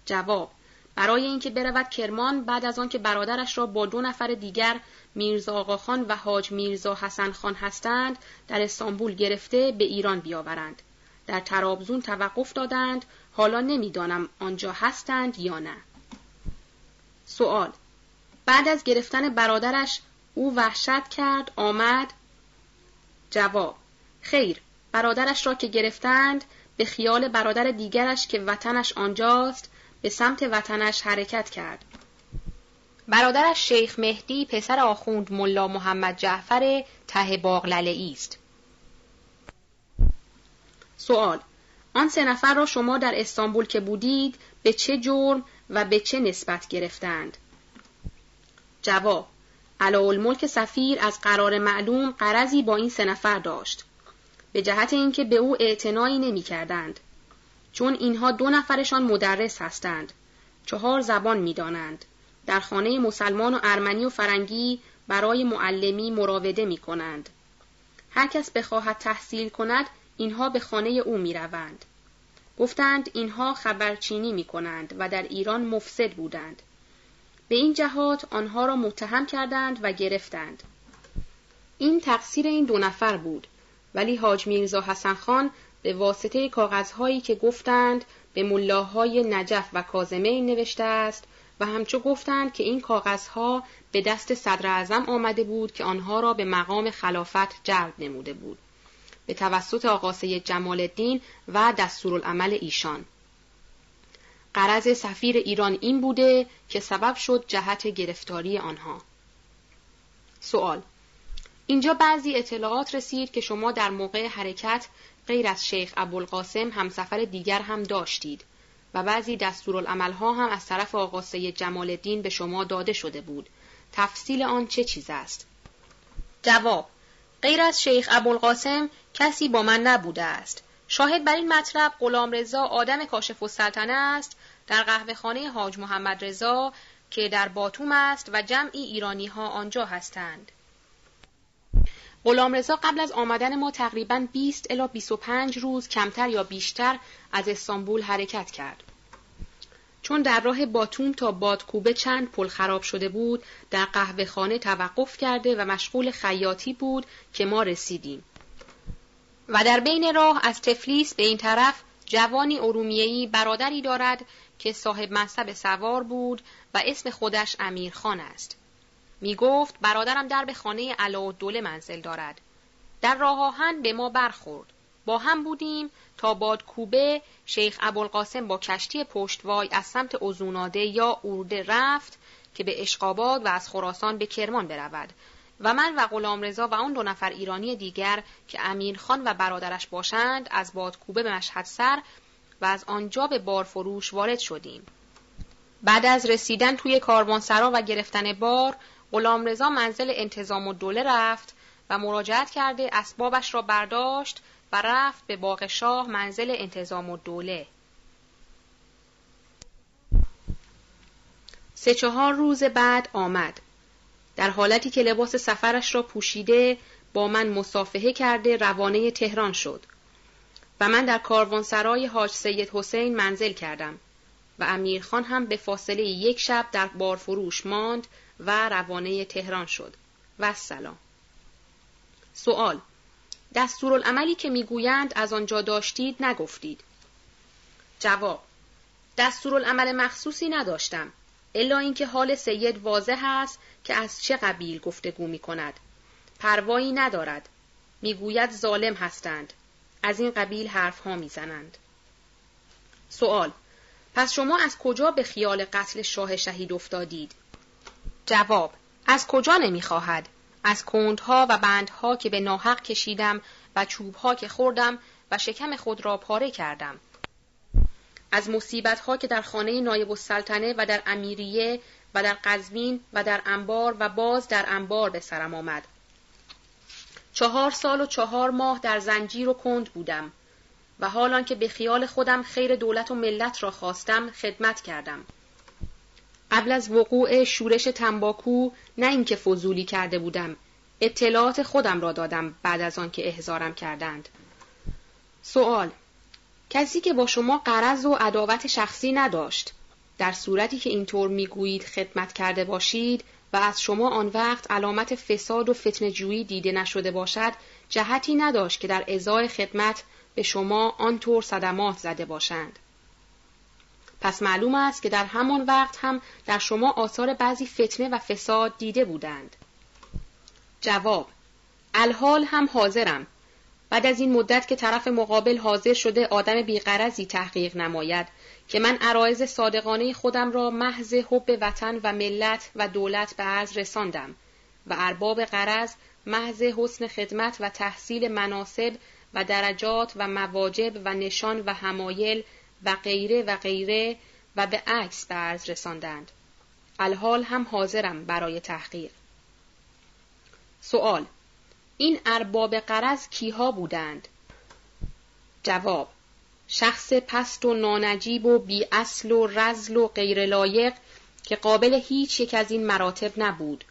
جواب برای اینکه برود کرمان بعد از آنکه برادرش را با دو نفر دیگر میرزا آقاخان و حاج میرزا حسن خان هستند در استانبول گرفته به ایران بیاورند. در ترابزون توقف دادند حالا نمی‌دانم آنجا هستند یا نه. سوال بعد از گرفتن برادرش او وحشت کرد آمد. جواب خیر برادرش را که گرفتند به خیال برادر دیگرش که وطنش آنجاست به سمت وطنش حرکت کرد. برادرش شیخ مهدی پسر آخوند ملا محمد جعفر ته باغلله است سوال آن سه نفر را شما در استانبول که بودید به چه جرم و به چه نسبت گرفتند؟ جواب الملک سفیر از قرار معلوم قرضی با این سه نفر داشت به جهت اینکه به او اعتنایی نمی کردند. چون اینها دو نفرشان مدرس هستند چهار زبان می دانند. در خانه مسلمان و ارمنی و فرنگی برای معلمی مراوده می کنند. هر کس بخواهد تحصیل کند اینها به خانه او می روند. گفتند اینها خبرچینی می کنند و در ایران مفسد بودند. به این جهات آنها را متهم کردند و گرفتند. این تقصیر این دو نفر بود ولی حاج میرزا حسن خان به واسطه کاغذهایی که گفتند به ملاهای نجف و کازمه نوشته است و همچو گفتند که این کاغذها به دست صدر اعظم آمده بود که آنها را به مقام خلافت جلب نموده بود به توسط آقا سید جمال الدین و دستورالعمل ایشان قرض سفیر ایران این بوده که سبب شد جهت گرفتاری آنها. سوال اینجا بعضی اطلاعات رسید که شما در موقع حرکت غیر از شیخ ابوالقاسم همسفر دیگر هم داشتید و بعضی دستورالعملها هم از طرف آقا جمال الدین به شما داده شده بود. تفصیل آن چه چیز است؟ جواب غیر از شیخ ابوالقاسم کسی با من نبوده است. شاهد بر این مطلب غلام رضا آدم کاشف السلطنه است در قهوه خانه حاج محمد رضا که در باتوم است و جمعی ایرانی ها آنجا هستند. غلام قبل از آمدن ما تقریبا 20 الی 25 روز کمتر یا بیشتر از استانبول حرکت کرد. چون در راه باتوم تا بادکوبه چند پل خراب شده بود در قهوه خانه توقف کرده و مشغول خیاطی بود که ما رسیدیم. و در بین راه از تفلیس به این طرف جوانی ارومیهی برادری دارد که صاحب منصب سوار بود و اسم خودش امیرخان است. می گفت برادرم در به خانه دوله منزل دارد. در راه آهن به ما برخورد. با هم بودیم تا بادکوبه شیخ ابوالقاسم با کشتی پشتوای از سمت ازوناده یا اورده رفت که به اشقاباد و از خراسان به کرمان برود و من و غلام رضا و آن دو نفر ایرانی دیگر که امیرخان و برادرش باشند از بادکوبه به مشهد سر و از آنجا به بارفروش وارد شدیم. بعد از رسیدن توی کاروانسرا و گرفتن بار غلام رضا منزل انتظام و دوله رفت و مراجعت کرده اسبابش را برداشت و رفت به باغ شاه منزل انتظام و دوله. سه چهار روز بعد آمد. در حالتی که لباس سفرش را پوشیده با من مصافحه کرده روانه تهران شد و من در کاروانسرای حاج سید حسین منزل کردم و امیرخان هم به فاصله یک شب در بارفروش ماند و روانه تهران شد. و سلام سوال دستورالعملی که می‌گویند از آنجا داشتید نگفتید. جواب. دستورالعمل مخصوصی نداشتم. الا اینکه حال سید واضح است که از چه قبیل گفتگو می کند پروایی ندارد. می‌گوید ظالم هستند. از این قبیل حرف ها می‌زنند. سوال پس شما از کجا به خیال قتل شاه شهید افتادید؟ جواب از کجا نمی‌خواهد. از کندها و بندها که به ناحق کشیدم و چوبها که خوردم و شکم خود را پاره کردم. از مصیبتها که در خانه نایب السلطنه و در امیریه و در قزوین و در انبار و باز در انبار به سرم آمد. چهار سال و چهار ماه در زنجیر و کند بودم و حالان که به خیال خودم خیر دولت و ملت را خواستم خدمت کردم. قبل از وقوع شورش تنباکو نه اینکه فضولی کرده بودم اطلاعات خودم را دادم بعد از آن که احضارم کردند. سوال کسی که با قرض قرض و عداوت شخصی نداشت. در صورتی که اینطور می‌گویید خدمت کرده باشید و از شما آن وقت علامت فساد و فتنجویی دیده نشده باشد جهتی نداشت که در ازای خدمت به شما آنطور صدمات زده باشند. پس معلوم است که در همان وقت هم در شما آثار بعضی فتنه و فساد دیده بودند. جواب الحال هم حاضرم. بعد از این مدت که طرف مقابل حاضر شده آدم بیقرزی تحقیق نماید که من عرایز صادقانه خودم را محض حب وطن و ملت و دولت به عرض رساندم و ارباب قرض محض حسن خدمت و تحصیل مناسب و درجات و مواجب و نشان و همایل و غیره و غیره و به عکس به عرض رساندند. الحال هم حاضرم برای تحقیق. سوال این ارباب قرض کیها بودند؟ جواب شخص پست و نانجیب و بی اصل و رزل و غیر لایق که قابل هیچ یک از این مراتب نبود.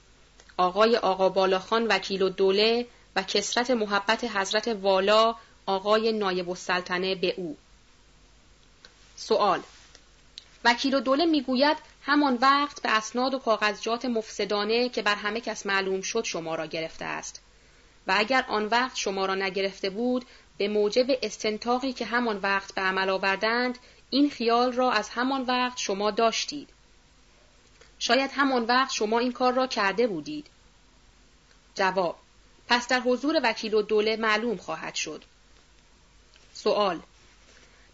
آقای آقا بالاخان وکیل و دوله و کسرت محبت حضرت والا آقای نایب السلطنه به او سوال وکیل و دوله می‌گوید همان وقت به اسناد و کاغذجات مفسدانه که بر همه کس معلوم شد شما را گرفته است و اگر آن وقت شما را نگرفته بود به موجب استنتاقی که همان وقت به عمل آوردند این خیال را از همان وقت شما داشتید. شاید همان وقت شما این کار را کرده بودید. جواب پس در حضور وکیل و دوله معلوم خواهد شد. سوال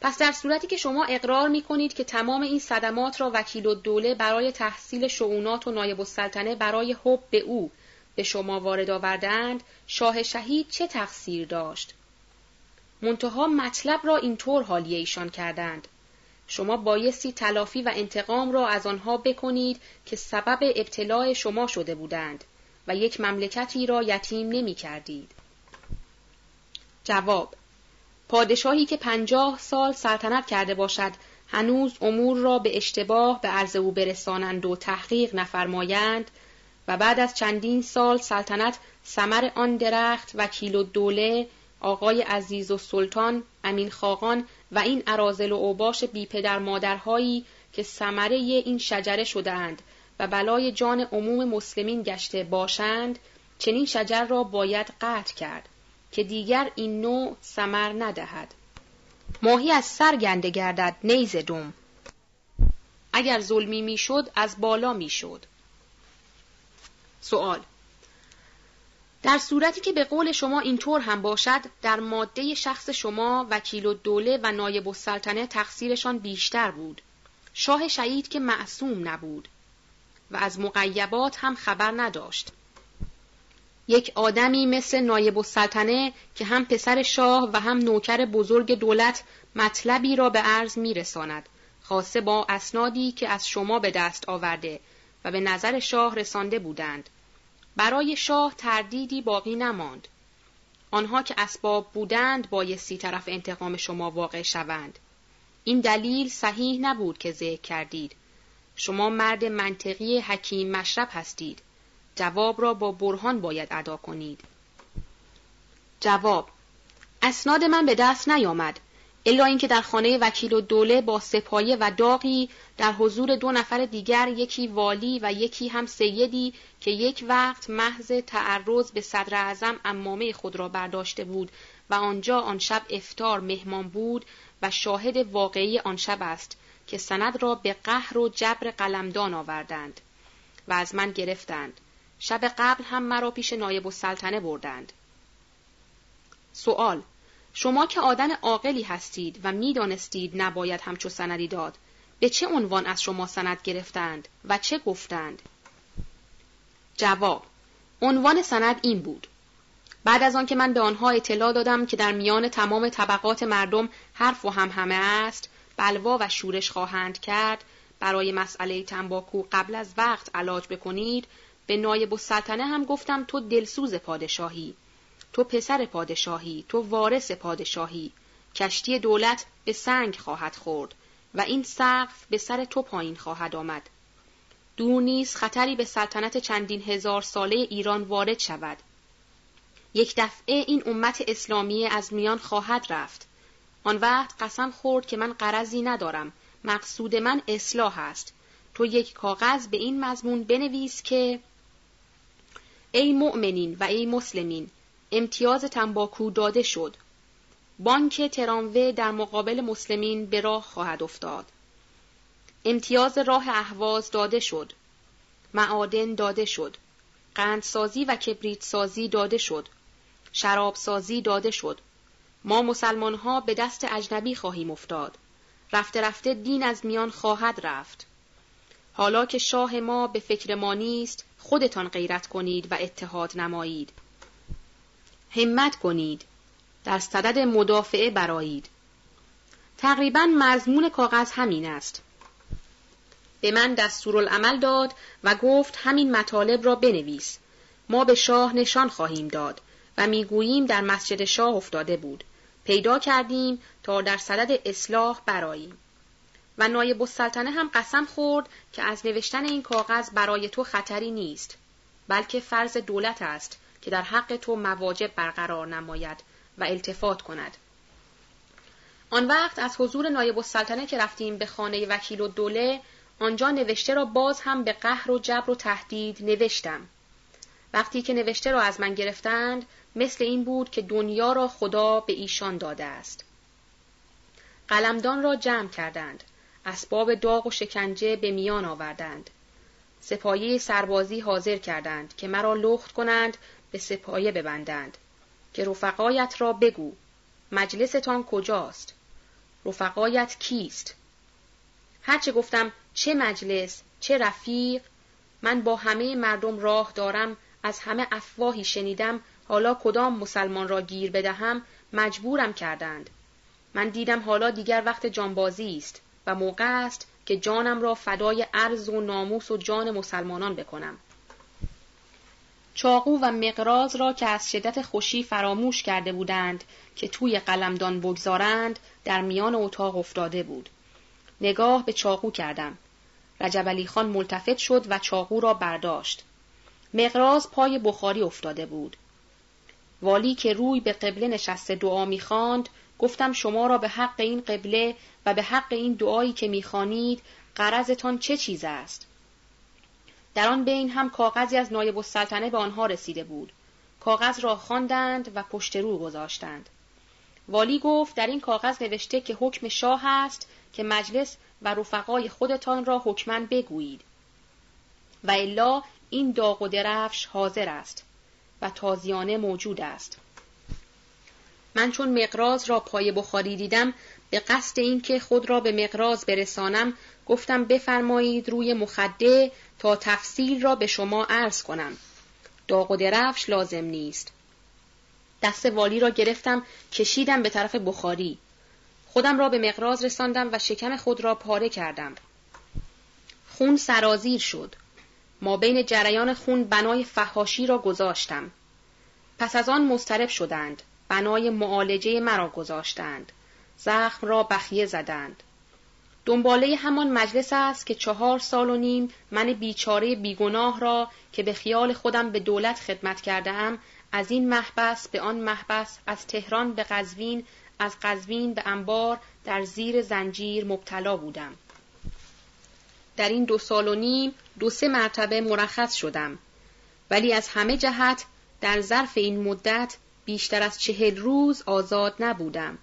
پس در صورتی که شما اقرار می کنید که تمام این صدمات را وکیل و دوله برای تحصیل شعونات و نایب السلطنه برای حب به او به شما وارد آوردند شاه شهید چه تقصیر داشت منتها مطلب را اینطور حالیه ایشان کردند شما بایستی تلافی و انتقام را از آنها بکنید که سبب ابتلاع شما شده بودند و یک مملکتی را یتیم نمی کردید. جواب پادشاهی که پنجاه سال سلطنت کرده باشد هنوز امور را به اشتباه به عرض او برسانند و تحقیق نفرمایند و بعد از چندین سال سلطنت سمر آن درخت و دوله آقای عزیز و سلطان امین خاقان و این عرازل و اوباش بی پدر مادرهایی که سمره این شجره شدهاند و بلای جان عموم مسلمین گشته باشند چنین شجر را باید قطع کرد که دیگر این نوع سمر ندهد. ماهی از سر گنده گردد نیز دوم. اگر ظلمی می‌شد از بالا می‌شد. سوال در صورتی که به قول شما اینطور هم باشد در ماده شخص شما وکیل و دوله و نایب السلطنه تقصیرشان بیشتر بود. شاه شهید که معصوم نبود و از مقیبات هم خبر نداشت. یک آدمی مثل نایب السلطنه که هم پسر شاه و هم نوکر بزرگ دولت مطلبی را به عرض میرساند خاصه با اسنادی که از شما به دست آورده و به نظر شاه رسانده بودند. برای شاه تردیدی باقی نماند. آنها که اسباب بودند بایستی طرف انتقام شما واقع شوند. این دلیل صحیح نبود که ذکر کردید. شما مرد منطقی حکیم مشرب هستید. جواب را با برهان باید ادا کنید. جواب اسناد من به دست نیامد. الا اینکه در خانه وکیل و دوله با سپایه و داغی در حضور دو نفر دیگر یکی والی و یکی هم سیدی که یک وقت محض تعرض به صدر اعظم امامه خود را برداشته بود و آنجا آن شب افتار مهمان بود و شاهد واقعی آن شب است که سند را به قهر و جبر قلمدان آوردند و از من گرفتند. شب قبل هم مرا پیش نایب السلطنه بردند. سوال شما که آدم عاقلی هستید و می‌دانستید نباید همچو سندی داد به چه عنوان از شما سند گرفتند و چه گفتند؟ جواب. عنوان سند این بود. بعد از آنکه من به آنها اطلاع دادم که در میان تمام طبقات مردم حرف و هم همه است بلوا و شورش خواهند کرد برای مسئله تنباکو قبل از وقت علاج بکنید به نایب السلطنه هم گفتم تو دلسوز پادشاهی تو پسر پادشاهی تو وارث پادشاهی کشتی دولت به سنگ خواهد خورد و این سقف به سر تو پایین خواهد آمد. دور نیز خطری به سلطنت چندین هزار ساله ایران وارد شود. یک دفعه این امت اسلامی از میان خواهد رفت. آن وقت قسم خورد که من قرضی ندارم. مقصود من اصلاح است. تو یک کاغذ به این مضمون بنویس که ای مؤمنین و ای مسلمین امتیاز تنباکو داده شد. بانک تراموه در مقابل مسلمین به راه خواهد افتاد. امتیاز راه اهواز داده شد. معادن داده شد. قندسازی و کبریت سازی داده شد. شراب سازی داده شد. ما مسلمان ها به دست اجنبی خواهیم افتاد. رفته رفته دین از میان خواهد رفت. حالا که شاه ما به فکر ما نیست خودتان غیرت کنید و اتحاد نمایید. همت کنید. در صدد مدافعه برایید تقریبا مضمون کاغذ همین است. به من دستورالعمل داد و گفت همین مطالب را بنویس. ما به شاه نشان خواهیم داد و می‌گوییم در مسجد شاه افتاده بود. پیدا کردیم تا در صدد اصلاح براییم و نایب السلطنه هم قسم خورد که از نوشتن این کاغذ برای تو خطری نیست بلکه فرض دولت است که در حق تو مواجب برقرار نماید و التفات کند. آن وقت از حضور نایب السلطنه که رفتیم به خانه وکیل و دوله آنجا نوشته را باز هم به قهر و جبر و تهدید نوشتم. وقتی که نوشته را از من گرفتند مثل این بود که دنیا را خدا به ایشان داده است. قلمدان را جمع کردند. اسباب داغ و شکنجه به میان آوردند. سپایه سربازی حاضر کردند که مرا لخت کنند به سپایه ببندند که رفقایت را بگو مجلستان کجاست رفقایت کیست هرچه گفتم چه مجلس چه رفیق من با همه مردم راه دارم از همه افواهی شنیدم حالا کدام مسلمان را گیر بدهم مجبورم کردند من دیدم حالا دیگر وقت جانبازی است و موقع است که جانم را فدای عرض و ناموس و جان مسلمانان بکنم چاقو و مقراز را که از شدت خوشی فراموش کرده بودند که توی قلمدان بگذارند در میان اتاق افتاده بود. نگاه به چاقو کردم. رجب علی خان ملتفت شد و چاقو را برداشت. مقراز پای بخاری افتاده بود. والی که روی به قبله نشسته دعا می‌خواند گفتم شما را به حق این قبله و به حق این دعایی که می‌خوانید قرضتان چه چیز است در آن بین هم کاغذی از نایب السلطنه به آنها رسیده بود کاغذ را خواندند و پشت رو گذاشتند والی گفت در این کاغذ نوشته که حکم شاه است که مجلس و رفقای خودتان را حکمن بگویید و الا این داغ و درفش حاضر است و تازیانه موجود است من چون مقراز را پای بخاری دیدم به قصد اینکه خود را به مقراز برسانم گفتم بفرمایید روی مخده تا تفصیل را به شما عرض کنم. داغ و درفش لازم نیست. دست والی را گرفتم کشیدم به طرف بخاری. خودم را به مقراز رساندم و شکم خود را پاره کردم. خون سرازیر شد. ما بین جریان خون بنای فهاشی را گذاشتم. پس از آن مسترب شدند. بنای معالجه مرا گذاشتند. زخم را بخیه زدند. دنباله همان مجلس است که چهار سال و نیم من بیچاره بیگناه را که به خیال خودم به دولت خدمت کرده از این محبس به آن محبس از تهران به قزوین از قزوین به انبار در زیر زنجیر مبتلا بودم. در این دو سال و نیم دو سه مرتبه مرخص شدم ولی از همه جهت در ظرف این مدت بیشتر از چهل روز آزاد نبودم.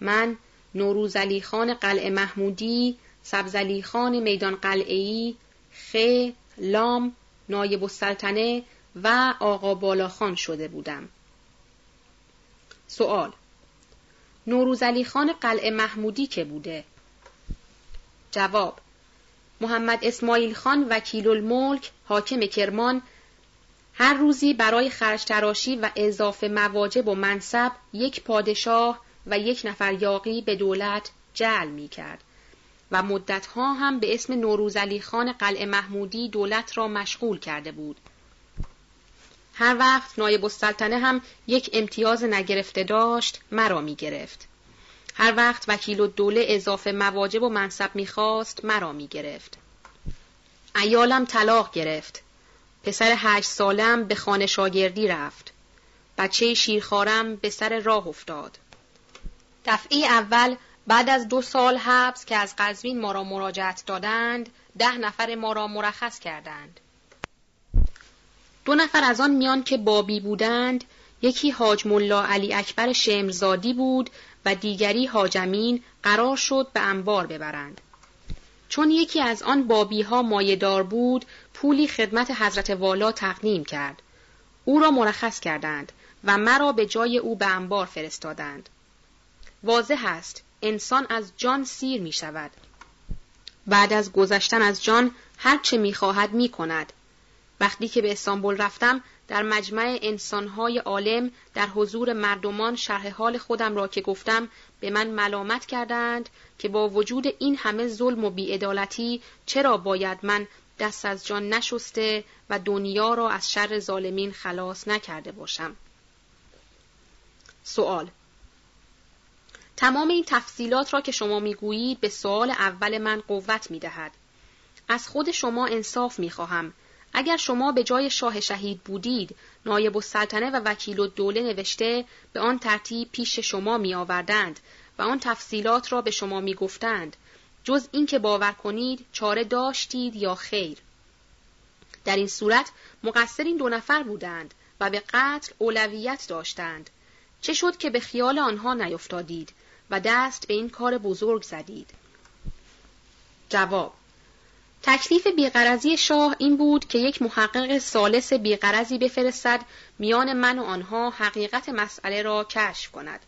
من نوروزلی خان قلعه محمودی، سبزلی خان میدان قلعهی، خ، لام، نایب السلطنه و آقا بالاخان شده بودم. سوال نوروزلی خان قلعه محمودی که بوده؟ جواب محمد اسماعیل خان وکیل الملک حاکم کرمان هر روزی برای خرج تراشی و اضافه مواجب و منصب یک پادشاه و یک نفر یاقی به دولت جعل می کرد و مدتها هم به اسم نوروزلی خان قلعه محمودی دولت را مشغول کرده بود. هر وقت نایب السلطنه هم یک امتیاز نگرفته داشت مرا می گرفت. هر وقت وکیل و دوله اضافه مواجب و منصب می‌خواست مرا می گرفت. ایالم طلاق گرفت. پسر هشت سالم به خانه شاگردی رفت. بچه شیرخارم به سر راه افتاد. دفعه اول بعد از دو سال حبس که از قزوین ما را مراجعت دادند ده نفر ما را مرخص کردند. دو نفر از آن میان که بابی بودند یکی حاج ملا علی اکبر شمرزادی بود و دیگری حاجمین قرار شد به انبار ببرند. چون یکی از آن بابی ها مایدار بود پولی خدمت حضرت والا تقدیم کرد. او را مرخص کردند و مرا به جای او به انبار فرستادند. واضح است انسان از جان سیر می شود. بعد از گذشتن از جان هر چه می خواهد می کند. وقتی که به استانبول رفتم در مجمع انسانهای عالم در حضور مردمان شرح حال خودم را که گفتم به من ملامت کردند که با وجود این همه ظلم و بیعدالتی چرا باید من دست از جان نشسته و دنیا را از شر ظالمین خلاص نکرده باشم. سوال تمام این تفصیلات را که شما می‌گویید به سوال اول من قوت می‌دهد. از خود شما انصاف می‌خواهم. اگر شما به جای شاه شهید بودید، نایب السلطنه و وکیل دوله نوشته به آن ترتیب پیش شما می آوردند و آن تفصیلات را به شما می گفتند جز اینکه باور کنید چاره داشتید یا خیر. در این صورت مقصر این دو نفر بودند و به قتل اولویت داشتند. چه شد که به خیال آنها نیفتادید و دست به این کار بزرگ زدید؟ جواب تکلیف بیقرزی شاه این بود که یک محقق سالس بیقرزی بفرستد میان من و آنها حقیقت مسئله را کشف کند.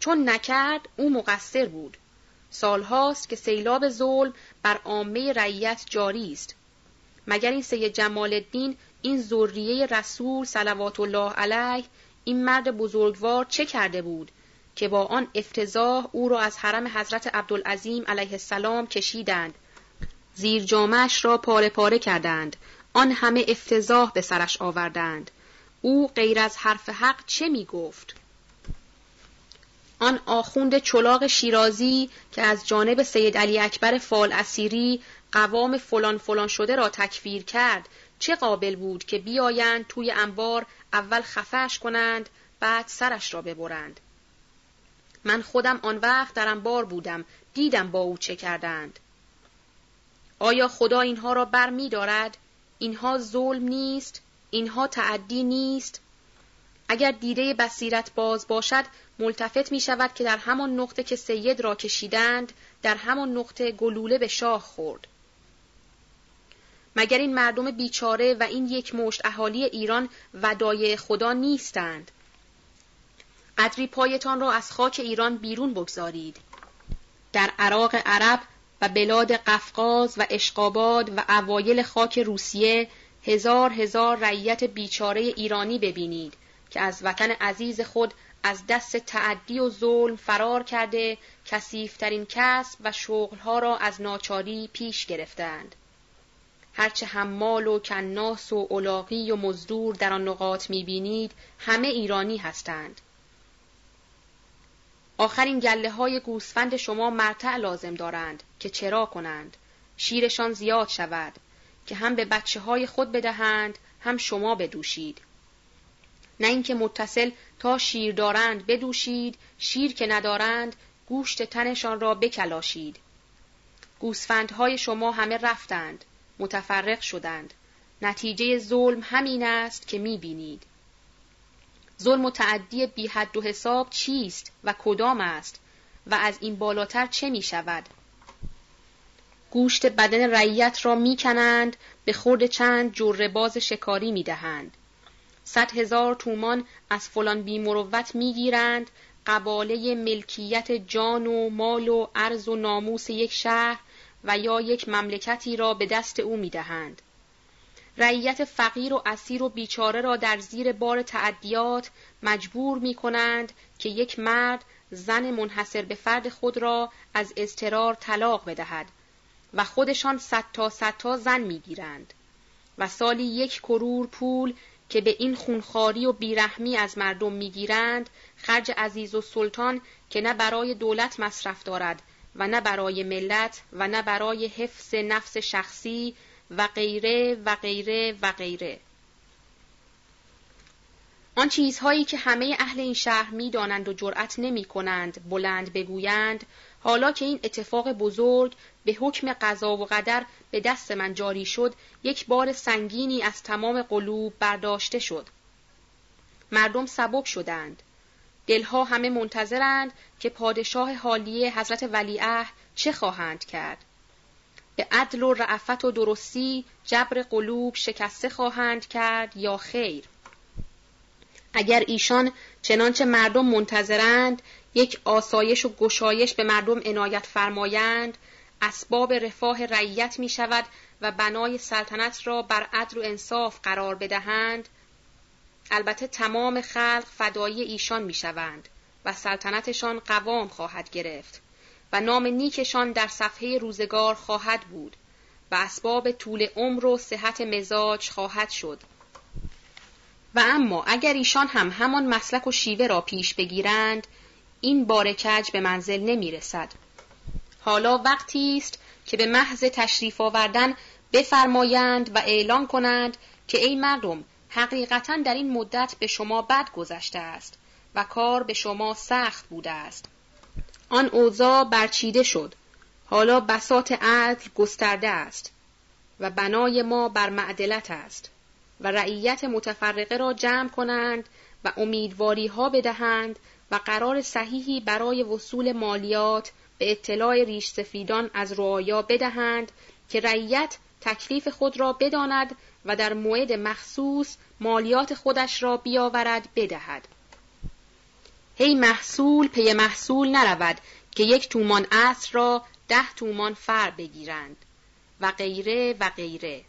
چون نکرد او مقصر بود. سالهاست که سیلاب ظلم بر عامه رعیت جاری است. مگر این سید جمال الدین این ذریه رسول صلوات الله علیه این مرد بزرگوار چه کرده بود که با آن افتضاح او را از حرم حضرت عبدالعظیم علیه السلام کشیدند زیر جامعش را پاره پاره کردند. آن همه افتضاح به سرش آوردند. او غیر از حرف حق چه می گفت؟ آن آخوند چلاق شیرازی که از جانب سید علی اکبر فال اسیری قوام فلان فلان شده را تکفیر کرد چه قابل بود که بیایند توی انبار اول خفش کنند بعد سرش را ببرند؟ من خودم آن وقت در انبار بودم دیدم با او چه کردند. آیا خدا اینها را بر می دارد؟ اینها ظلم نیست؟ اینها تعدی نیست؟ اگر دیده بصیرت باز باشد ملتفت می شود که در همان نقطه که سید را کشیدند در همان نقطه گلوله به شاه خورد. مگر این مردم بیچاره و این یک مشت اهالی ایران ودایع خدا نیستند؟ قدری پایتان را از خاک ایران بیرون بگذارید. در عراق عرب و بلاد قفقاز و اشقاباد و اوایل خاک روسیه هزار هزار رعیت بیچاره ایرانی ببینید که از وطن عزیز خود از دست تعدی و ظلم فرار کرده کسیفترین کسب و شغلها را از ناچاری پیش گرفتند. هرچه حمال و کناس و علاقی و مزدور در آن نقاط می‌بینید همه ایرانی هستند. آخرین گله های گوسفند شما مرتع لازم دارند که چرا کنند. شیرشان زیاد شود که هم به بچه های خود بدهند هم شما بدوشید. نه اینکه متصل تا شیر دارند بدوشید شیر که ندارند گوشت تنشان را بکلاشید. گوسفندهای شما همه رفتند متفرق شدند. نتیجه ظلم همین است که می‌بینید. ظلم و تعدی بی حد و حساب چیست و کدام است و از این بالاتر چه می شود؟ گوشت بدن رعیت را می کنند به خورد چند جره باز شکاری می دهند. صد هزار تومان از فلان بی مروت می گیرند قباله ملکیت جان و مال و عرض و ناموس یک شهر و یا یک مملکتی را به دست او می دهند. رعیت فقیر و اسیر و بیچاره را در زیر بار تعدیات مجبور می کنند که یک مرد زن منحصر به فرد خود را از اضطرار طلاق بدهد و خودشان صد تا صد تا زن می‌گیرند. و سالی یک کرور پول که به این خونخاری و بیرحمی از مردم می‌گیرند خرج عزیز و سلطان که نه برای دولت مصرف دارد و نه برای ملت و نه برای حفظ نفس شخصی و غیره و غیره و غیره. آن چیزهایی که همه اهل این شهر می دانند و جرأت نمی کنند بلند بگویند حالا که این اتفاق بزرگ به حکم قضا و قدر به دست من جاری شد یک بار سنگینی از تمام قلوب برداشته شد. مردم سبک شدند. دلها همه منتظرند که پادشاه حالیه حضرت ولیعهد چه خواهند کرد. به عدل و رعفت و درستی جبر قلوب شکسته خواهند کرد یا خیر. اگر ایشان چنانچه مردم منتظرند یک آسایش و گشایش به مردم عنایت فرمایند اسباب رفاه رعیت می شود و بنای سلطنت را بر عدل و انصاف قرار بدهند البته تمام خلق فدایی ایشان می شوند و سلطنتشان قوام خواهد گرفت و نام نیکشان در صفحه روزگار خواهد بود و اسباب طول عمر و صحت مزاج خواهد شد و اما اگر ایشان هم همان مسلک و شیوه را پیش بگیرند این بارکج به منزل نمی رسد. حالا وقتی است که به محض تشریف آوردن بفرمایند و اعلان کنند که ای مردم حقیقتا در این مدت به شما بد گذشته است و کار به شما سخت بوده است. آن اوضاع برچیده شد. حالا بسات عدل گسترده است و بنای ما بر معدلت است و رعیت متفرقه را جمع کنند و امیدواری ها بدهند و قرار صحیحی برای وصول مالیات به اطلاع ریش سفیدان از رعایا بدهند که رعیت تکلیف خود را بداند و در موعد مخصوص مالیات خودش را بیاورد بدهد. هی محصول پی محصول نرود که یک تومان اصر را ده تومان فر بگیرند و غیره و غیره.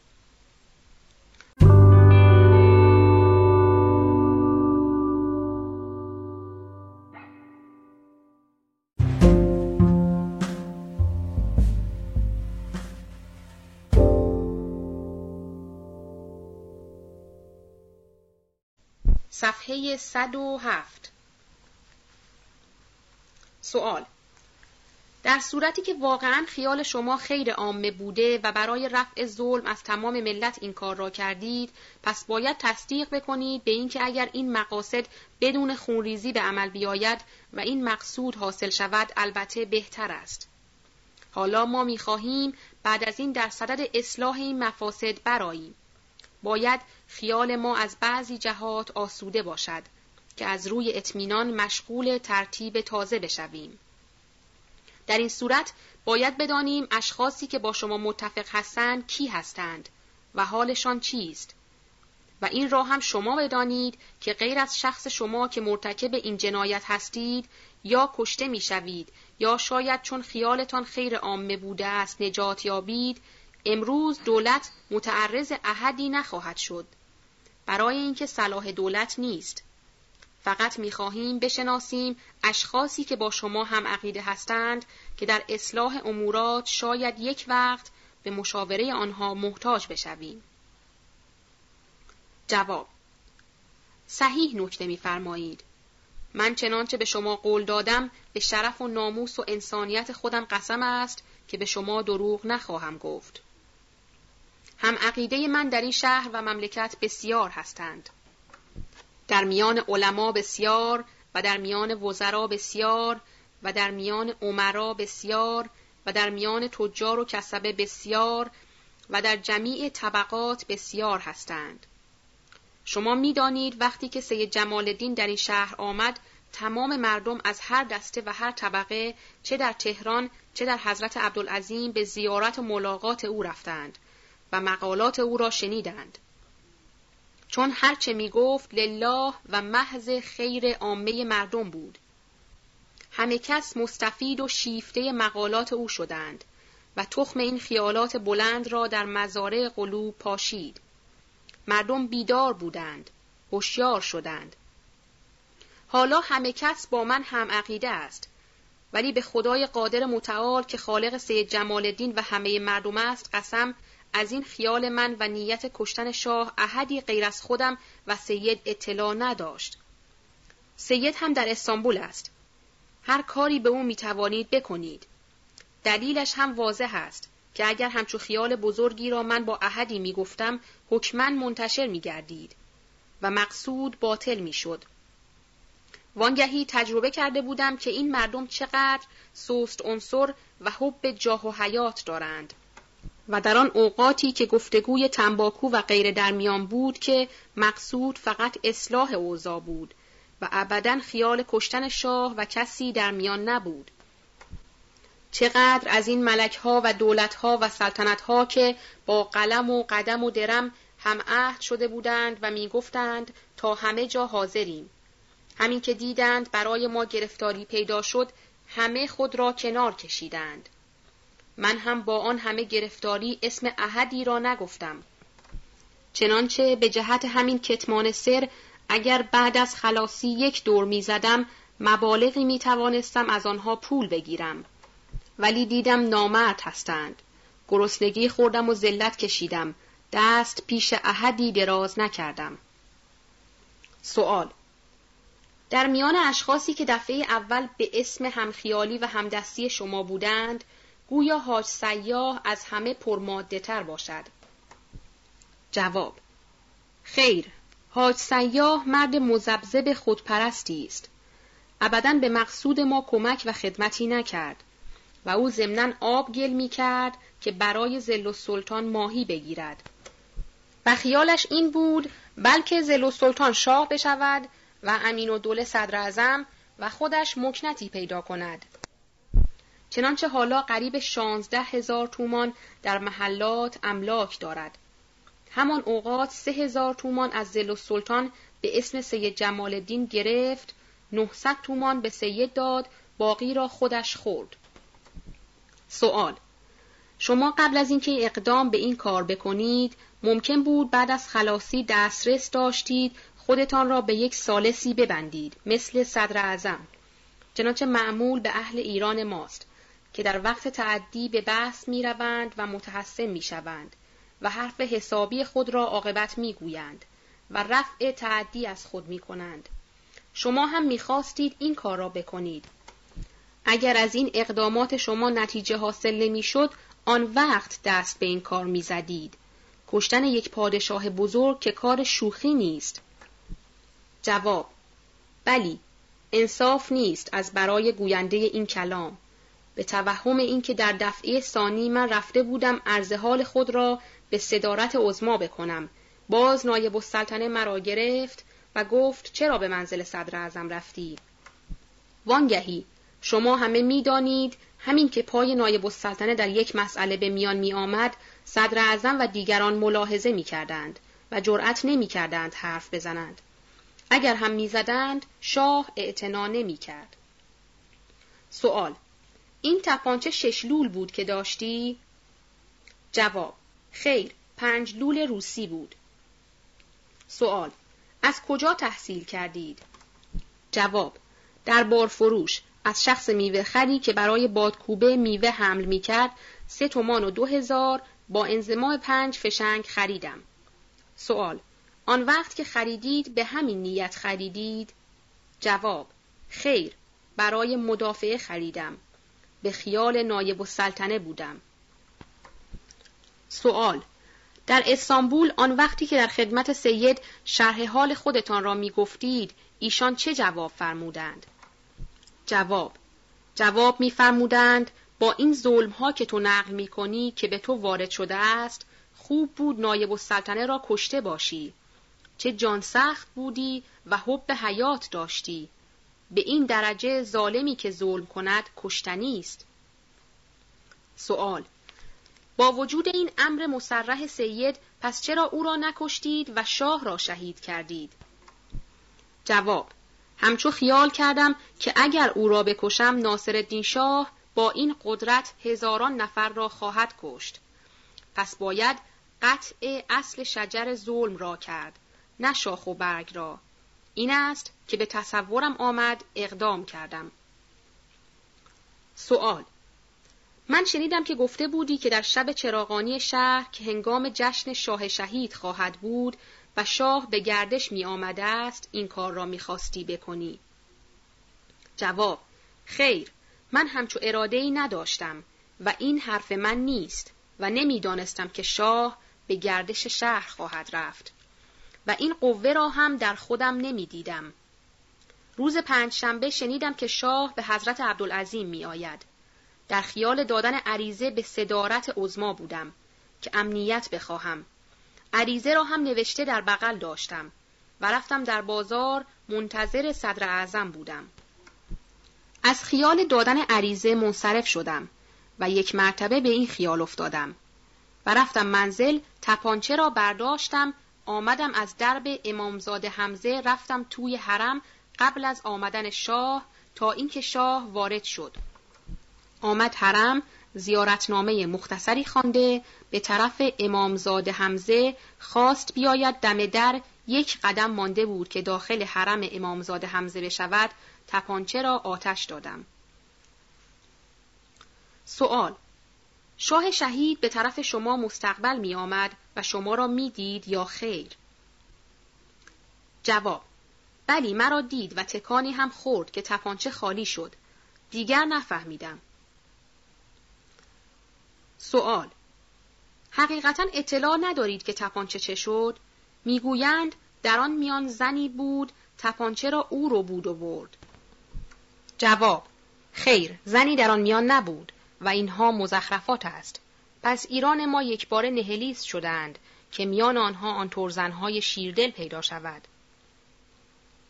صفحه 107 سوال. در صورتی که واقعا خیال شما خیر عامه بوده و برای رفع ظلم از تمام ملت این کار را کردید پس باید تصدیق بکنید به اینکه اگر این مقاصد بدون خونریزی به عمل بیاید و این مقصود حاصل شود البته بهتر است. حالا ما می‌خواهیم بعد از این در صدد اصلاح این مفاسد براییم باید خیال ما از بعضی جهات آسوده باشد که از روی اطمینان مشغول ترتیب تازه بشویم. در این صورت باید بدانیم اشخاصی که با شما متفق هستند کی هستند و حالشان چیست و این را هم شما بدانید که غیر از شخص شما که مرتکب این جنایت هستید یا کشته می‌شوید یا شاید چون خیالتان خیر عامه بوده است نجات یابید امروز دولت متعرض احدی نخواهد شد برای اینکه صلاح دولت نیست فقط می‌خواهیم بشناسیم اشخاصی که با شما هم عقیده هستند که در اصلاح امورات شاید یک وقت به مشاوره آنها محتاج بشویم. جواب صحیح نکته میفرمایید. من چنانچه به شما قول دادم به شرف و ناموس و انسانیت خودم قسم است که به شما دروغ نخواهم گفت. هم عقیده من در این شهر و مملکت بسیار هستند. در میان علما بسیار و در میان وزرا بسیار و در میان عمرا بسیار و در میان تجار و کسبه بسیار و در جمیع طبقات بسیار هستند. شما می‌دانید وقتی که سید جمال الدین در این شهر آمد تمام مردم از هر دسته و هر طبقه چه در تهران چه در حضرت عبدالعظیم به زیارت و ملاقات او رفتند و مقالات او را شنیدند. چون هرچه می گفت لله و محض خیر عامه مردم بود. همه کس مستفید و شیفته مقالات او شدند و تخم این خیالات بلند را در مزارع قلوب پاشید. مردم بیدار بودند، هوشیار شدند. حالا همه کس با من هم عقیده است ولی به خدای قادر متعال که خالق سید جمال الدین و همه مردم است قسم از این خیال من و نیت کشتن شاه احدی غیر از خودم و سید اطلاع نداشت. سید هم در استانبول است. هر کاری به او می توانید بکنید. دلیلش هم واضح است که اگر همچو خیال بزرگی را من با احدی می گفتم حکمن منتشر می گردید و مقصود باطل می شد. وانگهی تجربه کرده بودم که این مردم چقدر سوست عنصر و حب جاه و حیات دارند. و در آن اوقاتی که گفتگوی تنباکو و غیر در میان بود که مقصود فقط اصلاح اوضاع بود و ابدا خیال کشتن شاه و کسی در میان نبود. چقدر از این ملک ها و دولت ها و سلطنت ها که با قلم و قدم و درم هم عهد شده بودند و می گفتند تا همه جا حاضریم. همین که دیدند برای ما گرفتاری پیدا شد همه خود را کنار کشیدند. من هم با آن همه گرفتاری اسم احدی را نگفتم. چنانچه به جهت همین کتمان سر اگر بعد از خلاصی یک دور می زدم مبالغی می توانستم از آنها پول بگیرم. ولی دیدم نامرد هستند. گرسنگی خوردم و ذلت کشیدم. دست پیش احدی دراز نکردم. سوال در میان اشخاصی که دفعه اول به اسم همخیالی و همدستی شما بودند گویا حاج سیاه از همه پرماده تر باشد. جواب خیر، حاج سیاه مرد مزبزب خودپرستی است. ابدا به مقصود ما کمک و خدمتی نکرد و او ضمنا آب گل می کرد که برای زل و سلطان ماهی بگیرد و خیالش این بود بلکه زل و سلطان شاه بشود و امین و دوله صدر و خودش مکنتی پیدا کند چنانچه حالا قریب شانزده هزار تومان در محلات املاک دارد. همان اوقات سه هزار تومان از زل و سلطان به اسم سید جمال الدین گرفت، 900 تومان به سید داد، باقی را خودش خورد. سوال شما قبل از اینکه اقدام به این کار بکنید ممکن بود بعد از خلاصی دسترس داشتید خودتان را به یک سالسی ببندید مثل صدر اعظم چنانچه معمول به اهل ایران ماست که در وقت تعدی به بحث می روند و متحسن می شوند و حرف حسابی خود را عاقبت می گویند و رفع تعدی از خود می کنند. شما هم می خواستید این کار را بکنید. اگر از این اقدامات شما نتیجه حاصل نمی شد، آن وقت دست به این کار می زدید. کشتن یک پادشاه بزرگ که کار شوخی نیست. جواب بلی انصاف نیست از برای گوینده این کلام به توهم اینکه در دفعه ثانی من رفته بودم عرض حال خود را به صدارت عزما بکنم. باز نایب السلطنه مرا گرفت و گفت چرا به منزل صدر اعظم رفتی؟ وانگهی. شما همه می‌دانید همین که پای نایب السلطنه در یک مسئله به میان می آمد صدر اعظم و دیگران ملاحظه می کردند و جرأت نمی کردند حرف بزنند. اگر هم می‌زدند شاه اعتنا نمی کرد سوال این تپانچه شش لول بود که داشتی؟ جواب خیر پنج لول روسی بود سوال از کجا تحصیل کردید؟ جواب در بارفروش از شخص میوه خری که برای بادکوبه میوه حمل می‌کرد سه تومان و دو هزار با انزماع پنج فشنگ خریدم. سوال آن وقت که خریدید به همین نیت خریدید؟ جواب خیر برای مدافعه خریدم. به خیال نایب السلطنه بودم. سوال در استانبول آن وقتی که در خدمت سید شرح حال خودتان را می گفتید ایشان چه جواب فرمودند؟ جواب جواب میفرمودند با این ظلم ها که تو نقل می کنی که به تو وارد شده است خوب بود نایب السلطنه را کشته باشی چه جان سخت بودی و حب حیات داشتی به این درجه ظالمی که ظلم کند کشتنی است. سوال با وجود این امر مسرح سید پس چرا او را نکشتید و شاه را شهید کردید؟ جواب همچو خیال کردم که اگر او را بکشم ناصر شاه با این قدرت هزاران نفر را خواهد کشت. پس باید قطع اصل شجر ظلم را کرد نه شاخ و برگ را. این است که به تصورم آمد اقدام کردم. سوال من شنیدم که گفته بودی که در شب چراغانی شهر که هنگام جشن شاه شهید خواهد بود و شاه به گردش می آمده است این کار را می خواستی بکنی. جواب خیر من همچو اراده ای نداشتم و این حرف من نیست و نمی‌دانستم که شاه به گردش شهر خواهد رفت. و این قوه را هم در خودم نمی دیدم. روز پنجشنبه شنیدم که شاه به حضرت عبدالعظیم می آید. در خیال دادن عریضه به صدارت عزما بودم که امنیت بخواهم. عریضه را هم نوشته در بغل داشتم و رفتم در بازار منتظر صدر اعظم بودم. از خیال دادن عریضه منصرف شدم و یک مرتبه به این خیال افتادم و رفتم منزل تپانچه را برداشتم آمدم از درب امامزاده حمزه رفتم توی حرم قبل از آمدن شاه تا اینکه شاه وارد شد. آمد حرم زیارتنامه مختصری خوانده به طرف امامزاده حمزه خواست بیاید دم در یک قدم مانده بود که داخل حرم امامزاده حمزه بشود تپانچه را آتش دادم. سوال شاه شهید به طرف شما مستقبل می آمد و شما را می دید یا خیر؟ جواب بلی مرا دید و تکانی هم خورد که تپانچه خالی شد. دیگر نفهمیدم. سوال حقیقتا اطلاع ندارید که تپانچه چه شد؟ می‌گویند در آن میان زنی بود تپانچه را او رو بود و برد. جواب خیر زنی در آن میان نبود و اینها مزخرفات است پس ایران ما یک بار نهلیست شدند که میان آنها آن ترزنهای شیردل پیدا شود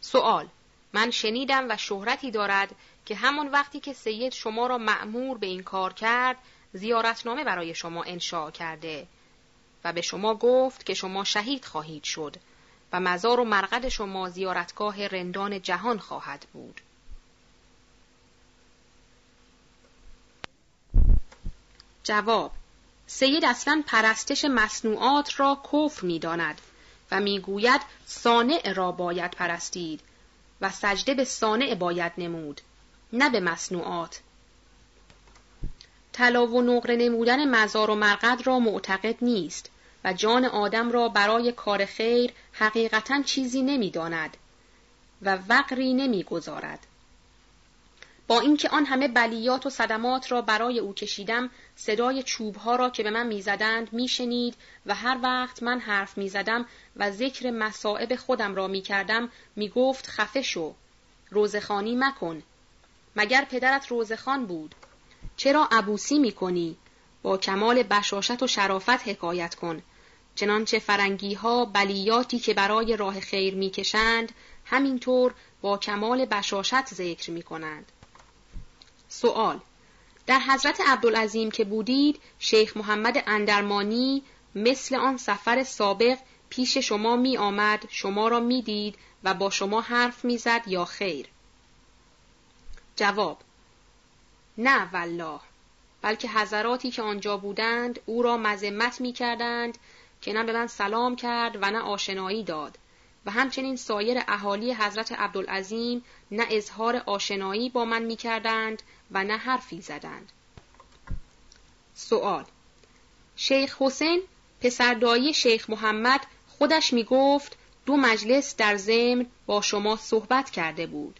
سوال من شنیدم و شهرتی دارد که همان وقتی که سید شما را مأمور به این کار کرد زیارتنامه برای شما انشاء کرده و به شما گفت که شما شهید خواهید شد و مزار و مرقد شما زیارتگاه رندان جهان خواهد بود. جواب سید اصلا پرستش مصنوعات را کفر می داند و می‌گوید صانع را باید پرستید و سجده به صانع باید نمود نه به مصنوعات. طلا و نقره نمودن مزار و مرقد را معتقد نیست و جان آدم را برای کار خیر حقیقتا چیزی نمی‌داند و وقری نمی‌گذارد. با اینکه آن همه بلیات و صدمات را برای او کشیدم صدای چوبها را که به من می‌زدند میشنید و هر وقت من حرف می‌زدم و ذکر مصائب خودم را می‌کردم می‌گفت خفه شو روزخانی مکن. مگر پدرت روزخان بود؟ چرا عبوسی می‌کنی؟ با کمال بشاشت و شرافت حکایت کن. چنانچه فرنگی ها بلیاتی که برای راه خیر می‌کشند همینطور با کمال بشاشت ذکر می‌کنند. سوال. در حضرت عبدالعظیم که بودید شیخ محمد اندرمانی مثل آن سفر سابق پیش شما می آمد شما را می دید و با شما حرف می زد یا خیر؟ جواب نه والله بلکه حضراتی که آنجا بودند او را مذمت می کردند که نه به من سلام کرد و نه آشنایی داد. و همچنین سایر اهالی حضرت عبدالعظیم نه اظهار آشنایی با من می کردند و نه حرفی زدند. سوال شیخ حسین پسردایی شیخ محمد خودش می گفت دو مجلس در ضمن با شما صحبت کرده بود.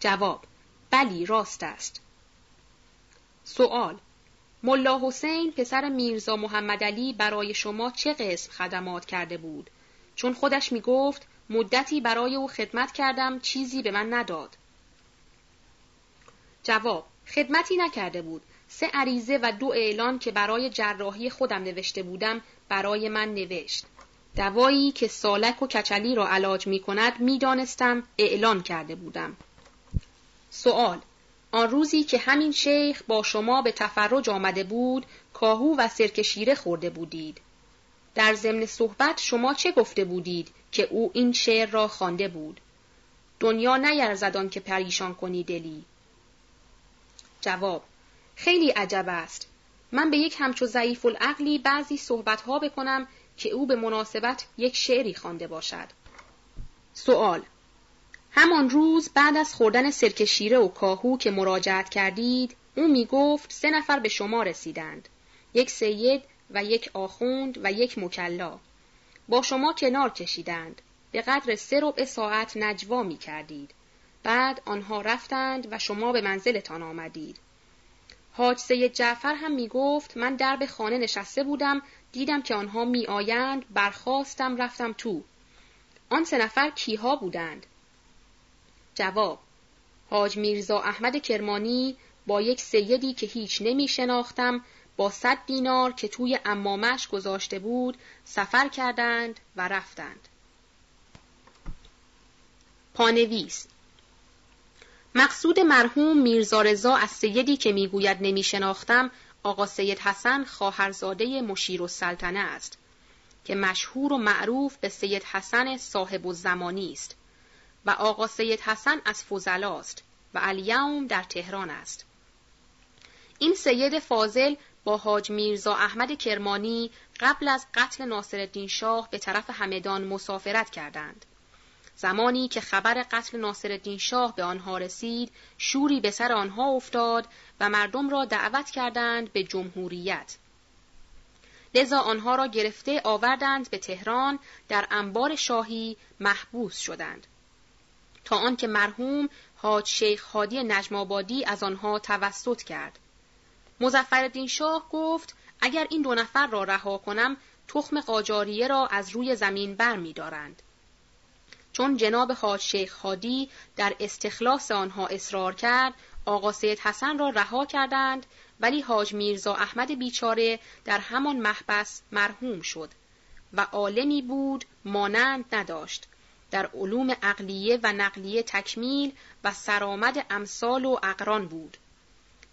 جواب بلی راست است. سوال ملا حسین پسر میرزا محمد علی برای شما چه قسم خدمات کرده بود؟ چون خودش می گفت مدتی برای او خدمت کردم چیزی به من نداد. جواب خدمتی نکرده بود. سه عریضه و دو اعلان که برای جراحی خودم نوشته بودم برای من نوشت. دوایی که سالک و کچلی را علاج می کند می دانستم اعلان کرده بودم. سوال آن روزی که همین شیخ با شما به تفرج آمده بود کاهو و سرک شیره خورده بودید در ضمن صحبت شما چه گفته بودید که او این شعر را خوانده بود؟ دنیا نیرزدان که پریشان کنی دلی. جواب خیلی عجب است. من به یک همچو ضعیف العقلی بعضی صحبتها بکنم که او به مناسبت یک شعری خوانده باشد. سوال همان روز بعد از خوردن سرک شیره و کاهو که مراجعت کردید او می گفت سه نفر به شما رسیدند. یک سید و یک آخوند و یک مکلا. با شما کنار کشیدند. به قدر سه ربع ساعت نجوا می کردید. بعد آنها رفتند و شما به منزلتان آمدید. حاج سید جعفر هم می گفت من درب خانه نشسته بودم دیدم که آنها می آیند برخواستم رفتم تو. آن سه نفر کیها بودند؟ جواب حاج میرزا احمد کرمانی با یک سیدی که هیچ نمی شناختم با صد دینار که توی امامش گذاشته بود سفر کردند و رفتند. پانویس مقصود مرحوم میرزا رضا از سیدی که می‌گوید نمی شناختم آقا سید حسن خواهرزاده مشیر و سلطنه است که مشهور و معروف به سید حسن صاحب و زمانی است و آقا سید حسن از فضلاست و الیوم در تهران است. این سید فاضل با حاج میرزا احمد کرمانی قبل از قتل ناصرالدین شاه به طرف همدان مسافرت کردند. زمانی که خبر قتل ناصرالدین شاه به آنها رسید، شوری به سر آنها افتاد و مردم را دعوت کردند به جمهوریت. لذا آنها را گرفته آوردند به تهران در انبار شاهی محبوس شدند. تا آنکه مرحوم حاج شیخ هادی نجم از آنها توسط کرد. مزفردین شاه گفت اگر این دو نفر را رها کنم تخم قاجاریه را از روی زمین بر می دارند. چون جناب حاج شیخ خادی در استخلاص آنها اصرار کرد آقا سید حسن را رها کردند ولی حاج میرزا احمد بیچاره در همان محبس مرحوم شد و عالمی بود مانند نداشت در علوم عقلیه و نقلیه تکمیل و سرآمد امثال و اقران بود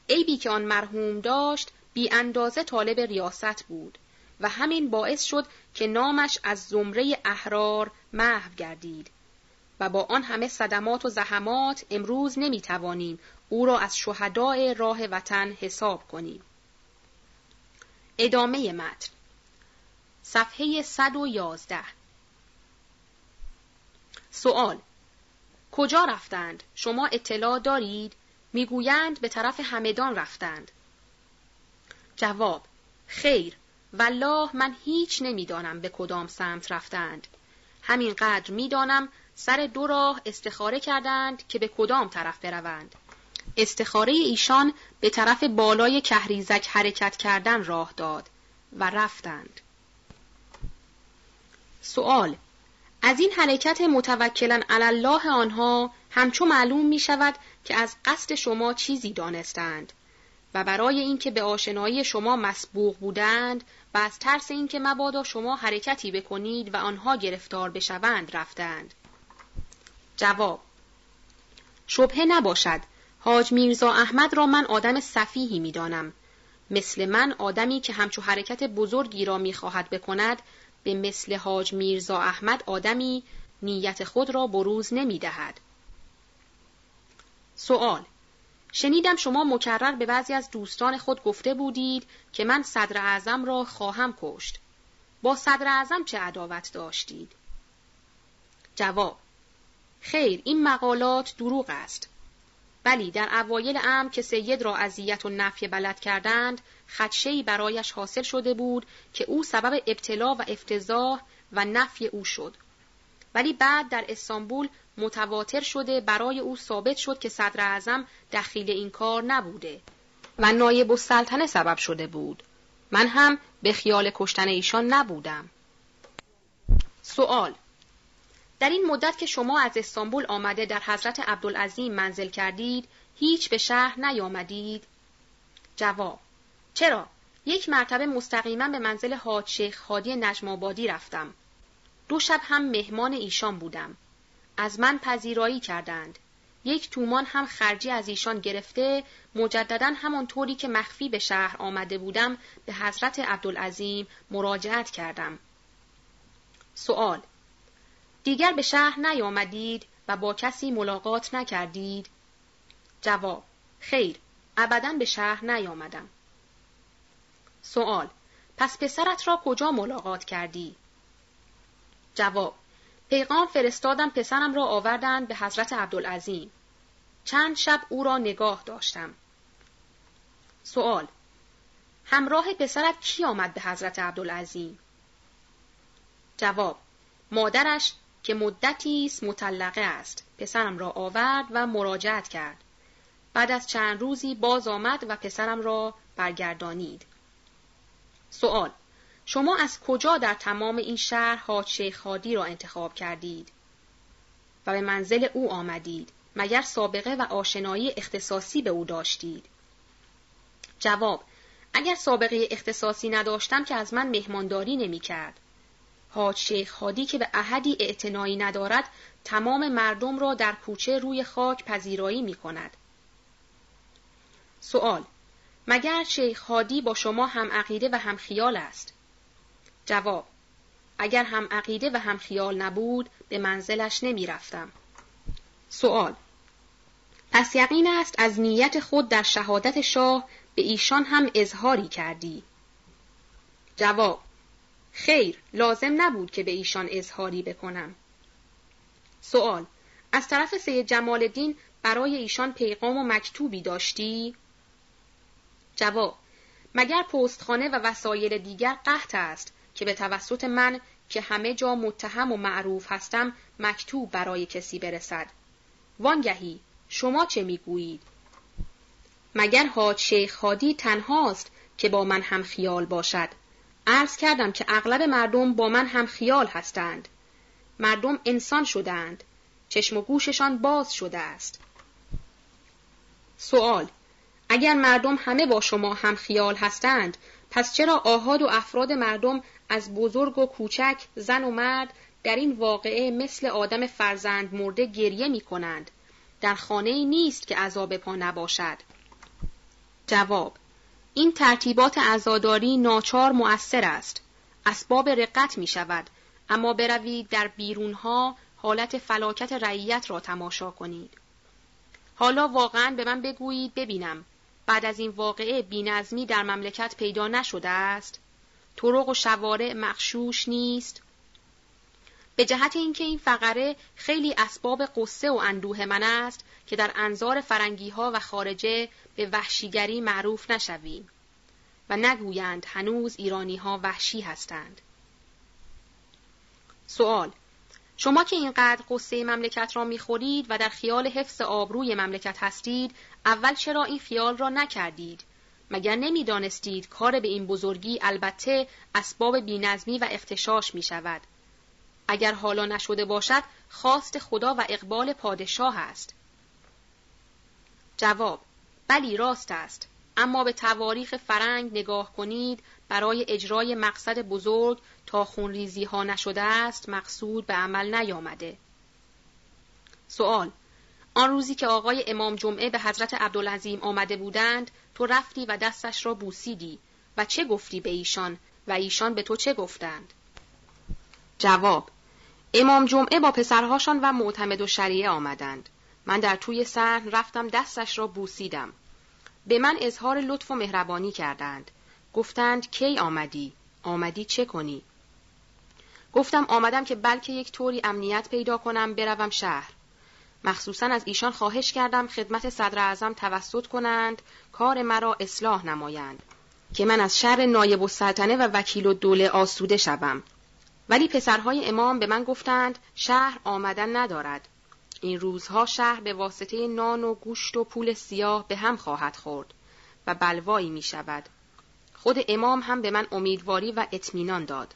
عیبی که آن مرحوم داشت بی اندازه طالب ریاست بود و همین باعث شد که نامش از زمره احرار محو گردید و با آن همه صدمات و زحمات امروز نمی توانیم او را از شهدای راه وطن حساب کنیم. ادامه متن صفحه 111 سوال کجا رفتند؟ شما اطلاع دارید؟ می‌گویند به طرف همدان رفتند. جواب خیر والله من هیچ نمی‌دانم به کدام سمت رفتند. همینقدر می‌دانم سر دو راه استخاره کردند که به کدام طرف بروند. استخاره ایشان به طرف بالای کهریزک حرکت کردن راه داد و رفتند. سوال از این حرکت متوکلا الله آنها همچو معلوم می شود که از قصد شما چیزی دانستند و برای اینکه به آشنایی شما مسبوق بودند و از ترس اینکه مبادا شما حرکتی بکنید و آنها گرفتار بشوند رفتند. جواب شبهه نباشد. حاج میرزا احمد را من آدم صفیحی می‌دانم. مثل من آدمی که همچو حرکت بزرگی را می‌خواهد بکند به مثل حاج میرزا احمد آدمی نیت خود را بروز نمی‌دهد. سوال شنیدم شما مکرر به بعضی از دوستان خود گفته بودید که من صدر اعظم را خواهم کشت. با صدر اعظم چه عداوت داشتید؟ جواب خیر این مقالات دروغ است. ولی در اوایل ام که سید را اذیت و نفی بلد کردند خدشه‌ای برایش حاصل شده بود که او سبب ابتلا و افتضاح و نفی او شد ولی بعد در استانبول متواتر شده برای او ثابت شد که صدر اعظم دخیل این کار نبوده و نایب السلطنه سبب شده بود من هم به خیال کشتن ایشان نبودم سوال در این مدت که شما از استانبول آمده در حضرت عبدالعظیم منزل کردید هیچ به شهر نیامدید؟ جواب چرا؟ یک مرتبه مستقیما به منزل حاج شیخ خادی نجم رفتم. دو شب هم مهمان ایشان بودم. از من پذیرایی کردند. یک تومان هم خرجی از ایشان گرفته مجددا همانطوری که مخفی به شهر آمده بودم به حضرت عبدالعظیم مراجعت کردم. سوال دیگر به شهر نیامدید و با کسی ملاقات نکردید؟ جواب خیر ابدا به شهر نیامدم. سوال پس پسرت را کجا ملاقات کردی؟ جواب پیغام فرستادم پسرم را آوردند به حضرت عبدالعظیم. چند شب او را نگاه داشتم. سوال همراه پسرت کی آمد به حضرت عبدالعظیم؟ جواب مادرش که مدتی است مطلقه است پسرم را آورد و مراجعت کرد بعد از چند روزی باز آمد و پسرم را برگردانید سوال شما از کجا در تمام این شهر حاج شیخ خادی را انتخاب کردید و به منزل او آمدید مگر سابقه و آشنایی اختصاصی به او داشتید جواب اگر سابقه اختصاصی نداشتم که از من مهمانداری نمی کرد. حاج شیخ خادی که به احدی اعتنایی ندارد تمام مردم را در کوچه روی خاک پذیرایی می کند. سوال مگر شیخ خادی با شما هم عقیده و هم خیال است؟ جواب اگر هم عقیده و هم خیال نبود به منزلش نمی رفتم. سوال پس یقین است از نیت خود در شهادت شاه به ایشان هم اظهاری کردی. جواب خیر لازم نبود که به ایشان اظهاری بکنم. سوال از طرف سید جمال الدین برای ایشان پیغام و مکتوبی داشتی؟ جواب مگر پستخانه و وسایل دیگر قحط است که به توسط من که همه جا متهم و معروف هستم مکتوب برای کسی برسد. وانگهی شما چه می‌گویید؟ مگر حاج شیخ خادی تنهاست که با من هم خیال باشد؟ عرض کردم که اغلب مردم با من هم خیال هستند. مردم انسان شدند چشم و گوششان باز شده است. سوال اگر مردم همه با شما هم خیال هستند پس چرا آهاد و افراد مردم از بزرگ و کوچک زن و مرد در این واقعه مثل آدم فرزند مرده گریه می کنند در خانه نیست که عذاب پا نباشد. جواب این ترتیبات عزاداری ناچار مؤثر است. اسباب رقت می شود اما بروید در بیرونها حالت فلاکت رعیت را تماشا کنید. حالا واقعا به من بگویید ببینم. بعد از این واقعه بینظمی در مملکت پیدا نشده است طرق و شوارع مخشوش نیست به جهت اینکه این فقره خیلی اسباب قصه و اندوه من است که در انظار فرنگی ها و خارجه به وحشیگری معروف نشویم و نگویند هنوز ایرانی ها وحشی هستند. سوال شما که اینقدر قصه مملکت را می‌خورید و در خیال حفظ آبروی مملکت هستید اول چرا این خیال را نکردید؟ مگر نمی‌دانستید کار به این بزرگی البته اسباب بینظمی و اختشاش می شود اگر حالا نشده باشد خواست خدا و اقبال پادشاه است. جواب بلی راست است. اما به تواریخ فرنگ نگاه کنید برای اجرای مقصد بزرگ تا خونریزی ها نشده است مقصود به عمل نیامده. سوال آن روزی که آقای امام جمعه به حضرت عبدالعظیم آمده بودند تو رفتی و دستش را بوسیدی و چه گفتی به ایشان و ایشان به تو چه گفتند؟ جواب امام جمعه با پسرهاشان و معتمد و شریعه آمدند. من در توی صحن رفتم دستش را بوسیدم. به من اظهار لطف و مهربانی کردند. گفتند کی آمدی؟ آمدی چه کنی؟ گفتم آمدم که بلکه یک طوری امنیت پیدا کنم بروم شهر مخصوصا از ایشان خواهش کردم خدمت صدر اعظم توسط کنند کار مرا اصلاح نمایند که من از شر نایب السلطنه و وکیل و دوله آسوده شوم ولی پسرهای امام به من گفتند شهر آمدن ندارد این روزها شهر به واسطه نان و گوشت و پول سیاه به هم خواهد خورد و بلوایی می شود. خود امام هم به من امیدواری و اطمینان داد.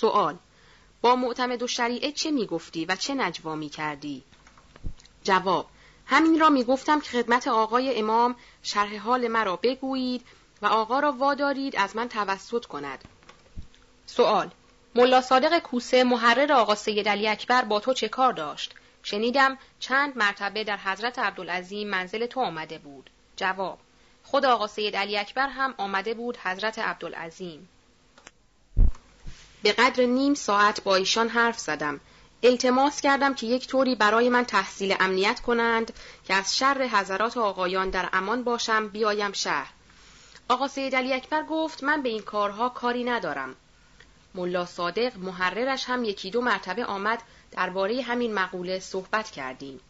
سوال با معتمد و شریعه چه می گفتی و چه نجوا می کردی؟ جواب همین را می گفتم که خدمت آقای امام شرح حال مرا بگویید و آقا را وادارید از من توسط کند. سوال ملا صادق کوسه محرر آقا سید علی اکبر با تو چه کار داشت؟ شنیدم چند مرتبه در حضرت عبدالعظیم منزل تو آمده بود. جواب خود آقا سید علی اکبر هم آمده بود حضرت عبدالعظیم. به قدر نیم ساعت با ایشان حرف زدم. التماس کردم که یک طوری برای من تحصیل امنیت کنند که از شر حضرات آقایان در امان باشم بیایم شهر. آقا سید علی اکبر گفت من به این کارها کاری ندارم. ملا صادق محررش هم یکی دو مرتبه آمد درباره همین مقوله صحبت کردیم.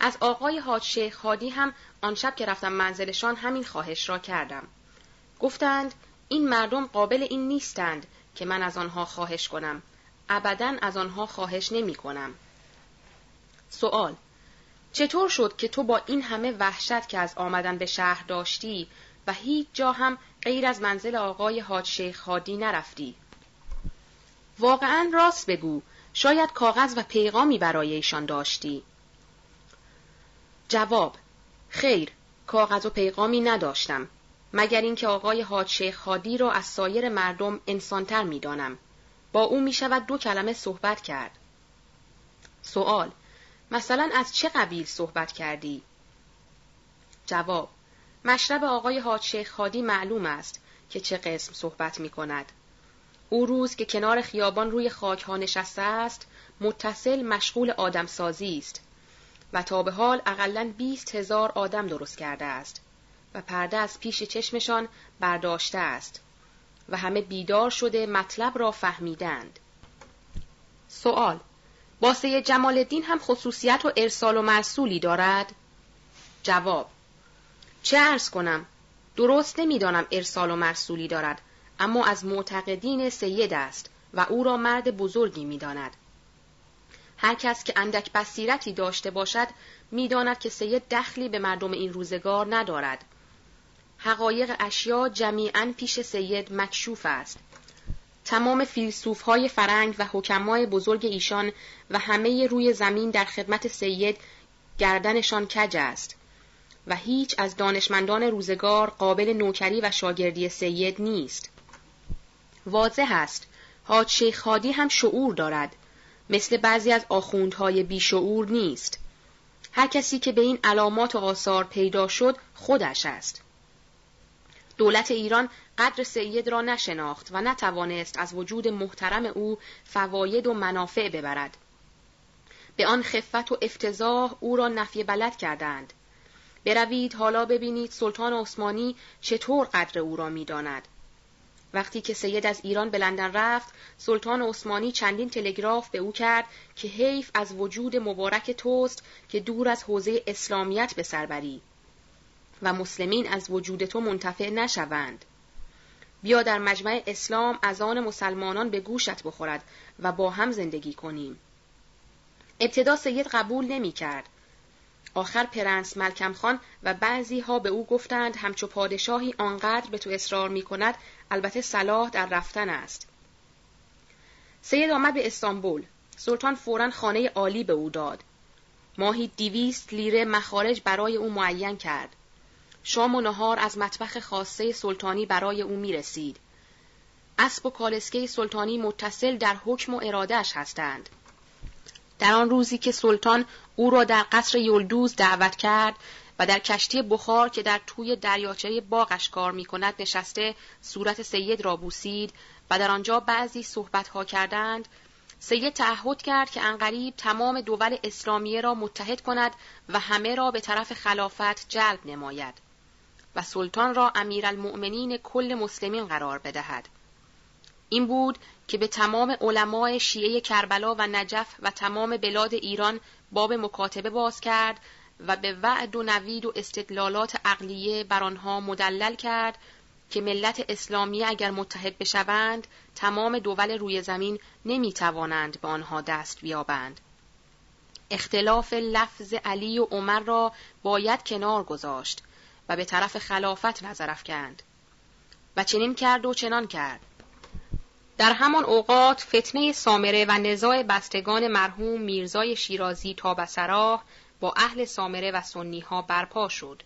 از آقای حاج شیخ هادی هم آن شب که رفتم منزلشان همین خواهش را کردم. گفتند این مردم قابل این نیستند که من از آنها خواهش کنم. ابدا از آنها خواهش نمی کنم. سوال چطور شد که تو با این همه وحشت که از آمدن به شهر داشتی و هیچ جا هم غیر از منزل آقای حاج شیخ هادی نرفتی؟ واقعا راست بگو شاید کاغذ و پیغامی برای ایشان داشتی جواب خیر کاغذ و پیغامی نداشتم مگر اینکه آقای حاج شیخ خادی را از سایر مردم انسانتر می‌دانم. با او می شود دو کلمه صحبت کرد. سوال مثلا از چه قبیل صحبت کردی؟ جواب مشرب آقای حاج شیخ خادی معلوم است که چه قسم صحبت می کند او روز که کنار خیابان روی خاک ها نشسته است متصل مشغول آدمسازی است و تا به حال اقلا بیست هزار آدم درست کرده است. و پرده از پیش چشمشان برداشته است و همه بیدار شده مطلب را فهمیدند. سوال با سید جمال الدین هم خصوصیت و ارسال و مرسولی دارد؟ جواب چه ارز کنم؟ درست نمی‌دانم ارسال و مرسولی دارد اما از معتقدین سید است و او را مرد بزرگی می‌داند. هر کس که اندک بصیرتی داشته باشد می‌داند که سید دخلی به مردم این روزگار ندارد. حقایق اشیا جمیعا پیش سید مکشوف است. تمام فیلسوف های فرنگ و حکمای بزرگ ایشان و همه روی زمین در خدمت سید گردنشان کج است و هیچ از دانشمندان روزگار قابل نوکری و شاگردی سید نیست. واضح است حاج شیخ خادی هم شعور دارد مثل بعضی از آخوندهای بیشعور نیست هر کسی که به این علامات و آثار پیدا شد خودش است دولت ایران قدر سید را نشناخت و نتوانست از وجود محترم او فواید و منافع ببرد. به آن خفت و افتضاح او را نفی بلد کردند. بروید حالا ببینید سلطان عثمانی چطور قدر او را می‌داند. وقتی که سید از ایران به لندن رفت سلطان عثمانی چندین تلگراف به او کرد که حیف از وجود مبارک توست که دور از حوزه اسلامیت به سر بری. و مسلمین از وجود تو منتفع نشوند بیا در مجمع اسلام از آن مسلمانان به گوشت بخورد و با هم زندگی کنیم ابتدا سید قبول نمی کرد آخر پرنس ملکم خان و بعضی ها به او گفتند همچو پادشاهی آنقدر به تو اصرار می کند البته صلاح در رفتن است. سید آمد به استانبول. سلطان فورا خانه عالی به او داد. ماهی دیویست لیره مخارج برای او معین کرد. شام و نهار از مطبخ خاصه سلطانی برای او می رسید. اسب و کالسکه سلطانی متصل در حکم و ارادهش هستند. در آن روزی که سلطان او را در قصر یلدوز دعوت کرد و در کشتی بخار که در توی دریاچه باغش کار می کند نشسته صورت سید را بوسید و در آنجا بعضی صحبت ها کردند سید تعهد کرد که انقریب تمام دول اسلامیه را متحد کند و همه را به طرف خلافت جلب نماید و سلطان را امیرالمؤمنین کل مسلمین قرار بدهد این بود که به تمام علمای شیعه کربلا و نجف و تمام بلاد ایران باب مکاتبه باز کرد و به وعد و نوید و استدلالات عقلیه بر آنها مدلل کرد که ملت اسلامی اگر متحد بشوند تمام دول روی زمین نمی توانند به آنها دست بیابند. اختلاف لفظ علی و عمر را باید کنار گذاشت و به طرف خلافت نظر افکند. و چنین کرد و چنان کرد. در همان اوقات فتنه سامره و نزاع بستگان مرحوم میرزای شیرازی تا بسراح با اهل سامره و سنی ها برپا شد.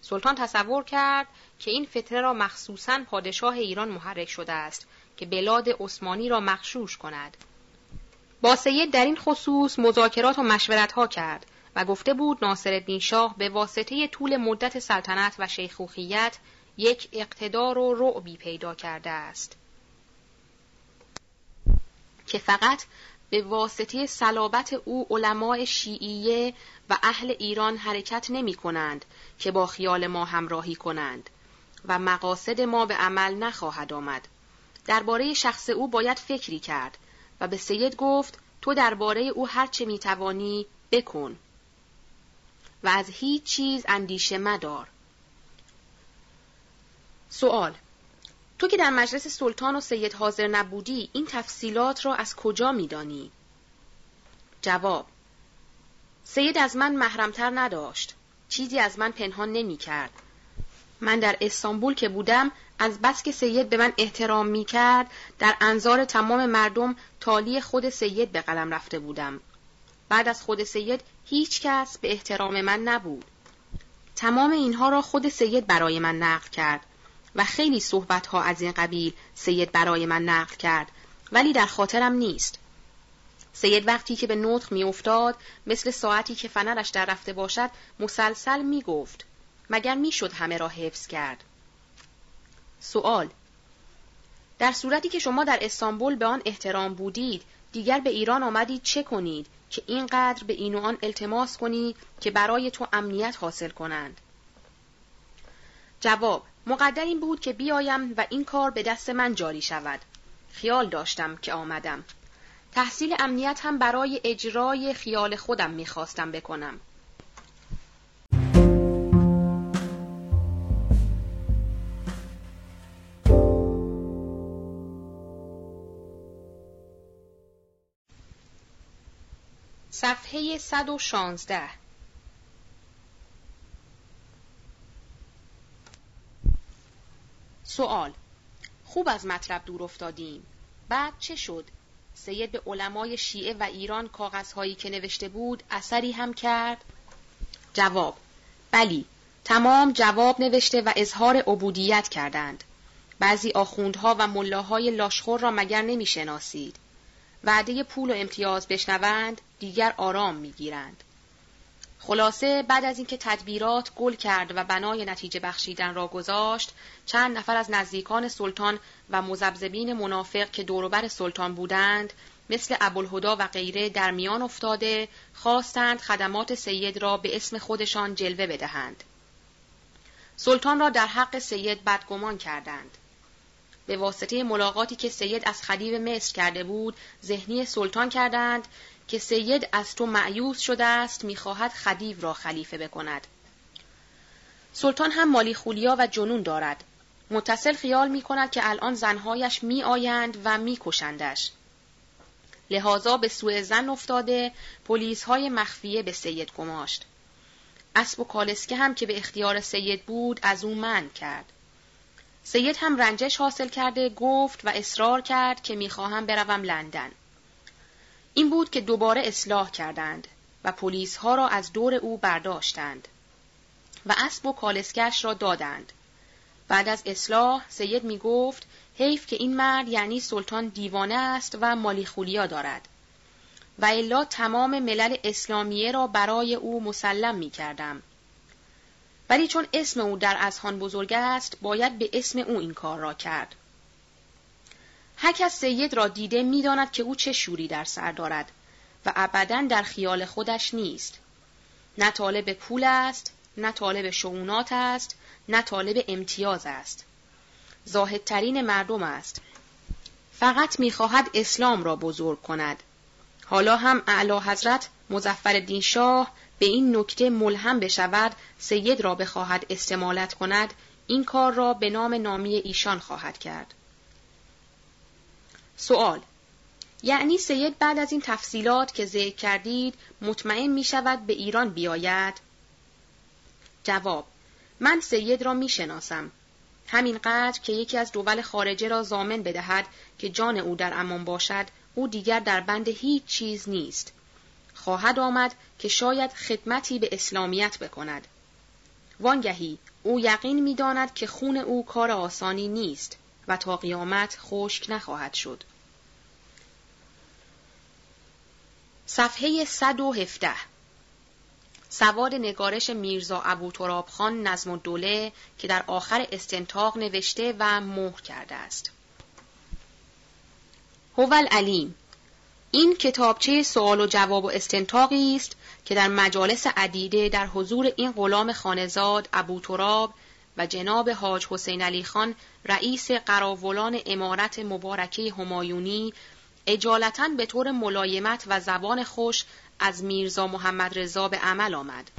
سلطان تصور کرد که این فتنه را مخصوصا پادشاه ایران محرک شده است که بلاد عثمانی را مخشوش کند. با سید در این خصوص مذاکرات و مشورت ها کرد و گفته بود ناصرالدین شاه به واسطه طول مدت سلطنت و شیخوخیت یک اقتدار و رعبی پیدا کرده است. که فقط به واسطه صلابت او علماء شیعیه و اهل ایران حرکت نمی کنند که با خیال ما همراهی کنند و مقاصد ما به عمل نخواهد آمد. درباره شخص او باید فکری کرد و به سید گفت تو درباره او هر چه می توانی بکن و از هیچ چیز اندیشه مدار. سوال. تو که در مجلس سلطان و سید حاضر نبودی این تفصیلات را از کجا میدانی؟ جواب. سید از من محرمتر نداشت. چیزی از من پنهان نمی کرد من در استانبول که بودم از بس که سید به من احترام می کرد در انظار تمام مردم تالی خود سید به قلم رفته بودم. بعد از خود سید هیچ کس به احترام من نبود تمام اینها را خود سید برای من نقل کرد و خیلی صحبت ها از این قبیل سید برای من نقل کرد ولی در خاطرم نیست. سید وقتی که به نطق می افتاد مثل ساعتی که فنرش در رفته باشد مسلسل می گفت مگر می شد همه را حفظ کرد. سوال در صورتی که شما در استانبول به آن احترام بودید دیگر به ایران آمدید چه کنید که اینقدر به این و آن التماس کنی که برای تو امنیت حاصل کنند؟ جواب مقدر این بود که بیایم و این کار به دست من جاری شود. خیال داشتم که آمدم. تحصیل امنیت هم برای اجرای خیال خودم می‌خواستم بکنم. صفحه 116 سوال. خوب از مطلب دور افتادیم. بعد چه شد؟ سید به علمای شیعه و ایران کاغذهایی که نوشته بود اثری هم کرد؟ جواب. بلی. تمام جواب نوشته و اظهار عبودیت کردند. بعضی آخوندها و ملاهای لاشخور را مگر نمی‌شناسید؟ وعده پول و امتیاز بشنوند؟ دیگر آرام می‌گیرند. خلاصه بعد از اینکه تدبیرات گل کرد و بنای نتیجه بخشیدن را گذاشت چند نفر از نزدیکان سلطان و مزبزبین منافق که دوروبر سلطان بودند مثل ابوالهدا و غیره در میان افتاده خواستند خدمات سید را به اسم خودشان جلوه بدهند. سلطان را در حق سید بدگمان کردند. به واسطه ملاقاتی که سید از خدیو مصر کرده بود ذهنی سلطان کردند که سید از تو معیوز شده است می‌خواهد خدیو را خلیفه بکند سلطان هم مالی خولیا و جنون دارد متصل خیال می کند که الان زنهایش می آیند و می کشندش. لحاظا به سوء زن افتاده پلیس های مخفیه به سید گماشت. اسب و کالسکه هم که به اختیار سید بود از او من کرد. سید هم رنجش حاصل کرده گفت و اصرار کرد که می‌خواهم بروم لندن. این بود که دوباره اصلاح کردند و پلیس ها را از دور او برداشتند و اسب و کالسکش را دادند. بعد از اصلاح سید می گفت حیف که این مرد یعنی سلطان دیوانه است و مالی خولیا دارد. و الا تمام ملل اسلامیه را برای او مسلم می کردم. ولی چون اسم او در ازهان بزرگ است باید به اسم او این کار را کرد. هر کس سید را دیده می‌داند که او چه شوری در سر دارد و ابدا در خیال خودش نیست. نه طالب پول است، نه طالب شعونات است، نه طالب امتیاز است. زاهدترین مردم است. فقط می‌خواهد اسلام را بزرگ کند. حالا هم اعلی حضرت مزفر شاه به این نکته ملهم بشود سید را بخواهد استمالت کند این کار را به نام نامی ایشان خواهد کرد. سوال یعنی سید بعد از این تفصیلات که ذکر کردید مطمئن می شود به ایران بیاید؟ جواب من سید را می شناسم. همینقدر که یکی از دول خارجه را زامن بدهد که جان او در امان باشد او دیگر در بند هیچ چیز نیست. خواهد آمد که شاید خدمتی به اسلامیت بکند. وانگهی او یقین می داند که خون او کار آسانی نیست و تا قیامت خشک نخواهد شد. صفحه 117 سواد نگارش میرزا ابو تراب خان نظم دوله که در آخر استنتاق نوشته و مهر کرده است. هوال علیم این کتابچه سوال و جواب و استنتاقی است که در مجالس عدیده در حضور این غلام خانزاد ابو تراب و جناب حاج حسین علی خان رئیس قراولان امارت مبارکه همایونی اجالتا به طور ملایمت و زبان خوش از میرزا محمد رضا به عمل آمد.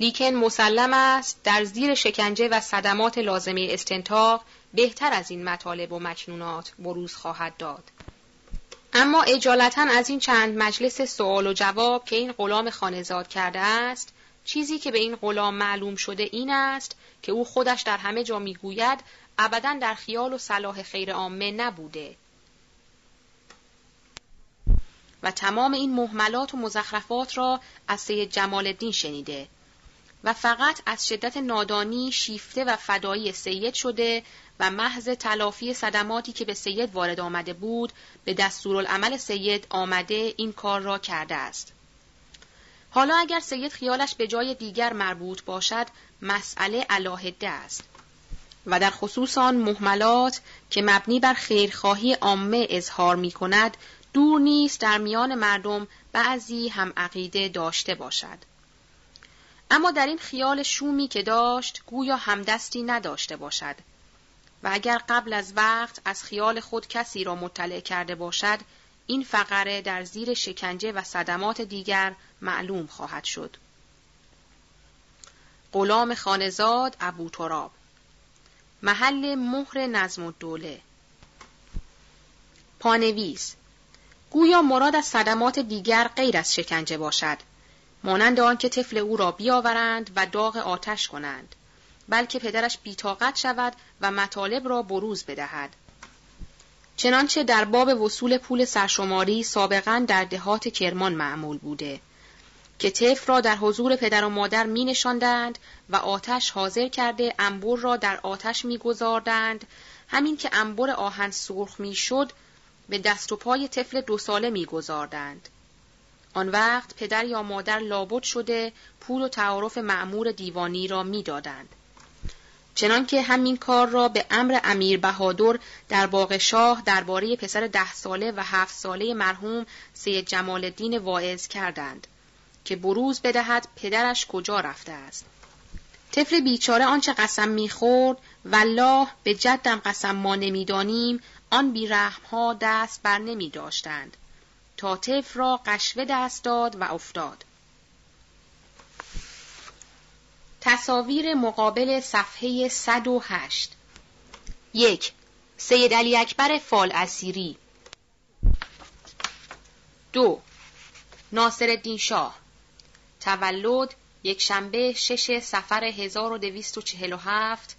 لیکن مسلم است در زیر شکنجه و صدمات لازمه استنتاق بهتر از این مطالب و مکنونات بروز خواهد داد. اما اجالتا از این چند مجلس سوال و جواب که این غلام خانزاد کرده است چیزی که به این غلام معلوم شده این است که او خودش در همه جا می‌گوید ابدا در خیال و صلاح خیر عامه نبوده و تمام این محملات و مزخرفات را از سید جمال الدین شنیده و فقط از شدت نادانی شیفته و فدایی سید شده و محض تلافی صدماتی که به سید وارد آمده بود به دستورالعمل سید آمده این کار را کرده است. حالا اگر سید خیالش به جای دیگر مربوط باشد مسئله علاهده است و در خصوص آن محملات که مبنی بر خیرخواهی عامه اظهار می کند دور نیست در میان مردم بعضی هم عقیده داشته باشد. اما در این خیال شومی که داشت گویا همدستی نداشته باشد و اگر قبل از وقت از خیال خود کسی را مطلع کرده باشد این فقره در زیر شکنجه و صدمات دیگر معلوم خواهد شد. غلام خانزاد ابو تراب محل مهر نظم الدوله پانویس گویا مراد از صدمات دیگر غیر از شکنجه باشد مانند آنکه طفل او را بیاورند و داغ آتش کنند بلکه پدرش بیتاقت شود و مطالب را بروز بدهد. چنانچه در باب وصول پول سرشماری سابقا در دهات کرمان معمول بوده که طفل را در حضور پدر و مادر می نشاندند و آتش حاضر کرده انبر را در آتش می گذاردند همین که انبر آهن سرخ می شد به دست و پای طفل دو ساله می گذاردند. آن وقت پدر یا مادر لابد شده پول و تعارف معمور دیوانی را می‌دادند. چنانکه همین کار را به امر امیر بهادر در باغ شاه درباره پسر ده ساله و هفت ساله مرحوم سید جمال الدین واعظ کردند که بروز بدهد پدرش کجا رفته است. طفل بیچاره آنچه قسم می‌خورد والله به جدم قسم ما نمی‌دانیم آن بیرحمها دست بر نمی داشتند. تا طفل را قشوه دست داد و افتاد. تصاویر مقابل صفحه 108 یک. سید علی اکبر فال اسیری. دو. ناصر شاه. تولد یک شنبه شش سفر 1247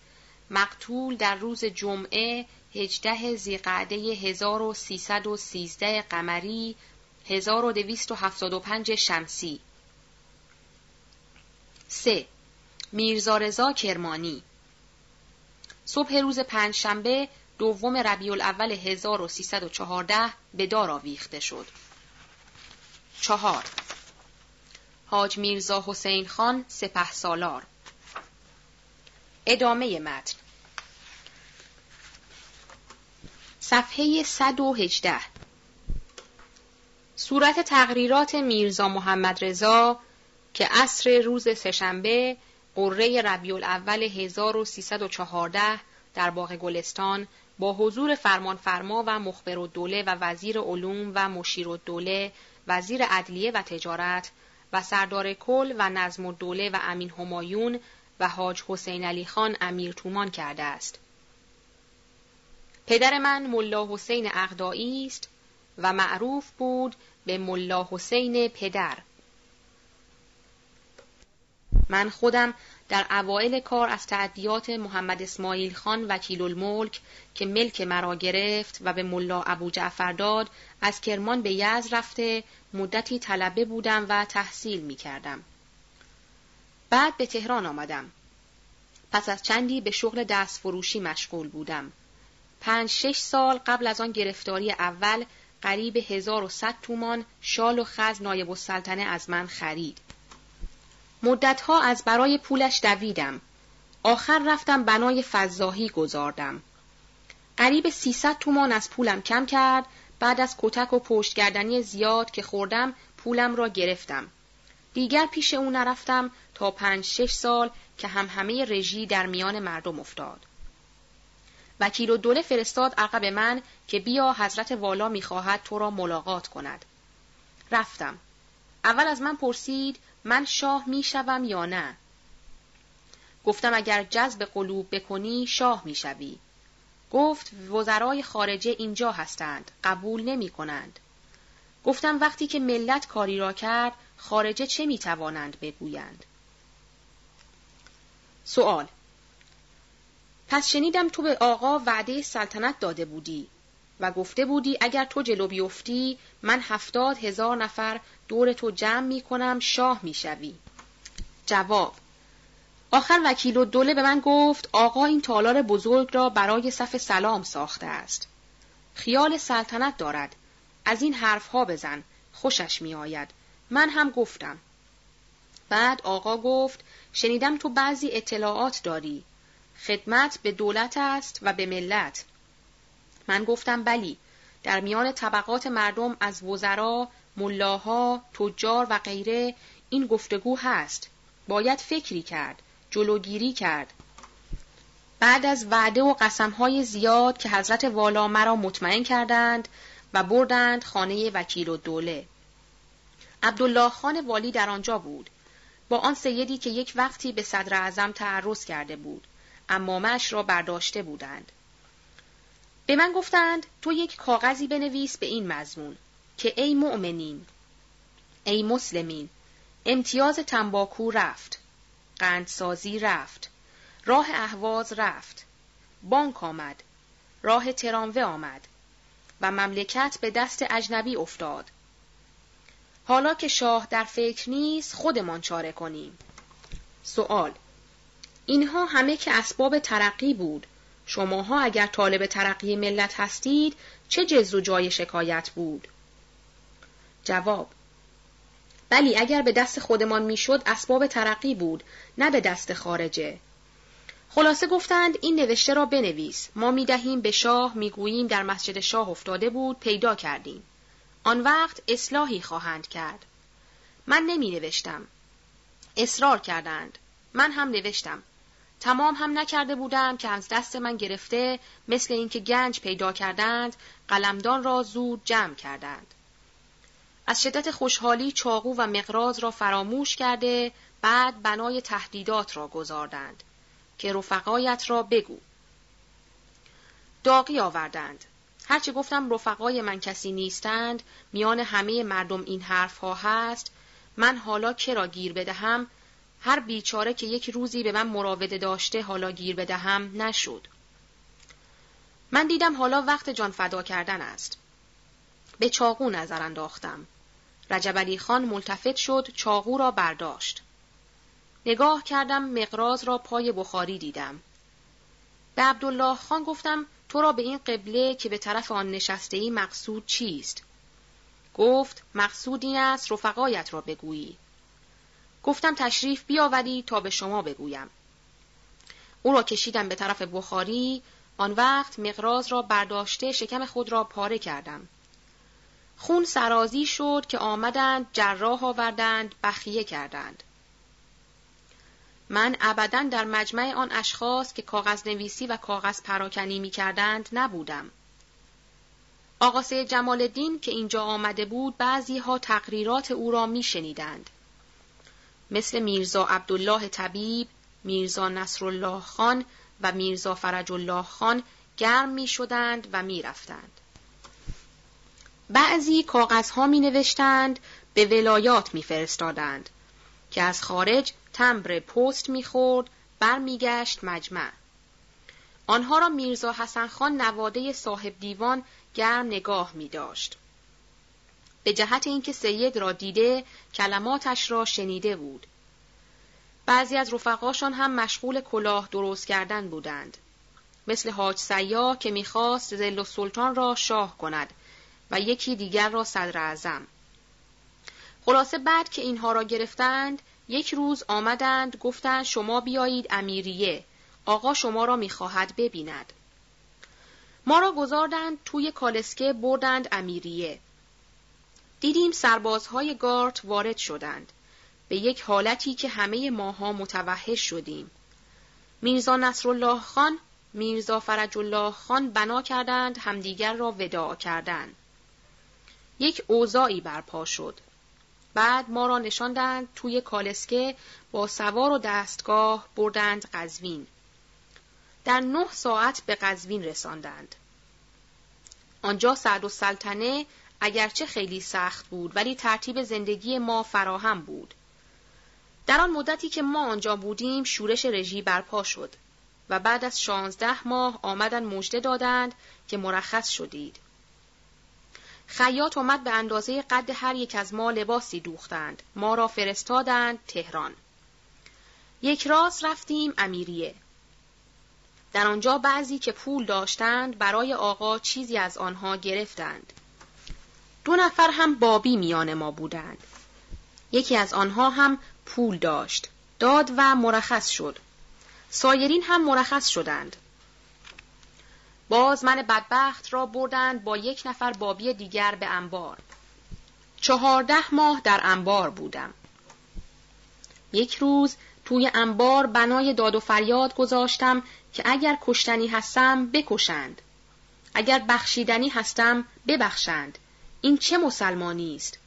مقتول در روز جمعه 18 زیقعده 1313 قمری 1275 شمسی 3. میرزا رضا کرمانی صبح روز پنجشنبه دوم ربیع الاول 1314 به دار آویخته شد. چهار حاج میرزا حسین خان سپه سالار. ادامه متن. صفحه 118 صورت تقریرات میرزا محمد رضا که عصر روز سهشنبه قره ربیع الاول 1314 در باغ گلستان با حضور فرمانفرما و مخبر الدوله و وزیر علوم و مشیر الدوله وزیر عدلیه و تجارت و سردار کل و نظم الدوله و امین همایون و حاج حسین علی خان امیر تومان کرده است. پدر من ملا حسین اغدایی است و معروف بود به ملا حسین پدر. من خودم در اوایل کار از تعدیات محمد اسماعیل خان وکیل الملک که ملک مرا گرفت و به ملا ابو جعفر داد از کرمان به یز رفته مدتی طلبه بودم و تحصیل می کردم. بعد به تهران آمدم. پس از چندی به شغل دست فروشی مشغول بودم. پنج شش سال قبل از آن گرفتاری اول قریب 1100 تومان شال و خز نایب السلطنه از من خرید. مدتها از برای پولش دویدم. آخر رفتم بنای فضاهی گذاردم. قریب 300 تومان از پولم کم کرد بعد از کتک و پشتگردنی زیاد که خوردم پولم را گرفتم. دیگر پیش او نرفتم تا پنج شش سال که هم همه رژی در میان مردم افتاد. وکیل و دوله فرستاد عقب من که بیا حضرت والا می‌خواهد تو را ملاقات کند. رفتم. اول از من پرسید من شاه می‌شوم یا نه؟ گفتم اگر جذب قلوب بکنی شاه می‌شوی. گفت وزرای خارجه اینجا هستند قبول نمی کنند. گفتم وقتی که ملت کاری را کرد خارجه چه می توانند بگویند؟ سوال پس شنیدم تو به آقا وعده سلطنت داده بودی و گفته بودی اگر تو جلو بیفتی من هفتاد هزار نفر دور تو جمع می کنم شاه می شوی. جواب آخر وکیل و دوله به من گفت آقا این تالار بزرگ را برای صف سلام ساخته است. خیال سلطنت دارد. از این حرفها بزن. خوشش می آید. من هم گفتم. بعد آقا گفت شنیدم تو بعضی اطلاعات داری. خدمت به دولت است و به ملت. من گفتم بلی. در میان طبقات مردم از وزرا، ملاها، تجار و غیره این گفتگو هست. باید فکری کرد. جلوگیری کرد. بعد از وعده و قسمهای زیاد که حضرت والا مرا مطمئن کردند و بردند خانه وکیل و دوله. عبدالله خان والی در آنجا بود. با آن سیدی که یک وقتی به صدر اعظم تعرض کرده بود. امامش را برداشته بودند. به من گفتند تو یک کاغذی بنویس به این مضمون که ای مؤمنین ای مسلمین امتیاز تنباکو رفت قندسازی رفت راه اهواز رفت بانک آمد راه تراموه آمد و مملکت به دست اجنبی افتاد. حالا که شاه در فکر نیست خودمان چاره کنیم. سوال اینها همه که اسباب ترقی بود شماها اگر طالب ترقی ملت هستید چه جز و جای شکایت بود؟ جواب بلی اگر به دست خودمان می‌شد اسباب ترقی بود نه به دست خارجه. خلاصه گفتند این نوشته را بنویس. ما می دهیم به شاه می‌گوییم در مسجد شاه افتاده بود پیدا کردیم. آن وقت اصلاحی خواهند کرد. من نمی نوشتم. اصرار کردند. من هم نوشتم. تمام هم نکرده بودم که از دست من گرفته مثل اینکه گنج پیدا کردند قلمدان را زود جمع کردند. از شدت خوشحالی چاقو و مقراض را فراموش کرده بعد بنای تهدیدات را گذاردند که رفقایت را بگو. داغی آوردند. هرچه گفتم رفقای من کسی نیستند میان همه مردم این حرف ها هست من حالا که را گیر بدهم؟ هر بیچاره که یک روزی به من مراوده داشته حالا گیر بدهم نشد. من دیدم حالا وقت جان فدا کردن است. به چاقو نظر انداختم. رجب علی خان ملتفت شد چاقو را برداشت. نگاه کردم مقراز را پای بخاری دیدم. به عبدالله خان گفتم تو را به این قبله که به طرف آن نشسته ای مقصود چیست؟ گفت مقصود این است رفقایت را بگویی. گفتم تشریف بیاوری تا به شما بگویم. او را کشیدم به طرف بخاری آن وقت مقراز را برداشته شکم خود را پاره کردم. خون سرازی شد که آمدند جراح آوردند بخیه کردند. من ابدا در مجمع آن اشخاص که کاغذ نویسی و کاغذ پراکنی می کردند نبودم. آقا سید جمال الدین که اینجا آمده بود بعضی ها تقریرات او را می شنیدند. مثل میرزا عبدالله طبیب، میرزا نصرالله خان و میرزا فرج الله خان گرم می شدند و می رفتند. بعضی کاغذها می نوشتند به ولایات می فرستادند که از خارج تمبر پست می‌خورد برمیگشت مجمع آنها را میرزا حسن خان نواده صاحب دیوان گرم نگاه می داشت. به جهت اینکه سید را دیده کلماتش را شنیده بود. بعضی از رفقاشان هم مشغول کلاه درست کردن بودند. مثل حاج سیاه که می‌خواست زل و سلطان را شاه کند و یکی دیگر را صدر اعظم. خلاصه بعد که اینها را گرفتند یک روز آمدند گفتند شما بیایید امیریه آقا شما را می‌خواهد ببیند ما را گذاردند توی کالسکه بردند امیریه دیدیم سربازهای گارت وارد شدند به یک حالتی که همه ماها متوحش شدیم میرزا نصرالله خان میرزا فرج الله خان بنا کردند همدیگر را وداع کردند یک اوضاعی برپا شد بعد ما را نشاندند توی کالسکه با سوار و دستگاه بردند قزوین. در نه ساعت به قزوین رساندند. آنجا سعد و سلطنه اگرچه خیلی سخت بود ولی ترتیب زندگی ما فراهم بود. در آن مدتی که ما آنجا بودیم شورش رژی برپا شد و بعد از شانزده ماه آمدن مژده دادند که مرخص شدید. خیاط آمد به اندازه قد هر یک از ما لباسی دوختند. ما را فرستادند تهران. یک راست رفتیم امیریه. در آنجا بعضی که پول داشتند برای آقا چیزی از آنها گرفتند. دو نفر هم بابی میان ما بودند. یکی از آنها هم پول داشت. داد و مرخص شد. سایرین هم مرخص شدند. باز من بدبخت را بردند با یک نفر بابی دیگر به انبار. چهارده ماه در انبار بودم. یک روز توی انبار بنای داد و فریاد گذاشتم که اگر کشتنی هستم بکشند. اگر بخشیدنی هستم ببخشند. این چه مسلمانی است؟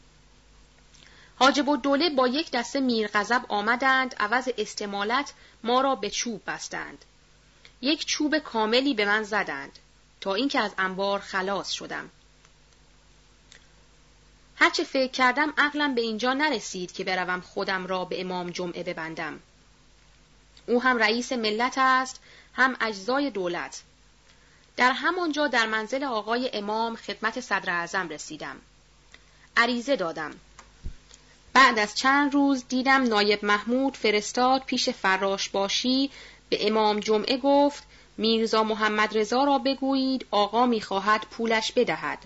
حاجب و دوله با یک دسته میرغضب آمدند عوض استمالت ما را به چوب بستند. یک چوب کاملی به من زدند تا اینکه از انبار خلاص شدم. هرچه فکر کردم عقلم به اینجا نرسید که بروم خودم را به امام جمعه ببندم. او هم رئیس ملت است هم اجزای دولت. در همانجا در منزل آقای امام خدمت صدر اعظم رسیدم. عریضه دادم. بعد از چند روز دیدم نایب محمود فرستاد پیش فراش باشی به امام جمعه گفت میرزا محمد رضا را بگویید آقا می‌خواهد پولش بدهد.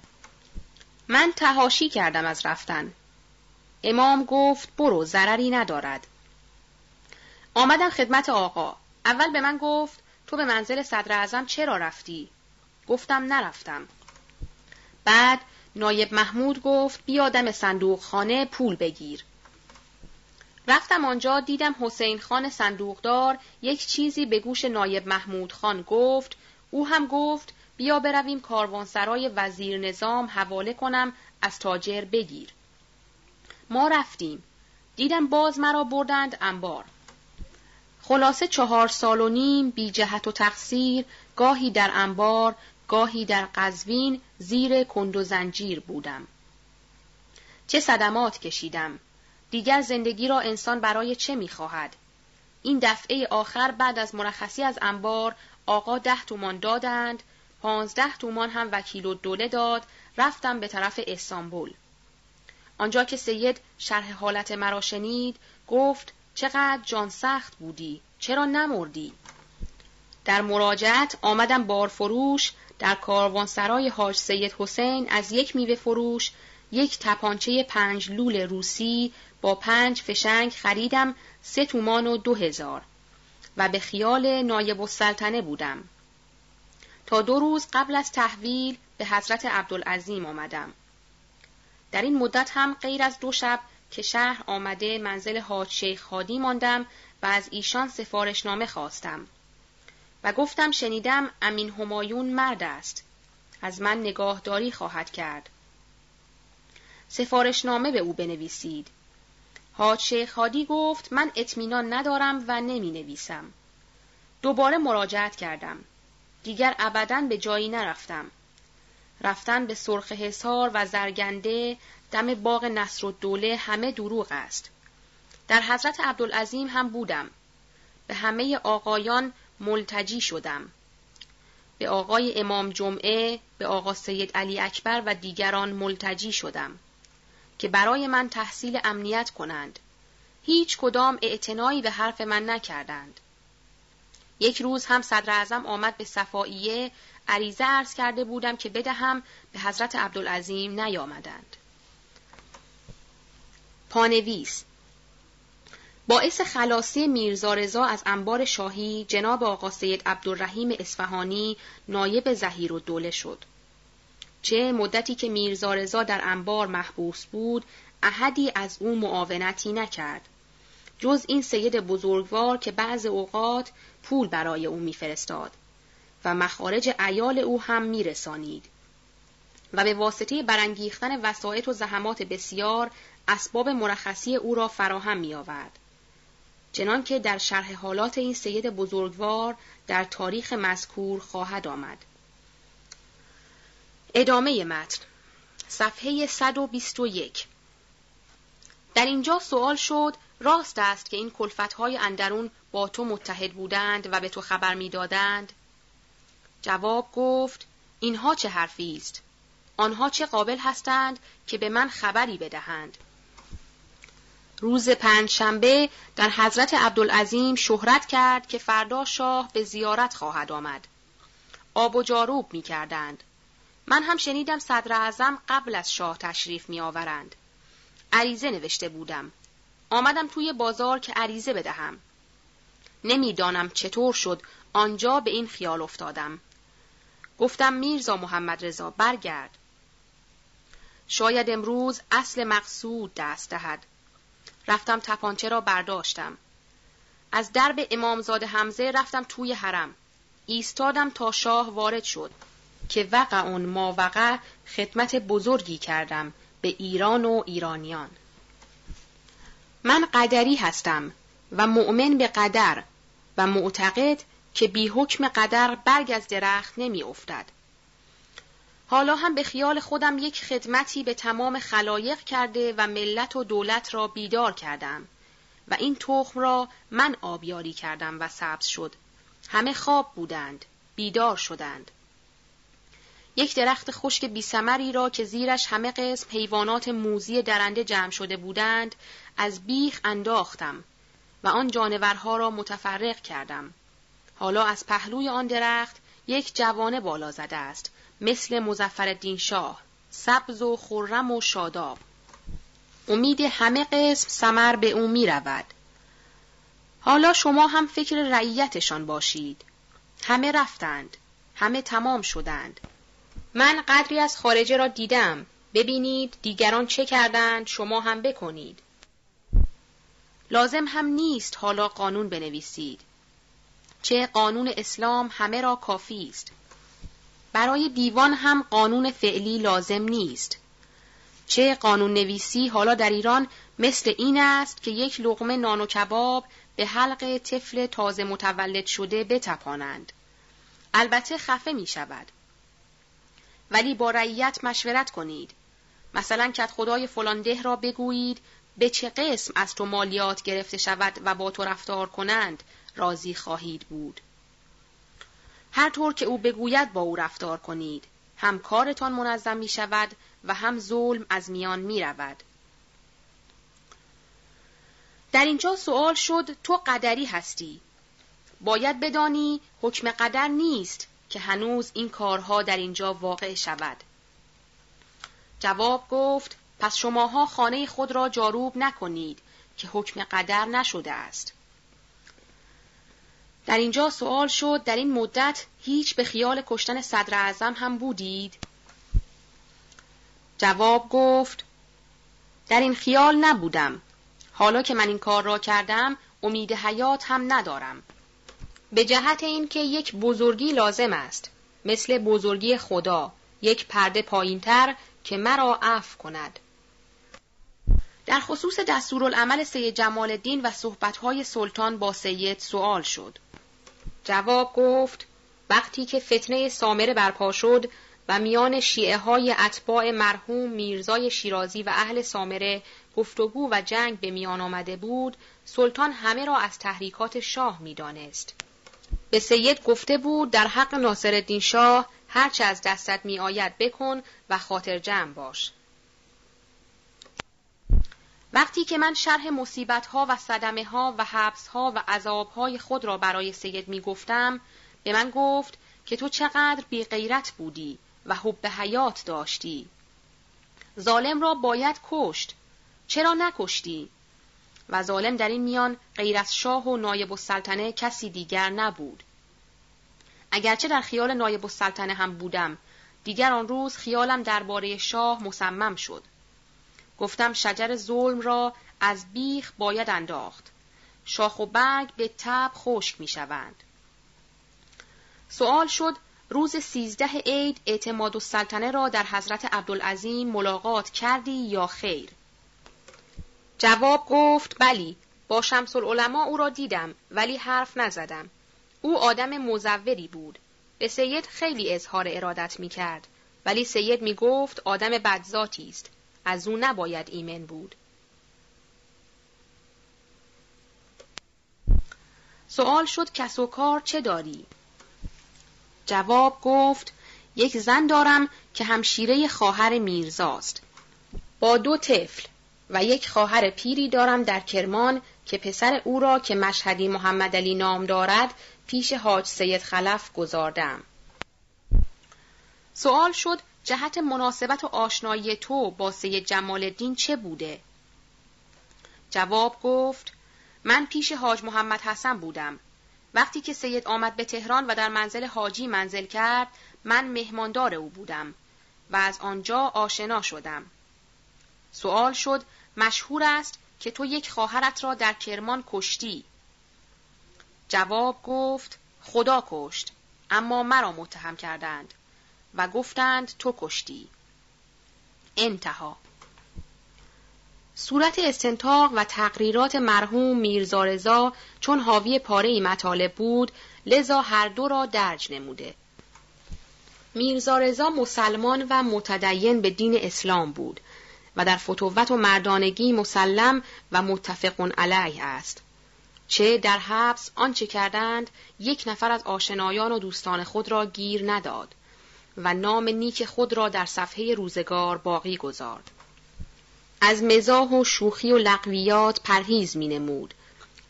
من تهاشی کردم از رفتن. امام گفت برو ضرری ندارد. آمدم خدمت آقا. اول به من گفت تو به منزل صدر اعظم چرا رفتی؟ گفتم نرفتم. بعد نایب محمود گفت بیا دم صندوق خانه پول بگیر. رفتم آنجا دیدم حسین خان صندوقدار یک چیزی به گوش نایب محمود خان گفت او هم گفت بیا برویم کاروانسرای وزیر نظام حواله کنم از تاجر بگیر. ما رفتیم. دیدم باز مرا بردند انبار. خلاصه چهار سال و نیم بی جهت و تقصیر گاهی در انبار گاهی در قزوین زیر کند و زنجیر بودم. چه صدمات کشیدم. دیگر زندگی را انسان برای چه می‌خواهد؟ این دفعه آخر بعد از مرخصی از انبار آقا ده تومان دادند، پانزده تومان هم وکیل و دوله داد، رفتم به طرف استانبول. آنجا که سید شرح حالت مرا شنید، گفت چقدر جان سخت بودی، چرا نمردی؟ در مراجعت آمدم بارفروش در کاروانسرای حاج سید حسین از یک میوه فروش یک تپانچه پنج لول روسی با پنج فشنگ خریدم سه تومان و دو هزار و به خیال نایب السلطنه بودم. تا دو روز قبل از تحویل به حضرت عبدالعظیم آمدم. در این مدت هم غیر از دو شب که شهر آمده منزل حاج شیخ خادی ماندم و از ایشان سفارشنامه خواستم. و گفتم شنیدم امین همایون مرد است. از من نگاهداری خواهد کرد. سفارشنامه به او بنویسید. حاج شیخ هادی گفت من اطمینان ندارم و نمی نویسم. دوباره مراجعت کردم. دیگر ابدا به جایی نرفتم. رفتن به سرخ حسار و زرگنده دم باغ نصر و دوله همه دروغ است. در حضرت عبدالعظیم هم بودم. به همه آقایان ملتجی شدم. به آقای امام جمعه، به آقا سید علی اکبر و دیگران ملتجی شدم که برای من تحصیل امنیت کنند. هیچ کدام اعتنایی به حرف من نکردند. یک روز هم صدر اعظم آمد به صفائیه عریضه عرض کرده بودم که بدهم به حضرت عبدالعظیم نیامدند. پانویس باعث خلاصی میرزا رضا از انبار شاهی جناب آقا سید عبدالرحیم اصفهانی نایب زهیر و دوله شد. چه مدتی که میرزا رضا در انبار محبوس بود احدی از او معاونتی نکرد. جز این سید بزرگوار که بعض اوقات پول برای او میفرستاد و مخارج ایال او هم میرسانید و به واسطه برانگیختن وسایط و زحمات بسیار اسباب مرخصی او را فراهم می آورد. چنان که در شرح حالات این سید بزرگوار در تاریخ مذکور خواهد آمد. ادامه متن. صفحه 121 در اینجا سوال شد راست است که این کلفتهای اندرون با تو متحد بودند و به تو خبر می‌دادند؟ جواب گفت اینها چه حرفی است؟ آنها چه قابل هستند که به من خبری بدهند؟ روز پنج شنبه در حضرت عبدالعظیم شهرت کرد که فردا شاه به زیارت خواهد آمد. آب و جاروب می کردند. من هم شنیدم صدر اعظم قبل از شاه تشریف می آورند. عریضه نوشته بودم. آمدم توی بازار که عریضه بدهم. نمی‌دانم چطور شد آنجا به این خیال افتادم. گفتم میرزا محمد رضا برگرد. شاید امروز اصل مقصود دست دهد. رفتم تپانچه را برداشتم. از درب امامزاده حمزه رفتم توی حرم. ایستادم تا شاه وارد شد که وقع اون ما وقع خدمت بزرگی کردم به ایران و ایرانیان. من قدری هستم و مؤمن به قدر و معتقد که بی حکم قدر برگ از درخت نمی افتد. حالا هم به خیال خودم یک خدمتی به تمام خلایق کرده و ملت و دولت را بیدار کردم و این تخم را من آبیاری کردم و سبز شد. همه خواب بودند، بیدار شدند. یک درخت خشک بیسمری را که زیرش همه قسم حیوانات موزی درنده جمع شده بودند از بیخ انداختم و آن جانورها را متفرق کردم. حالا از پهلوی آن درخت یک جوانه بالا زده است مثل مزفر شاه سبز و خرم و شاداب امید همه قسم سمر به او می رود. حالا شما هم فکر رعیتشان باشید. همه رفتند. همه تمام شدند. من قدری از خارجه را دیدم. ببینید دیگران چه کردند شما هم بکنید. لازم هم نیست حالا قانون بنویسید. چه قانون اسلام همه را کافی است. برای دیوان هم قانون فعلی لازم نیست. چه قانون نویسی حالا در ایران مثل این است که یک لغمه نان و کباب به حلق طفل تازه متولد شده بتپانند. البته خفه می شود. ولی با رعیت مشورت کنید. مثلا کت خدای فلان ده را بگویید به چه قسم از تو مالیات گرفته شود و با تو رفتار کنند راضی خواهید بود. هر طور که او بگوید با او رفتار کنید. هم کارتان منظم می شود و هم ظلم از میان می رود. در اینجا سوال شد تو قدری هستی. باید بدانی حکم قدر نیست که هنوز این کارها در اینجا واقع شود. جواب گفت پس شماها خانه خود را جاروب نکنید که حکم قدر نشده است. در اینجا سوال شد در این مدت هیچ به خیال کشتن صدر اعظم هم بودید؟ جواب گفت در این خیال نبودم. حالا که من این کار را کردم امید حیات هم ندارم. به جهت اینکه یک بزرگی لازم است مثل بزرگی خدا یک پرده پایینتر که مرا عفو کند در خصوص دستورالعمل سید جمال الدین و صحبتهای سلطان با سید سوال شد جواب گفت وقتی که فتنه سامره برپا شد و میان شیعه های اتباع مرحوم میرزای شیرازی و اهل سامره گفتگو و جنگ به میان آمده بود سلطان همه را از تحریکات شاه می‌دانست به سید گفته بود در حق ناصرالدین شاه هرچه از دستت می آید بکن و خاطر جمع باش. وقتی که من شرح مصیبت ها و صدمه ها و حبس ها و عذاب های خود را برای سید می گفتم به من گفت که تو چقدر بی غیرت بودی و حب حیات داشتی. ظالم را باید کشت. چرا نکشتی؟ و ظالم در این میان غیر از شاه و نایب السلطنه کسی دیگر نبود. اگرچه در خیال نایب السلطنه هم بودم، دیگر آن روز خیالم درباره شاه مصمم شد. گفتم شجر ظلم را از بیخ باید انداخت. شاخ و برگ به تب خشک می شوند. سوال شد روز سیزده عید اعتماد السلطنه را در حضرت عبدالعظیم ملاقات کردی یا خیر؟ جواب گفت بلی با شمس العلماء او را دیدم ولی حرف نزدم او آدم مزوری بود به سید خیلی اظهار ارادت می کرد ولی سید می گفت آدم بدذاتی است از او نباید ایمن بود سوال شد کس و کار چه داری؟ جواب گفت یک زن دارم که همشیره خواهر میرزاست با دو طفل و یک خواهر پیری دارم در کرمان که پسر او را که مشهدی محمد علی نام دارد پیش حاج سید خلف گذاردم. سوال شد جهت مناسبت و آشنایی تو با سید جمال الدین چه بوده؟ جواب گفت من پیش حاج محمد حسن بودم. وقتی که سید آمد به تهران و در منزل حاجی منزل کرد من مهماندار او بودم و از آنجا آشنا شدم. سوال شد مشهور است که تو یک خواهرت را در کرمان کشتی. جواب گفت خدا کشت اما مرا متهم کردند و گفتند تو کشتی. انتها صورت استنتاق و تقریرات مرحوم میرزارزا چون حاوی پاره مطالب بود لذا هر دو را درج نموده. میرزارزا مسلمان و متدین به دین اسلام بود و در فتوت و مردانگی مسلم و متفقون علیه است. چه در حبس آنچه کردند یک نفر از آشنایان و دوستان خود را گیر نداد و نام نیک خود را در صفحه روزگار باقی گذارد. از مزاح و شوخی و لقویات پرهیز می نمود.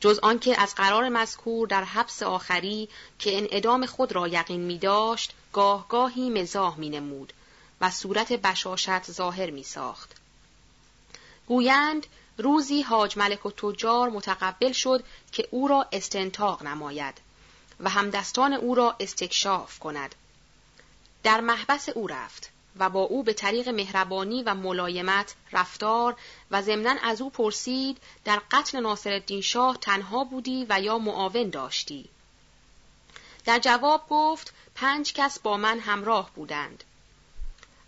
جز آنکه از قرار مذکور در حبس آخری که انعدام خود را یقین می داشت گاه گاهی مزاح می نمود و صورت بشاشت ظاهر می ساخت. گویند روزی حاج ملک و تجار متقبل شد که او را استنتاق نماید و همدستان او را استکشاف کند. در محبس او رفت و با او به طریق مهربانی و ملایمت رفتار و ضمنا از او پرسید در قتل ناصرالدین شاه تنها بودی و یا معاون داشتی؟ در جواب گفت پنج کس با من همراه بودند.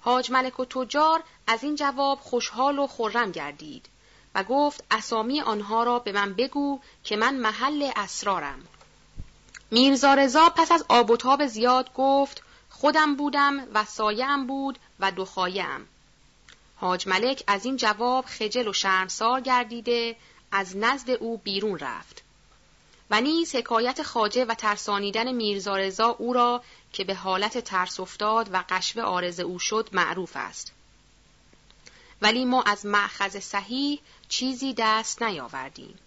حاج ملک و تجار از این جواب خوشحال و خرم گردید و گفت اسامی آنها را به من بگو که من محل اسرارم. میرزا رضا پس از آب و تاب زیاد گفت خودم بودم و سایم بود و دو خایم. حاج ملک از این جواب خجل و شرمسار گردیده از نزد او بیرون رفت. و نیز حکایت خاجه و ترسانیدن میرزا رضا او را که به حالت ترس افتاد و قشوه آرز او شد معروف است. ولی ما از معخذ صحیح چیزی دست نیاوردیم.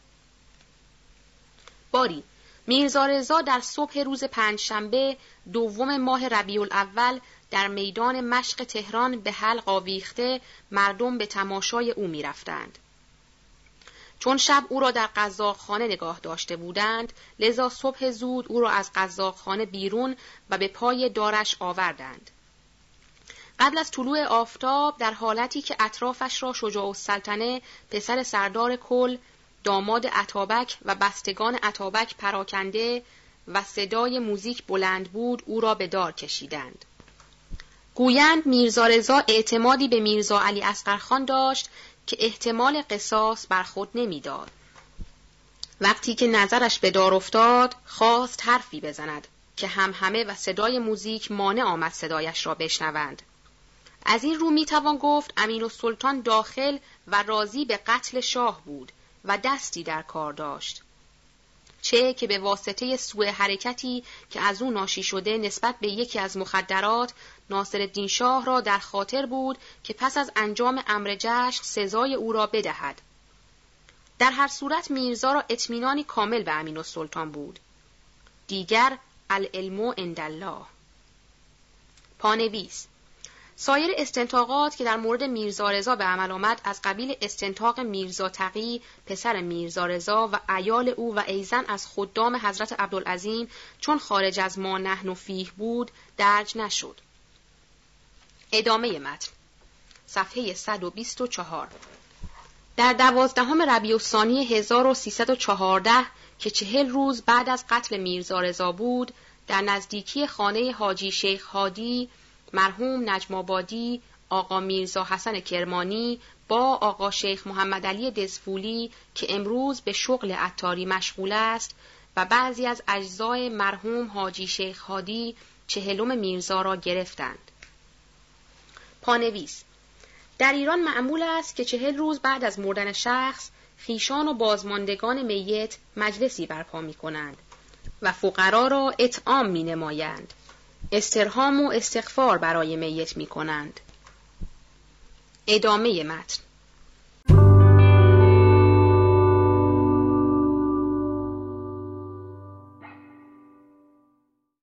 باری میرزا در صبح روز پنجشنبه دوم ماه ربیع الاول در میدان مشق تهران به حلق آویخته مردم به تماشای او می‌رفتند. چون شب او را در قزاقخانه نگاه داشته بودند لذا صبح زود او را از قزاقخانه بیرون و به پای دارش آوردند قبل از طلوع آفتاب در حالتی که اطرافش را شجاع السلطنه پسر سردار کل داماد عطابک و بستگان عطابک پراکنده و صدای موزیک بلند بود او را به دار کشیدند. گویند میرزا رضا اعتمادی به میرزا علی اسقرخان داشت که احتمال قصاص بر خود نمی‌داد. وقتی که نظرش به دار افتاد خواست حرفی بزند که هم همه و صدای موزیک مانع آمد صدایش را بشنوند. از این رو می‌توان گفت امین و سلطان داخل و راضی به قتل شاه بود و دستی در کار داشت. چه که به واسطه سوء حرکتی که از او ناشی شده نسبت به یکی از مخدرات ناصر شاه را در خاطر بود که پس از انجام امر جشن سزای او را بدهد. در هر صورت میرزا را اطمینانی کامل به امین سلطان بود. دیگر العلم اندالله پانویس سایر استنتاقات که در مورد میرزا رضا به عمل آمد از قبیل استنتاق میرزا تقی پسر میرزا رضا و ایال او و ایزن از خدام حضرت عبدالعظیم چون خارج از ما نحن و فیه بود درج نشد. ادامه متن. صفحه 124 در دوازدهم ربیع الثانی 1314 که چهل روز بعد از قتل میرزا رضا بود در نزدیکی خانه حاجی شیخ هادی مرحوم نجم آبادی آقا میرزا حسن کرمانی با آقا شیخ محمد علی دزفولی که امروز به شغل عطاری مشغول است و بعضی از اجزای مرحوم حاجی شیخ هادی چهلم میرزا را گرفتند. پانویس در ایران معمول است که چهل روز بعد از مردن شخص خیشان و بازماندگان میت مجلسی برپا می کنند و فقرا را اطعام می نمایند. استرهام و استغفار برای میت می کنند. ادامه متن